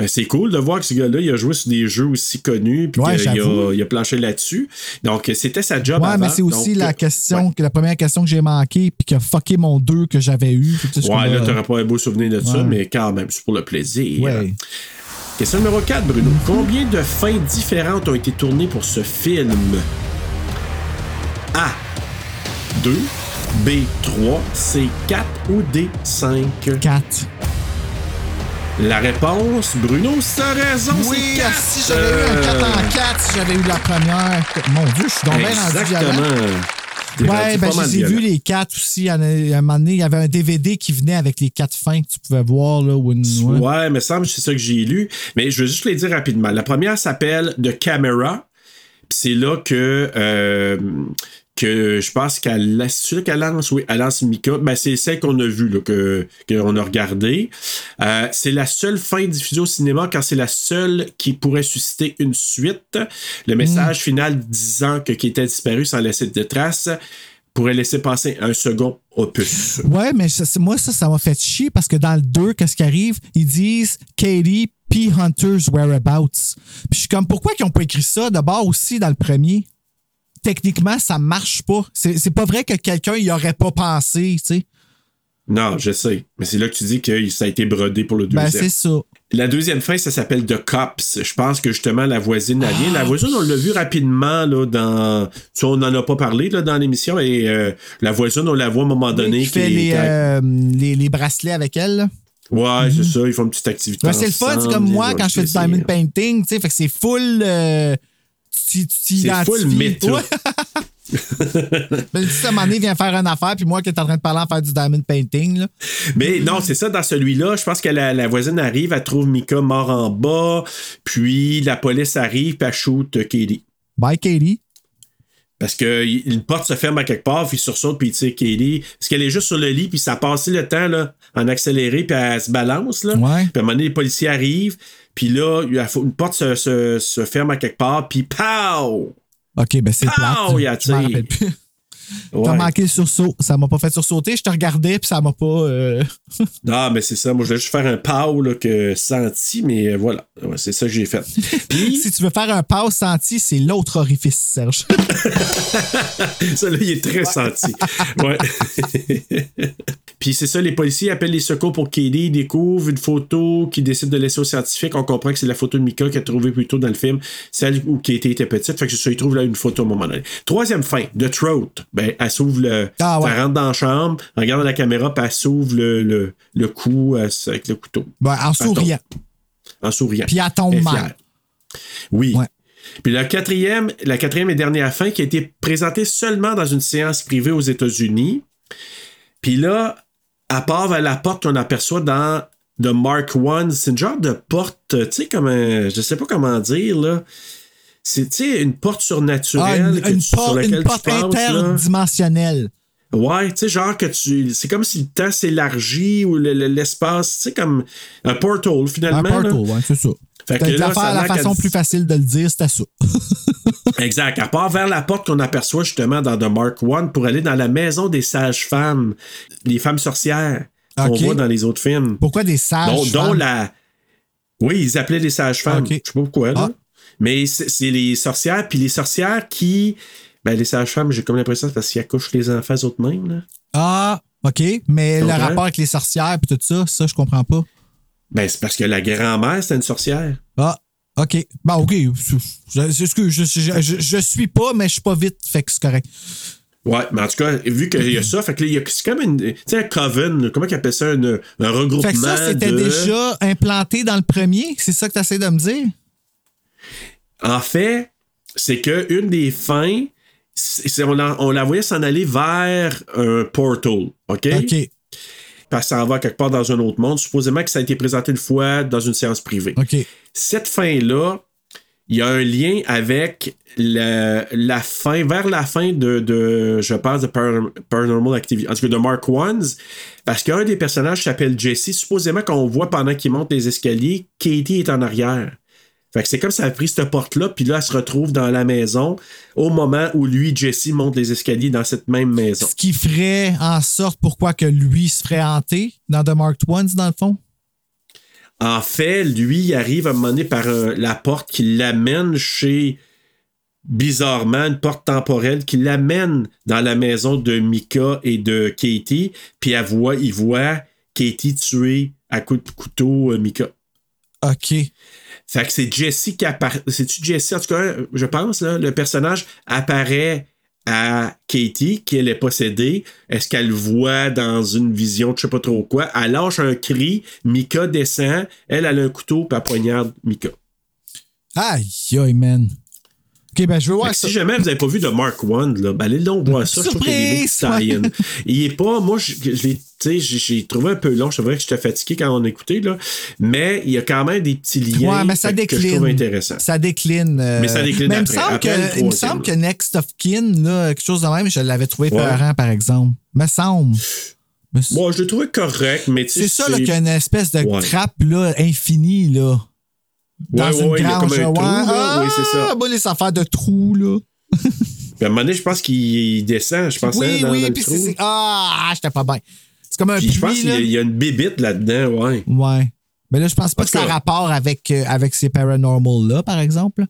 Ben, c'est cool de voir que ce gars-là, il a joué sur des jeux aussi connus, puis Ouais, qu'il j'avoue. a, il a planché là-dessus. Donc, c'était sa job Ouais, avant. mais c'est aussi Donc, la euh, question, ouais. que la première question que j'ai manquée puis qui a fucké mon 2 que j'avais eu. Tu sais, Ouais, là, t'auras pas un beau souvenir de ça, mais quand même, c'est pour le plaisir. Ouais. Question numéro 4, Bruno. Combien de fins différentes ont été tournées pour ce film? A. 2. B. 3. C. 4. Ou D. 5. 4. La réponse, Bruno, c'est raison, Oui, c'est 4. si j'avais eu un 4 en 4, si j'avais eu la première. Mon Dieu, je suis rendu violent. Exactement. T'es Ouais, ben mal je les quatre aussi. À un moment donné, il y avait un DVD qui venait avec les quatre fins que tu pouvais voir. Là, ou une, ouais. Me semble c'est ça que j'ai lu. Mais je vais juste les dire rapidement. La première s'appelle The Camera. Puis c'est là que, euh, que je pense qu'elle là qu'elle lance, oui, elle lance Mika. Ben, c'est celle qu'on a vue, là, que, qu'on a regardée. Euh, c'est la seule fin diffusée au cinéma car c'est la seule qui pourrait susciter une suite. Le message final disant que qui était disparu sans laisser de traces pourrait laisser passer un second opus. Ouais, mais ça, moi, ça, ça m'a fait chier parce que dans le 2, qu'est-ce qui arrive? Ils disent Katie P. Hunter's Whereabouts. Puis je suis comme, pourquoi ils ont pas écrit ça d'abord aussi dans le premier? Techniquement, ça marche pas. C'est pas vrai que quelqu'un y aurait pas pensé, tu sais. Non, je sais. Mais c'est là que tu dis que ça a été brodé pour le deuxième. Ben, c'est ça. La deuxième fin, ça s'appelle The Cops. Je pense que justement, la voisine, Ah, vient. La voisine, on l'a vu rapidement là, dans. Tu sais, on n'en a pas parlé là, dans l'émission. Et euh, la voisine, on la voit à un moment donné. Qui fait qui- les, qui- euh, les, les bracelets avec elle. là. Ouais, c'est ça. Ils font une petite activité. Ouais, c'est le fun, c'est comme moi quand je fais du diamond painting, tu sais, fait que c'est full. euh, tu tu C'est t'identifies. full. Ouais. Ben, si à un moment donné, il vient faire une affaire, puis moi qui est en train de parler en faire du diamond painting, là. Mais non, c'est ça, dans celui-là, je pense que la, la voisine arrive, elle trouve Mika mort en bas, puis la police arrive, puis elle shoot euh, Katie. Bye, Katie. Parce que une porte se ferme à quelque part, puis il sursaute, puis il tire Katie. Parce qu'elle est juste sur le lit, puis ça a passé le temps là, en accéléré, puis elle se balance. Là. Ouais. Puis à un moment donné, les policiers arrivent, puis là, une porte se, se- se ferme à quelque part, puis POW! OK, ben c'est Pow! plate. Il a T'as manqué le sursaut. Ça m'a pas fait sursauter. Je te regardais, puis ça m'a pas. euh, Non, mais c'est ça. Moi, je voulais juste faire un POW là, que senti, mais euh, voilà. Ouais, c'est ça que j'ai fait. Puis, si tu veux faire un pause senti, c'est l'autre orifice, Serge. ça, là, il est très senti. Ouais. Puis c'est ça, les policiers appellent les secours pour Katie, ils découvrent une photo qu'ils décident de laisser aux scientifiques. On comprend que c'est la photo de Mika qu'il a trouvée plus tôt dans le film, celle où Katie était petite. Fait que ça, ils trouvent là une photo à un moment donné. Troisième fin, The Throat. Ben, elle s'ouvre le. Ah ouais. Elle rentre dans la chambre, elle regarde la caméra, puis elle s'ouvre le, le, le cou euh, avec le couteau. Ben, en souriant. En souriant. Puis elle tombe mal. Oui. Ouais. Puis la quatrième, la quatrième et dernière fin qui a été présentée seulement dans une séance privée aux États-Unis. Puis là, à part vers la porte qu'on aperçoit dans The Mark One, c'est une genre de porte, tu sais, comme un, je sais pas comment dire, là. C'est, une porte Ah, surnaturelle. une, que une tu- sur porte, laquelle une tu porte passes, là. interdimensionnelle. Ouais, tu sais, genre que tu. C'est comme si le temps s'élargit ou le- le- l'espace, tu sais, comme un portal finalement. Un portal, ouais, c'est ça. Fait que Fait que là, la, ça façon plus facile de le dire, c'était ça. Exact. À part vers la porte qu'on aperçoit justement dans The Mark One pour aller dans la maison des sages-femmes, les femmes sorcières qu'on voit dans les autres films. Pourquoi des sages Dont, dont femmes? la. Oui, ils appelaient les sages-femmes. Ok. Je sais pas pourquoi, là. Ah. Mais c'est les sorcières, puis les sorcières qui. Ben, les sages-femmes, j'ai comme l'impression que c'est parce qu'ils accouchent les enfants eux-mêmes, là. Ah, OK. Mais le rapport avec les sorcières et tout ça, ça, je comprends pas. Ben, c'est parce que la grand-mère, c'était une sorcière. Ah, OK. Bon, OK. Je, je, excuse, je, je, je- je suis pas, mais je suis pas vite, fait que c'est correct. Ouais, mais en tout cas, vu qu'il y a ça, fait que là, c'est comme une. Tu sais, un coven, comment ils appellent ça? Un, un regroupement. Fait que ça, c'était de... déjà implanté dans le premier? C'est ça que tu essaies de me dire? En fait, c'est que une des fins, on, la, on la voyait s'en aller vers un portal, OK? OK. Parce que ça en va quelque part dans un autre monde. Supposément que ça a été présenté une fois dans une séance privée. OK. Cette fin-là, il y a un lien avec la, la fin, vers la fin de, de je pense, de Par- Paranormal Activity, en tout cas de Mark Ones, parce qu'un des personnages s'appelle Jesse. Supposément qu'on voit pendant qu'il monte les escaliers, Katie est en arrière. Fait que c'est comme ça a pris cette porte-là, puis là, elle se retrouve dans la maison au moment où lui, Jesse, monte les escaliers dans cette même maison. Ce qui ferait en sorte pourquoi que lui se ferait hanter dans The Marked Ones, dans le fond? En fait, lui, il arrive à un moment donné par un- la porte qui l'amène chez, bizarrement, une porte temporelle qui l'amène dans la maison de Mika et de Katie, puis elle voit, il voit Katie tuer à coup de couteau euh, Mika. OK. C'est Jesse qui apparaît. C'est-tu Jesse, en tout cas, je pense, le personnage apparaît à Katie, qui elle est possédée. Est-ce qu'elle voit dans une vision de je sais pas trop quoi? Elle lâche un cri, Mika descend, elle, elle a un couteau, puis elle poignarde Mika. Aïe, aïe, man. OK, ben je veux voir ça. si jamais vous n'avez pas vu de Mark One, là, ben allez donc voir ça. Je trouve qu'il y a des beaux Surprise! tie-in. Il est pas, moi, je, je l'ai, j'ai, trouvé un peu long. C'est vrai que j'étais fatigué quand on écoutait, là. Mais il y a quand même des petits liens Ouais, mais ça fait que- je décline. trouve intéressant. Ça décline. euh, Mais ça décline mais il me après. semble, que, il me semble que Next of Kin, là, quelque chose de même, je l'avais trouvé Ouais. peurant, par exemple. Me semble. Moi, je l'ai trouvé correct, mais tu sais. c'est ça, là, qu'il y a une espèce de Ouais. trappe, là, infinie, là. Dans Ouais, une ouais, il y a grange. comme un trou, ouais. là. Oui, c'est ça. Ah, moi, les affaires de trous, là. Puis à un moment donné, je pense qu'il descend, je pense, oui, hein, dans, oui, dans le puis trou. Ah, j'étais pas bien. C'est comme un Puis je pense qu'il y, y a une bébite là-dedans, ouais. Ouais. Mais là, je pense pas que tout ça a rapport avec, euh, avec ces paranormal-là, par exemple.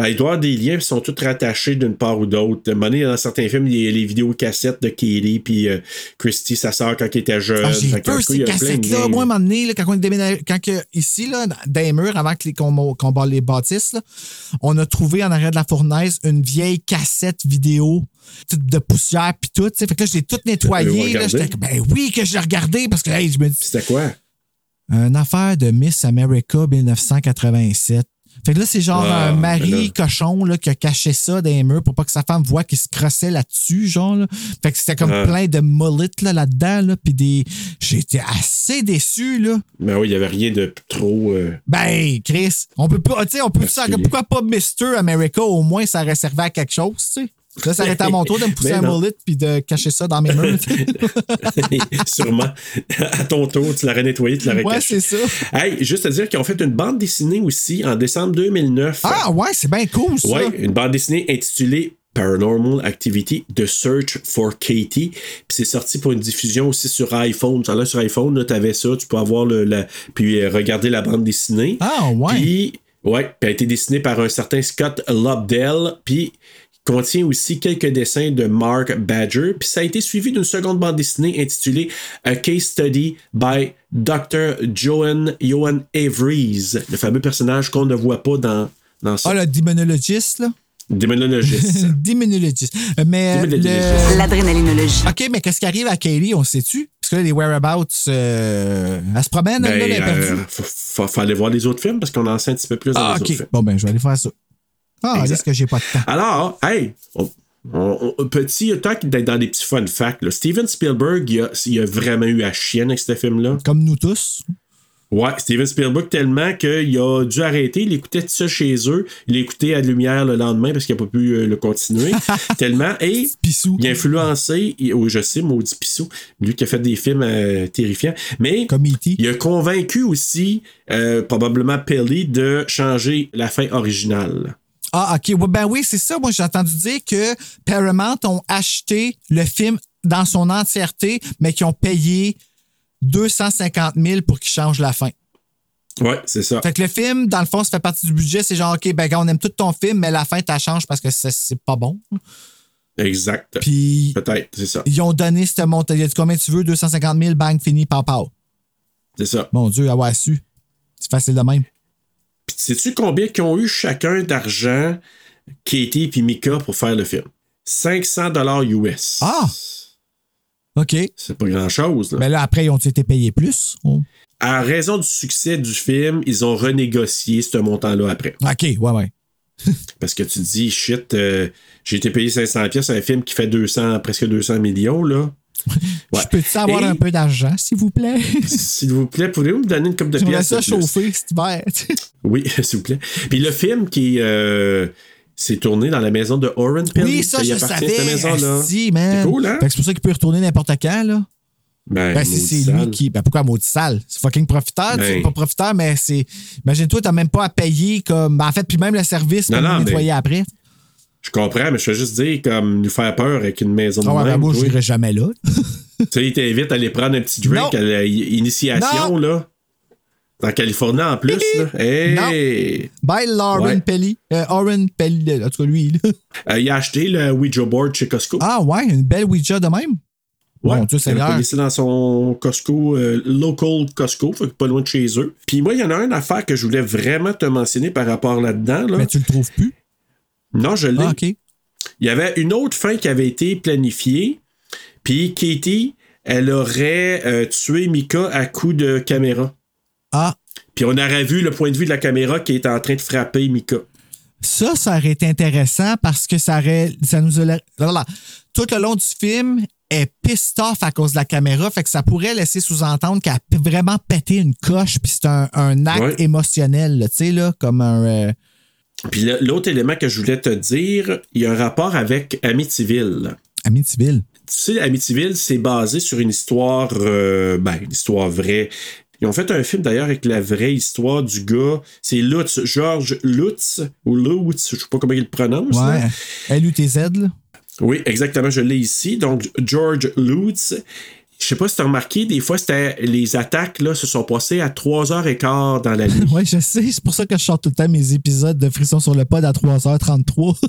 Ben, il doit y avoir des liens qui sont tous rattachés d'une part ou d'autre. Dans certains films, il y a les vidéos cassettes de Katie puis euh, Christy, sa sœur, quand elle était jeune. Ah, j'ai tout ces cassettes-là. Moi, à un moment donné, là, quand on est déménagé, quand que, ici, là, dans les murs, avant qu'on barre les bâtisses, là, on a trouvé en arrière de la fournaise une vieille cassette vidéo toute de poussière puis tout. tu sais. Fait que là, regardé? J'étais comme, ben oui, que je l'ai regardé parce que, hey, je me dis. C'était quoi? Une affaire de Miss America 1987. Fait que là, c'est genre Ah, un ben mari cochon là, qui a caché ça dans les murs pour pas que sa femme voit qu'il se crossait là-dessus, genre. Là. Fait que c'était comme Ah. plein de mullets là, là-dedans, là, puis des... J'étais assez déçu, là. Ben oui, il n'y avait rien de trop. euh, Ben, Chris, on peut pas, tu sais, on peut ça, pourquoi pas Mr. America, au moins, ça aurait servi à quelque chose, tu sais? Là, ça aurait été à mon tour de me pousser Ben un mullet puis de cacher ça dans mes murs. sais. Sûrement. À ton tour, tu l'aurais nettoyé, tu l'aurais Ouais, caché. c'est ça. Hey, juste à dire qu'ils ont fait une bande dessinée aussi en décembre 2009. Ah, ouais, c'est bien cool, ça. Ouais, une bande dessinée intitulée Paranormal Activity The Search for Katie. Puis c'est sorti pour une diffusion aussi sur iPhone. Là, sur iPhone, tu avais ça, tu peux avoir le, la- puis euh, regarder la bande dessinée. Ah, ouais. Puis, ouais, puis a été dessinée par un certain Scott Lobdell. Puis contient aussi quelques dessins de Mark Badger. Puis ça a été suivi d'une seconde bande dessinée intitulée A Case Study by Dr. Johan, Johan Averies, le fameux personnage qu'on ne voit pas dans, dans ça. Ah, le démonologiste, là? Démonologiste. Démonologiste. Mais euh, le... L'adrénalinologie. OK, mais qu'est-ce qui arrive à Kaylee, on sait-tu? Parce que là, les whereabouts, euh, elle se promène, elle, là, elle est Ben, perdue. euh, faut, faut- faut aller voir les autres films parce qu'on en sait un petit peu plus dans Ah, les OK. autres films. Bon, ben, je vais aller faire ça. Ah, est-ce que j'ai pas de temps? Alors, hey, on- on- on- petit, tant d'être dans des petits fun facts, là, Steven Spielberg, il a, il a vraiment eu à chienne avec ce film-là. Comme nous tous. Ouais, Steven Spielberg tellement qu'il a dû arrêter, il écoutait tout ça chez eux, il écoutait à la lumière le lendemain parce qu'il n'a pas pu euh, le continuer. tellement, et Pissou. il a influencé, il- oui, je sais, maudit Pissou, lui qui a fait des films euh, terrifiants, mais Comme E E.T. il a convaincu aussi, euh, probablement Pelly, de changer la fin originale. Ah, OK. Ben oui, c'est ça. Moi, j'ai entendu dire que Paramount ont acheté le film dans son entièreté, mais qu'ils ont payé 250 000 pour qu'il change la fin. Ouais, c'est ça. Fait que le film, dans le fond, ça fait partie du budget. C'est genre, OK, ben, gars, on aime tout ton film, mais la fin, t'as change parce que c'est pas bon. Exact. Puis, Peut-être, c'est ça. ils ont donné ce montant. Il a dit combien tu veux? 250 000, bang, fini, pow. C'est ça. Mon Dieu, avoir su. C'est facile de même. Puis sais-tu combien qu'ils ont eu chacun d'argent, Katie et Mika, pour faire le film? 500 dollars US. Ah! OK. C'est pas grand-chose. Mais là, après, ils ont été payés plus? À raison du succès du film, ils ont renégocié ce montant-là après. OK, ouais, ouais. Parce que tu te dis, shit, euh, j'ai été payé 500 pièces un film qui fait 200, presque 200 millions, là. Ouais. Je peux-tu avoir Et- un peu d'argent, s'il vous plaît? S'il vous plaît, pourriez-vous me donner une coupe de pièces? ça chauffer cet hiver. Oui, s'il vous plaît. Puis le film qui euh, s'est tourné dans la maison de Oren Pell. oui, ça, je appartient, savais. cette maison-là. Man. C'est cool, hein? C'est pour ça qu'il peut retourner n'importe quand, là. Ben, Ben, si c'est lui qui. Ben, pourquoi maudit sale? C'est fucking profiteur. Ben. C'est pas profiteur, mais c'est. Imagine-toi, t'as même pas à payer comme. ben, en fait, puis même le service pour nettoyer mais- après. Je comprends, mais je veux juste dire, comme nous faire peur avec une maison de ben, même. moi, je n'irai jamais là. Tu sais, il t'invite à aller prendre un petit drink Non. à l'initiation, là. Dans Californie en plus, là. Hey! Bye, Lauren Ouais. Pelly. Euh, Oren Pelly, en tout cas, lui. là. Euh, il a acheté le Ouija board chez Costco. Ah, ouais, une belle Ouija de même? Ouais, Mon Dieu, a laissé dans son Costco, euh, local Costco, fait que pas loin de chez eux. Puis moi, il y en a une affaire que je voulais vraiment te mentionner par rapport là-dedans. Là. Mais tu le trouves plus? Non, je l'ai. Ah. Il y avait une autre fin qui avait été planifiée. Puis Katie, elle aurait euh, tué Mika à coup de caméra. Ah, Puis on aurait vu le point de vue de la caméra qui est en train de frapper Mika. Ça, ça aurait été intéressant parce que ça aurait. Ça nous aurait- Voilà. Tout le long du film est pissed off à cause de la caméra, fait que ça pourrait laisser sous-entendre qu'elle a vraiment pété une coche, puis c'est un, un acte Ouais. émotionnel, tu sais, là, comme un. euh, Puis l'autre élément que je voulais te dire, il y a un rapport avec Amityville. Amityville? Tu sais, Amityville, c'est basé sur une histoire, euh, ben, une histoire vraie. Ils ont fait un film d'ailleurs avec la vraie histoire du gars. C'est Lutz, George Lutz, ou Lutz, je sais pas comment il le prononce. Ouais. LUTZ, là. Oui, exactement, je l'ai ici. Donc, George Lutz. Je sais pas si tu as remarqué, des fois, c'était les attaques là, se sont passées à 3h15 dans la nuit. Ouais, je sais. C'est pour ça que je sors tout le temps mes épisodes de Frisson sur le pod à 3h33.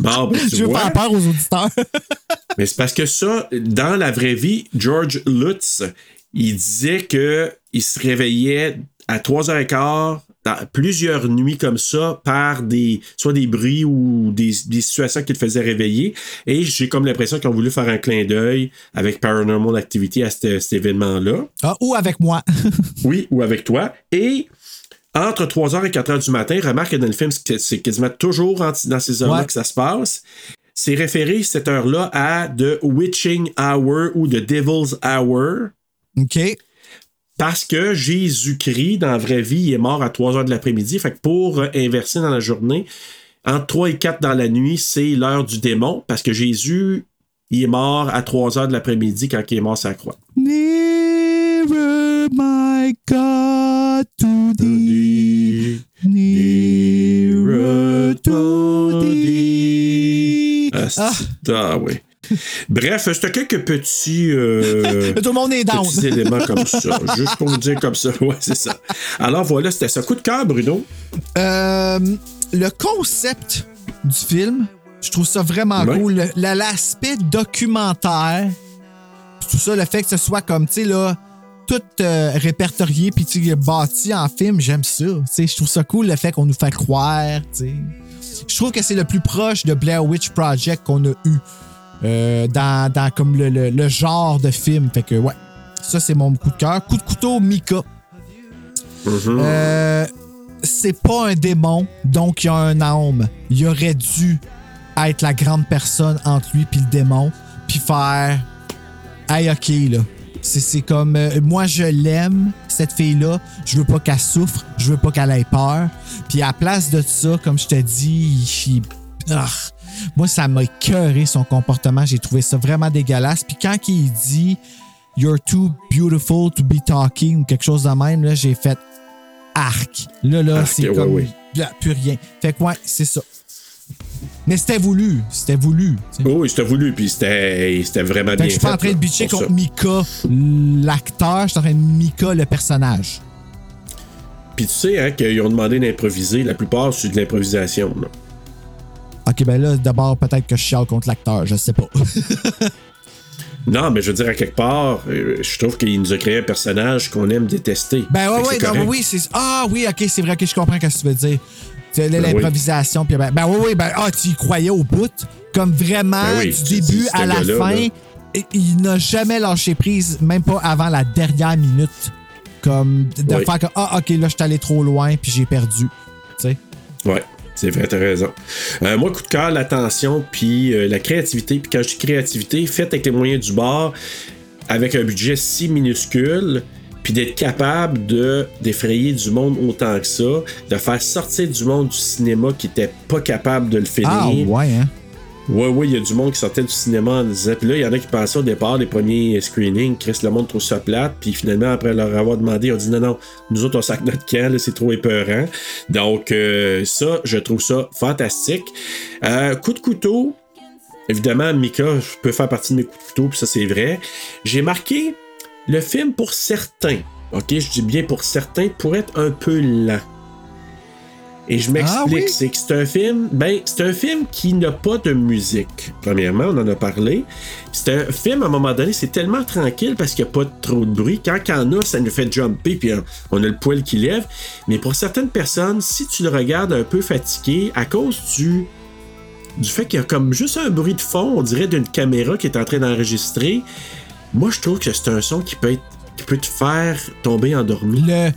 Bon, ben, tu je veux faire peur aux auditeurs. Mais c'est parce que ça, dans la vraie vie, George Lutz, il disait que il se réveillait à 3h15 dans plusieurs nuits comme ça par des soit des bruits ou des, des situations qui le faisaient réveiller. Et j'ai comme l'impression qu'ils ont voulu faire un clin d'œil avec Paranormal Activity à cet, cet événement-là. Ah, ou avec moi. Oui, ou avec toi. Et entre 3h et 4h du matin, remarque que dans le film, c'est quasiment toujours dans ces heures-là Ouais. que ça se passe. C'est référé cette heure-là à The Witching Hour ou The Devil's Hour. OK. Parce que Jésus-Christ, dans la vraie vie, il est mort à 3 heures de l'après-midi. Fait que pour euh, inverser dans la journée, entre 3 et 4 dans la nuit, c'est l'heure du démon. Parce que Jésus, il est mort à 3 heures de l'après-midi quand il est mort sur la croix. Nearer, my God, to thee. Nearer to thee. Ah, c'est- ah, oui. Bref, c'était quelques petits, euh, Tout le monde est down. petits éléments comme ça. Juste pour vous dire comme ça. Ouais, c'est ça. Alors voilà, c'était ça. Coup de cœur, Bruno. Euh, le concept du film, je trouve ça vraiment Ouais. cool. L'aspect documentaire, tout ça, le fait que ce soit comme, tu sais, là, tout euh, répertorié puis tu bâti en film, j'aime ça. Tu sais, je trouve ça cool le fait qu'on nous fait croire. tu sais. Je trouve que c'est le plus proche de Blair Witch Project qu'on a eu euh, dans, dans comme le, le- le genre de film. Fait que ouais, ça c'est mon coup de cœur. Coup de couteau, Mika. Euh, c'est pas un démon, donc il y a un âme. Il aurait dû être la grande personne entre lui puis le démon, puis faire Hey, ok, là. C'est, c'est comme euh, moi je l'aime cette fille là je veux pas qu'elle souffre je veux pas qu'elle ait peur puis à la place de ça comme je te dis il- ah, moi ça m'a écœuré son comportement j'ai trouvé ça vraiment dégueulasse puis quand il dit you're too beautiful to be talking ou quelque chose de même là j'ai fait arc là là c'est ouais, comme ouais. là, plus rien fait que ouais c'est ça mais c'était voulu c'était voulu tu sais. Oh, oui, c'était voulu, puis c'était vraiment Fait bien que je suis pas en train de bitcher contre ça. Mika, l'acteur, je suis en train de Mika, le personnage. Puis tu sais hein, qu'ils ont demandé d'improviser. La plupart, c'est de l'improvisation. Ok, ben là, d'abord, peut-être que je chiale contre l'acteur, je sais pas. Non, mais je veux dire, à quelque part, euh, je trouve qu'il nous a créé un personnage qu'on aime détester. ben ouais, ouais, c'est non, oui, c'est. Ah oui, ok, c'est vrai que je comprends ce que tu veux dire. C'est Ben l'improvisation, puis ben, ben oui, oui, ben, ah, tu y croyais au bout. Comme vraiment, Ben oui, du tu début à la fin, là. il n'a jamais lâché prise, même pas avant la dernière minute. Comme de Oui. faire que, ah, ok, là, je suis allé trop loin, puis j'ai perdu. Tu sais? Ouais, c'est vrai, t'as raison. Euh, moi, coup de cœur, l'attention, puis euh, la créativité. Puis quand je dis créativité, faite avec les moyens du bord, avec un budget si minuscule, puis d'être capable de d'effrayer du monde autant que ça, de faire sortir du monde du cinéma qui était pas capable de le finir. Ah, ouais, hein. Ouais, ouais, il y a du monde qui sortait du cinéma en disant. Puis là, il y en a qui pensaient au départ des premiers screenings, Chris, le monde trouve ça plate. Puis finalement, après leur avoir demandé, ont dit non, non, nous autres, on sac notre camp, c'est trop épeurant. Donc, euh, ça, je trouve ça fantastique. Euh, coup de couteau, évidemment, Mika peut faire partie de mes coups de couteau, puis ça, c'est vrai. J'ai marqué le film pour certains. Ok, je dis bien pour certains, pour être un peu lent. Et je m'explique, Ah oui? c'est que c'est un film, ben, c'est un film qui n'a pas de musique. Premièrement, on en a parlé. C'est un film, à un moment donné, c'est tellement tranquille parce qu'il n'y a pas trop de bruit. Quand il y en a, ça nous fait jumper, puis on- on a le poil qui lève. Mais pour certaines personnes, si tu le regardes un peu fatigué, à cause du, du fait qu'il y a comme juste un bruit de fond, on dirait d'une caméra qui est en train d'enregistrer, moi, je trouve que c'est un son qui peut être qui peut te faire tomber endormi. Le.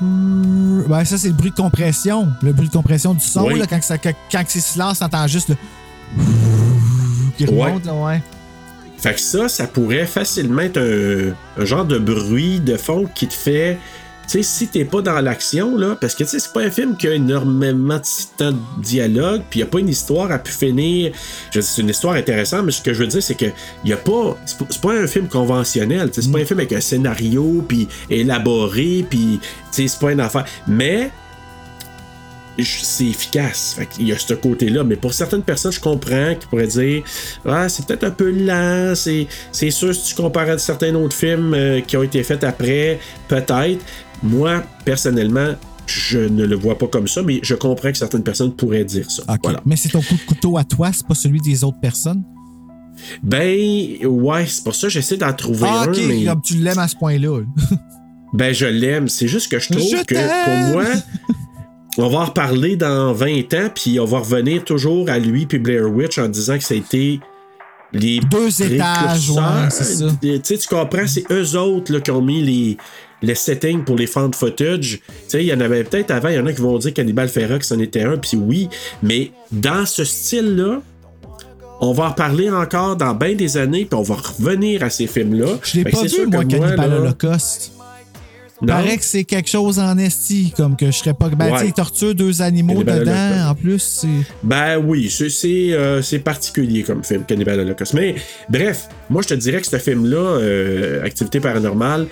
Ben, ça, c'est le bruit de compression. Le bruit de compression du son, Oui. là, quand, ça, quand, quand c'est silence, t'entends juste le. qui Ouais. remonte, là, ouais. Fait que ça, ça pourrait facilement être un, un genre de bruit de fond qui te fait. Tu sais, si t'es pas dans l'action, là, parce que tu sais, c'est pas un film qui a énormément de temps de dialogue, puis il a pas une histoire à pu finir. C'est une histoire intéressante, mais ce que je veux dire, c'est que y a pas. C'est pas, un film conventionnel, c'est pas un film avec un scénario, puis élaboré, puis c'est pas une affaire. Mais c'est efficace. Il y a ce côté-là. Mais pour certaines personnes, je comprends qui pourraient dire Ah, c'est peut-être un peu lent. C'est, c'est sûr, si tu compares à certains autres films euh, qui ont été faits après, peut-être. Moi, personnellement, je ne le vois pas comme ça, mais je comprends que certaines personnes pourraient dire ça. Ok. Voilà. Mais c'est ton coup de couteau à toi, c'est pas celui des autres personnes? Ben, ouais, c'est pour ça que j'essaie d'en trouver Ah, un. ok, mais... comme tu l'aimes à ce point-là. Ben, je l'aime. C'est juste que je trouve Je que pour moi, on va en reparler dans 20 ans, puis on va revenir toujours à lui puis Blair Witch en disant que ça a été les Deux étages, ouais, ça. Tu sais, tu comprends, c'est eux autres là, qui ont mis les, le setting pour les fan footage. Tu sais, il y en avait peut-être avant, il y en a qui vont dire Cannibal Ferox en était un, puis oui, mais dans ce style-là, on va en reparler encore dans bien des années, puis on va revenir à ces films-là. Je l'ai pas vu, sûr moi, Cannibal là- Holocaust. Il Non? paraît que c'est quelque chose en esti, comme que je serais pas. Ben, Ouais. torture deux animaux Cannibal dedans. Holocaust. En plus, c'est. Ben oui, c'est euh, c'est particulier comme film, Cannibal Holocaust. Mais bref, moi je te dirais que ce film-là, euh, Activité paranormale,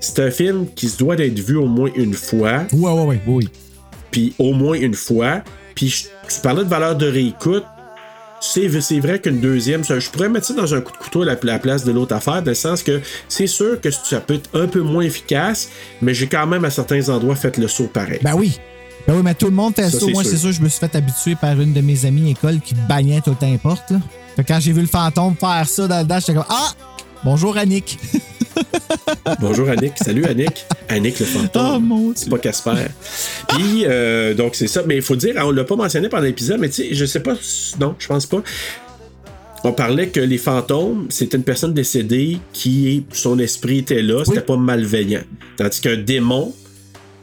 c'est un film qui se doit d'être vu au moins une fois. Ouais, ouais, ouais, oui. Puis au moins une fois. Puis tu parlais de valeur de réécoute. C'est c'est vrai qu'une deuxième, je pourrais mettre ça dans un coup de couteau à la, la place de l'autre affaire, dans le sens que c'est sûr que ça peut être un peu moins efficace, mais j'ai quand même à certains endroits fait le saut pareil. Ben oui. Ben oui, mais tout le monde fait Ça, Moi, sûr. c'est sûr, je me suis fait habituer par une de mes amies école qui bagnait tout importe. Là. Fait que quand j'ai vu le fantôme faire ça dans le dash, j'étais comme Ah! Bonjour Annick. Bonjour Annick. Salut Annick. Annick le fantôme. Oh mon C'est pas Casper. Puis, euh, donc c'est ça. Mais il faut dire, on l'a pas mentionné pendant l'épisode, mais tu sais, je sais pas. Non, je pense pas. On parlait que les fantômes, c'était une personne décédée qui, son esprit était là, c'était pas malveillant. Tandis qu'un démon,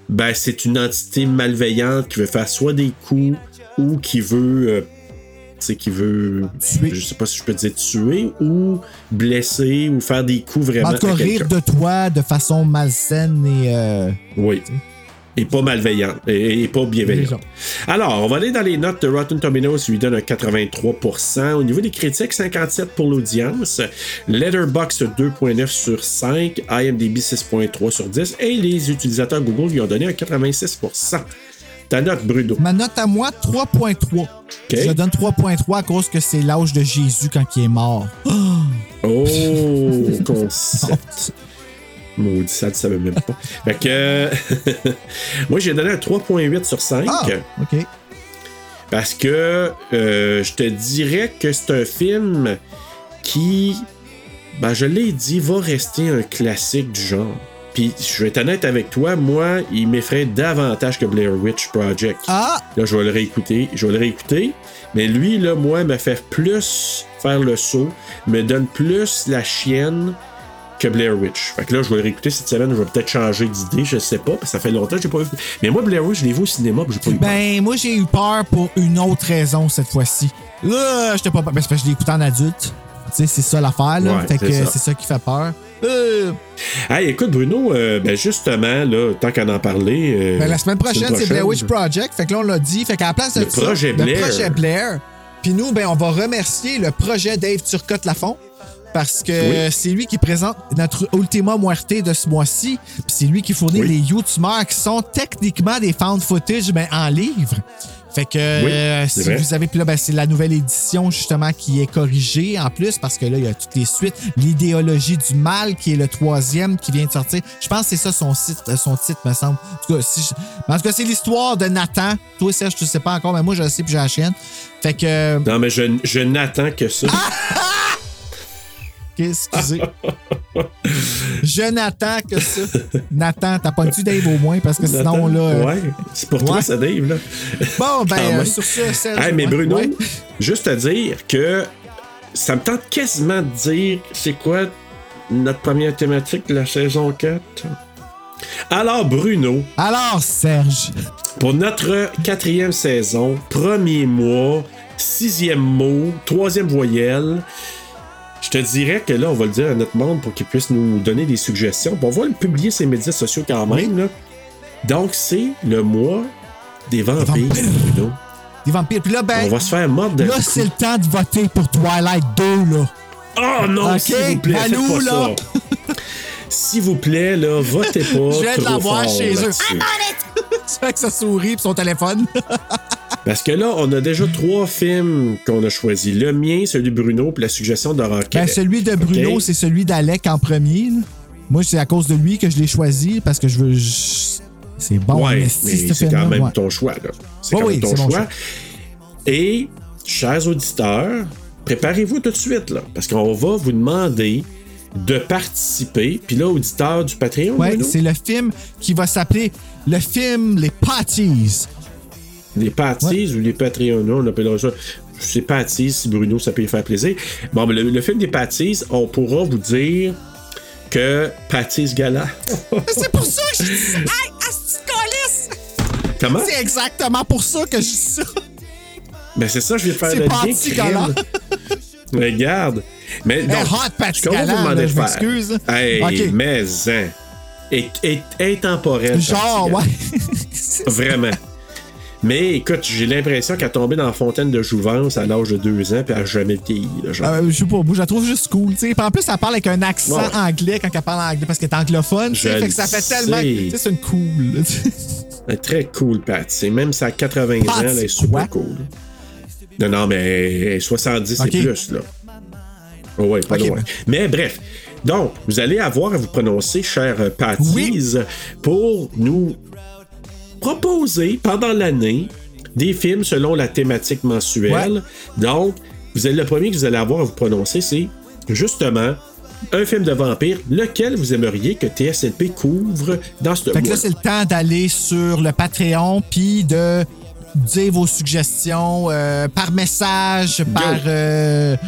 ben, c'est une entité malveillante qui veut faire soit des coups ou qui veut. euh, sais, qui veut. Je sais pas si je peux dire tuer ou blesser ou faire des coups vraiment. en tout cas, à rire de toi de façon malsaine et. euh, Oui. Et pas malveillant. Et, et pas bienveillant. Alors, on va aller dans les notes de Rotten Tomatoes. Il lui donne un 83%. Au niveau des critiques, 57 pour l'audience. Letterboxd 2.9 sur 5. IMDb 6.3 sur 10. Et les utilisateurs Google lui ont donné un 86%. Ta note, Bruno. Ma note à moi, 3.3. Je donne 3.3 à cause que c'est l'âge de Jésus quand il est mort. Oh, concept. Maudit, ça ne savait même pas. Fait que. euh, moi, j'ai donné un 3.8 sur 5. Ah, OK. Parce que euh, je te dirais que c'est un film qui, ben, je l'ai dit, va rester un classique du genre. Puis, je vais être honnête avec toi, moi, il m'effraie davantage que Blair Witch Project. Ah! Là, je vais le réécouter. Je vais le réécouter. Mais lui, là, moi, me fait plus faire le saut, me donne plus la chienne que Blair Witch. Fait que là, je vais le réécouter cette semaine. Je vais peut-être changer d'idée. Je sais pas, parce que ça fait longtemps que j'ai pas vu. Mais moi, Blair Witch, je l'ai vu au cinéma, j'ai pas eu peur. Ben, moi, j'ai eu peur pour une autre raison cette fois-ci. Là, j'étais pas. C'est parce que je l'ai écouté en adulte. Tu sais, c'est ça l'affaire, là. Ouais, fait que c'est ça. c'est ça qui fait peur. Euh, Hey, écoute, Bruno, euh, ben justement, là, tant qu'à en parler. euh, ben, la semaine prochaine, c'est Blair Witch Project. Fait que là, on l'a dit. Fait qu'à la place de Le ça, projet Blair. Le projet Blair. Puis nous, ben, on va remercier le projet Dave Turcotte-Lafont. Parce que Oui. c'est lui qui présente notre Ultima Muerte de ce mois-ci. Puis c'est lui qui fournit les Youtubers qui sont techniquement des found footage ben, en livre. Fait que Oui, euh, c'est si vrai. vous avez. Puis là, ben, c'est la nouvelle édition justement qui est corrigée en plus parce que là, il y a toutes les suites. L'idéologie du mal qui est le troisième qui vient de sortir. Je pense que c'est ça son, site, euh, son titre, me semble. En tout cas, si je- mais en tout cas, c'est l'histoire de Nathan. Toi, Serge, tu sais pas encore, mais moi, je le sais puis j'ai la chienne. Fait que. euh, Non, mais je, je n'attends que ça. Excusez. je n'attends que ça. Nathan, t'as pas tu Dave au moins parce que sinon, là. euh, Ouais, c'est pour toi, ouais. ça, Dave, là. Bon, ben, euh, sur ce, Serge. Hey, mais Bruno, ouais. juste à dire que ça me tente quasiment de dire c'est quoi notre première thématique de la saison 4. Alors, Bruno, Alors, Serge. pour notre quatrième saison, premier mois, sixième mot, troisième voyelle, je te dirais que là, on va le dire à notre monde pour qu'il puisse nous donner des suggestions. Puis on va le publier sur les médias sociaux quand même. là. Donc, c'est le mois des vampires, Bruno. Des vampires. Puis là, ben. On va se faire mordre de Là, c'est le temps de voter pour Twilight 2, là. Oh non, s'il vous plaît, Malou, pas là. ça. S'il vous plaît, là, votez pas. Je trop l'avoir fort chez eux. là-dessus. C'est vrai que ça sourit pis son téléphone. Parce que là, on a déjà trois films qu'on a choisis. Le mien, celui de Bruno, puis la suggestion de Rocket. Ben, celui de Bruno, c'est celui d'Alec en premier. là. Moi, c'est à cause de lui que je l'ai choisi parce que je veux. je- C'est bon, ouais, mais ce c'est quand même ouais. ton choix. C'est quand oui, même ton choix. choix. Et, chers auditeurs, préparez-vous tout de suite, là. Parce qu'on va vous demander de participer. Puis là, auditeur du Patreon, Bruno, c'est le film qui va s'appeler le film Les Patties. Les pâtisses ou les Patreons, on appellera ça. C'est pâtisses si Bruno, ça peut lui faire plaisir. Bon, ben, le, le film des pâtisses, on pourra vous dire que Patty ce gars-là. C'est pour ça que je dis Hey, asti de calice! Comment? C'est exactement pour ça que je dis ça. Ben c'est ça, je vais faire C'est le lien. Gala. Regarde. Mais Hey, donc, hot vous Gala, là, je m'excuse. Hey, mais hein. Et, et, intemporel. Genre, ouais. Gala. Vraiment. Mais écoute, j'ai l'impression qu'elle est tombée dans la fontaine de jouvence à l'âge de deux ans puis elle n'a jamais vieilli. Euh, je sais pas, je la trouve juste cool, tu sais. Puis En plus, elle parle avec un accent Ouais. anglais quand elle parle anglais parce qu'elle est anglophone, tu sais. Je Fait que ça fait tellement. c'est une cool. Elle très cool, Patty. Même si elle a 80 ans, elle est super cool. Non, non, mais elle est 70 Ok. et plus, là. Oh, ouais, pas loin. Mais bref. Donc, vous allez avoir à vous prononcer, cher euh, Patty, pour nous proposer pendant l'année des films selon la thématique mensuelle. Donc, vous allez, le premier que vous allez avoir à vous prononcer, c'est justement un film de vampire, lequel vous aimeriez que TSLP couvre dans ce Fait que là, c'est le temps d'aller sur le Patreon puis de dire vos suggestions euh, par message, par. euh, par-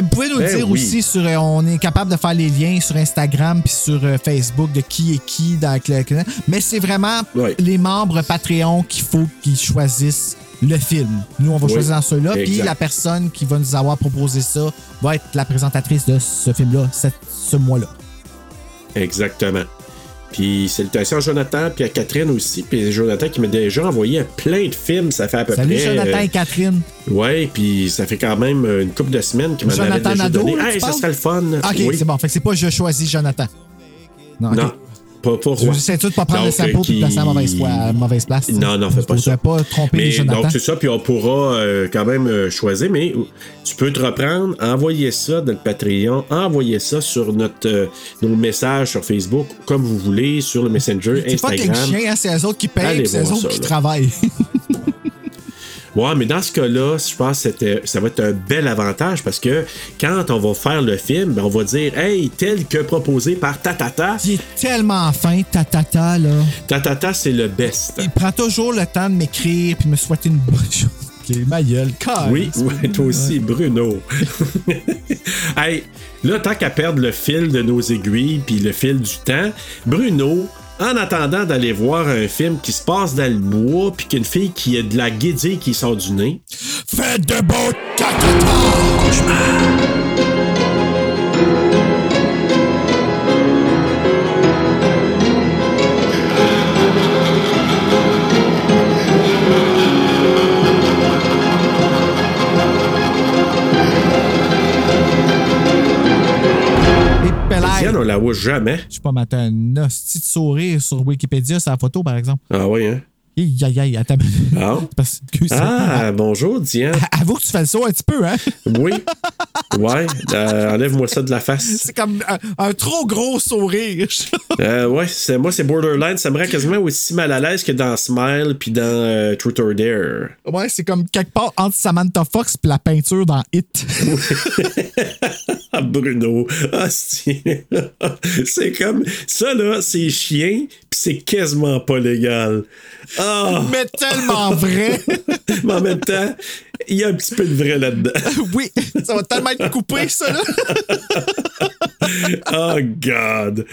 vous pouvez nous Ben dire oui. aussi sur. euh, on est capable de faire les liens sur Instagram puis sur euh, Facebook de qui est qui dans le. Mais c'est vraiment les membres Patreon qu'il faut qu'ils choisissent le film. Nous, on va Oui, choisir dans ceux-là. Puis la personne qui va nous avoir proposé ça va être la présentatrice de ce film-là, ce mois-là. Exactement. Puis salutations à Jonathan, puis à Catherine aussi. Puis Jonathan qui m'a déjà envoyé plein de films, ça fait à peu Salut près. Jonathan euh, et Catherine. ouais, puis ça fait quand même une couple de semaines qu'il m'en avait Jonathan déjà Nadeau, donné. Hey, ça serait le fun. Ok, Oui. c'est bon. Fait que c'est pas je choisis Jonathan. Non. Non, pas Roy. sais tout de pas prendre le Donc, sample euh, et de placer à mauvaise, à mauvaise place. Non, non, fais pas ça. pas tromper Mais les Jonathan. donc c'est ça, puis on pourra euh, quand même euh, choisir, mais tu peux te reprendre, envoyer ça dans le Patreon, envoyer ça sur notre euh, nos messages sur Facebook, comme vous voulez, sur le Messenger, c'est pas quelque Instagram. chien, hein, c'est eux autres qui payent et c'est eux autres ça, qui là. travaillent. Ouais, mais dans ce cas-là, je pense que ça va être un bel avantage parce que quand on va faire le film, ben, on va dire Hey, tel que proposé par Tatata. Il est tellement fin, tatata, là. Tatata, c'est le best. Il prend toujours le temps de m'écrire puis me souhaiter une bonne chose. Ma gueule. Oui, oui, toi aussi, Bruno. hey, là, tant qu'à perdre le fil de nos aiguilles puis le fil du temps, Bruno, en attendant d'aller voir un film qui se passe dans le bois puis qu'une fille qui a de la guédille qui sort du nez. Faites de beaux Et On la voit jamais. Je sais pas, mais t'as un hostie de sourire sur Wikipédia, sa photo, par exemple. Ah oui, hein? Aïe, aïe, aïe, attends. Ah. Parce que ça- Ah, bonjour, Diane. Avoue que tu fais le saut un petit peu, hein? Oui. Ouais, euh, enlève-moi ça de la face. C'est comme un, un trop gros sourire. Euh, ouais, c'est, moi, c'est Borderline. Ça me rend quasiment aussi mal à l'aise que dans Smile puis dans euh, Truth or Dare. ouais, c'est comme quelque part entre Samantha Fox et la peinture dans Hit. Bruno. Ah, c'est... c'est comme. Ça, là, c'est chien puis c'est quasiment pas légal. Ah! Mais tellement vrai. Mais en même temps, il y a un petit peu de vrai là-dedans. oui, ça va tellement être coupé, ça, là. oh, God.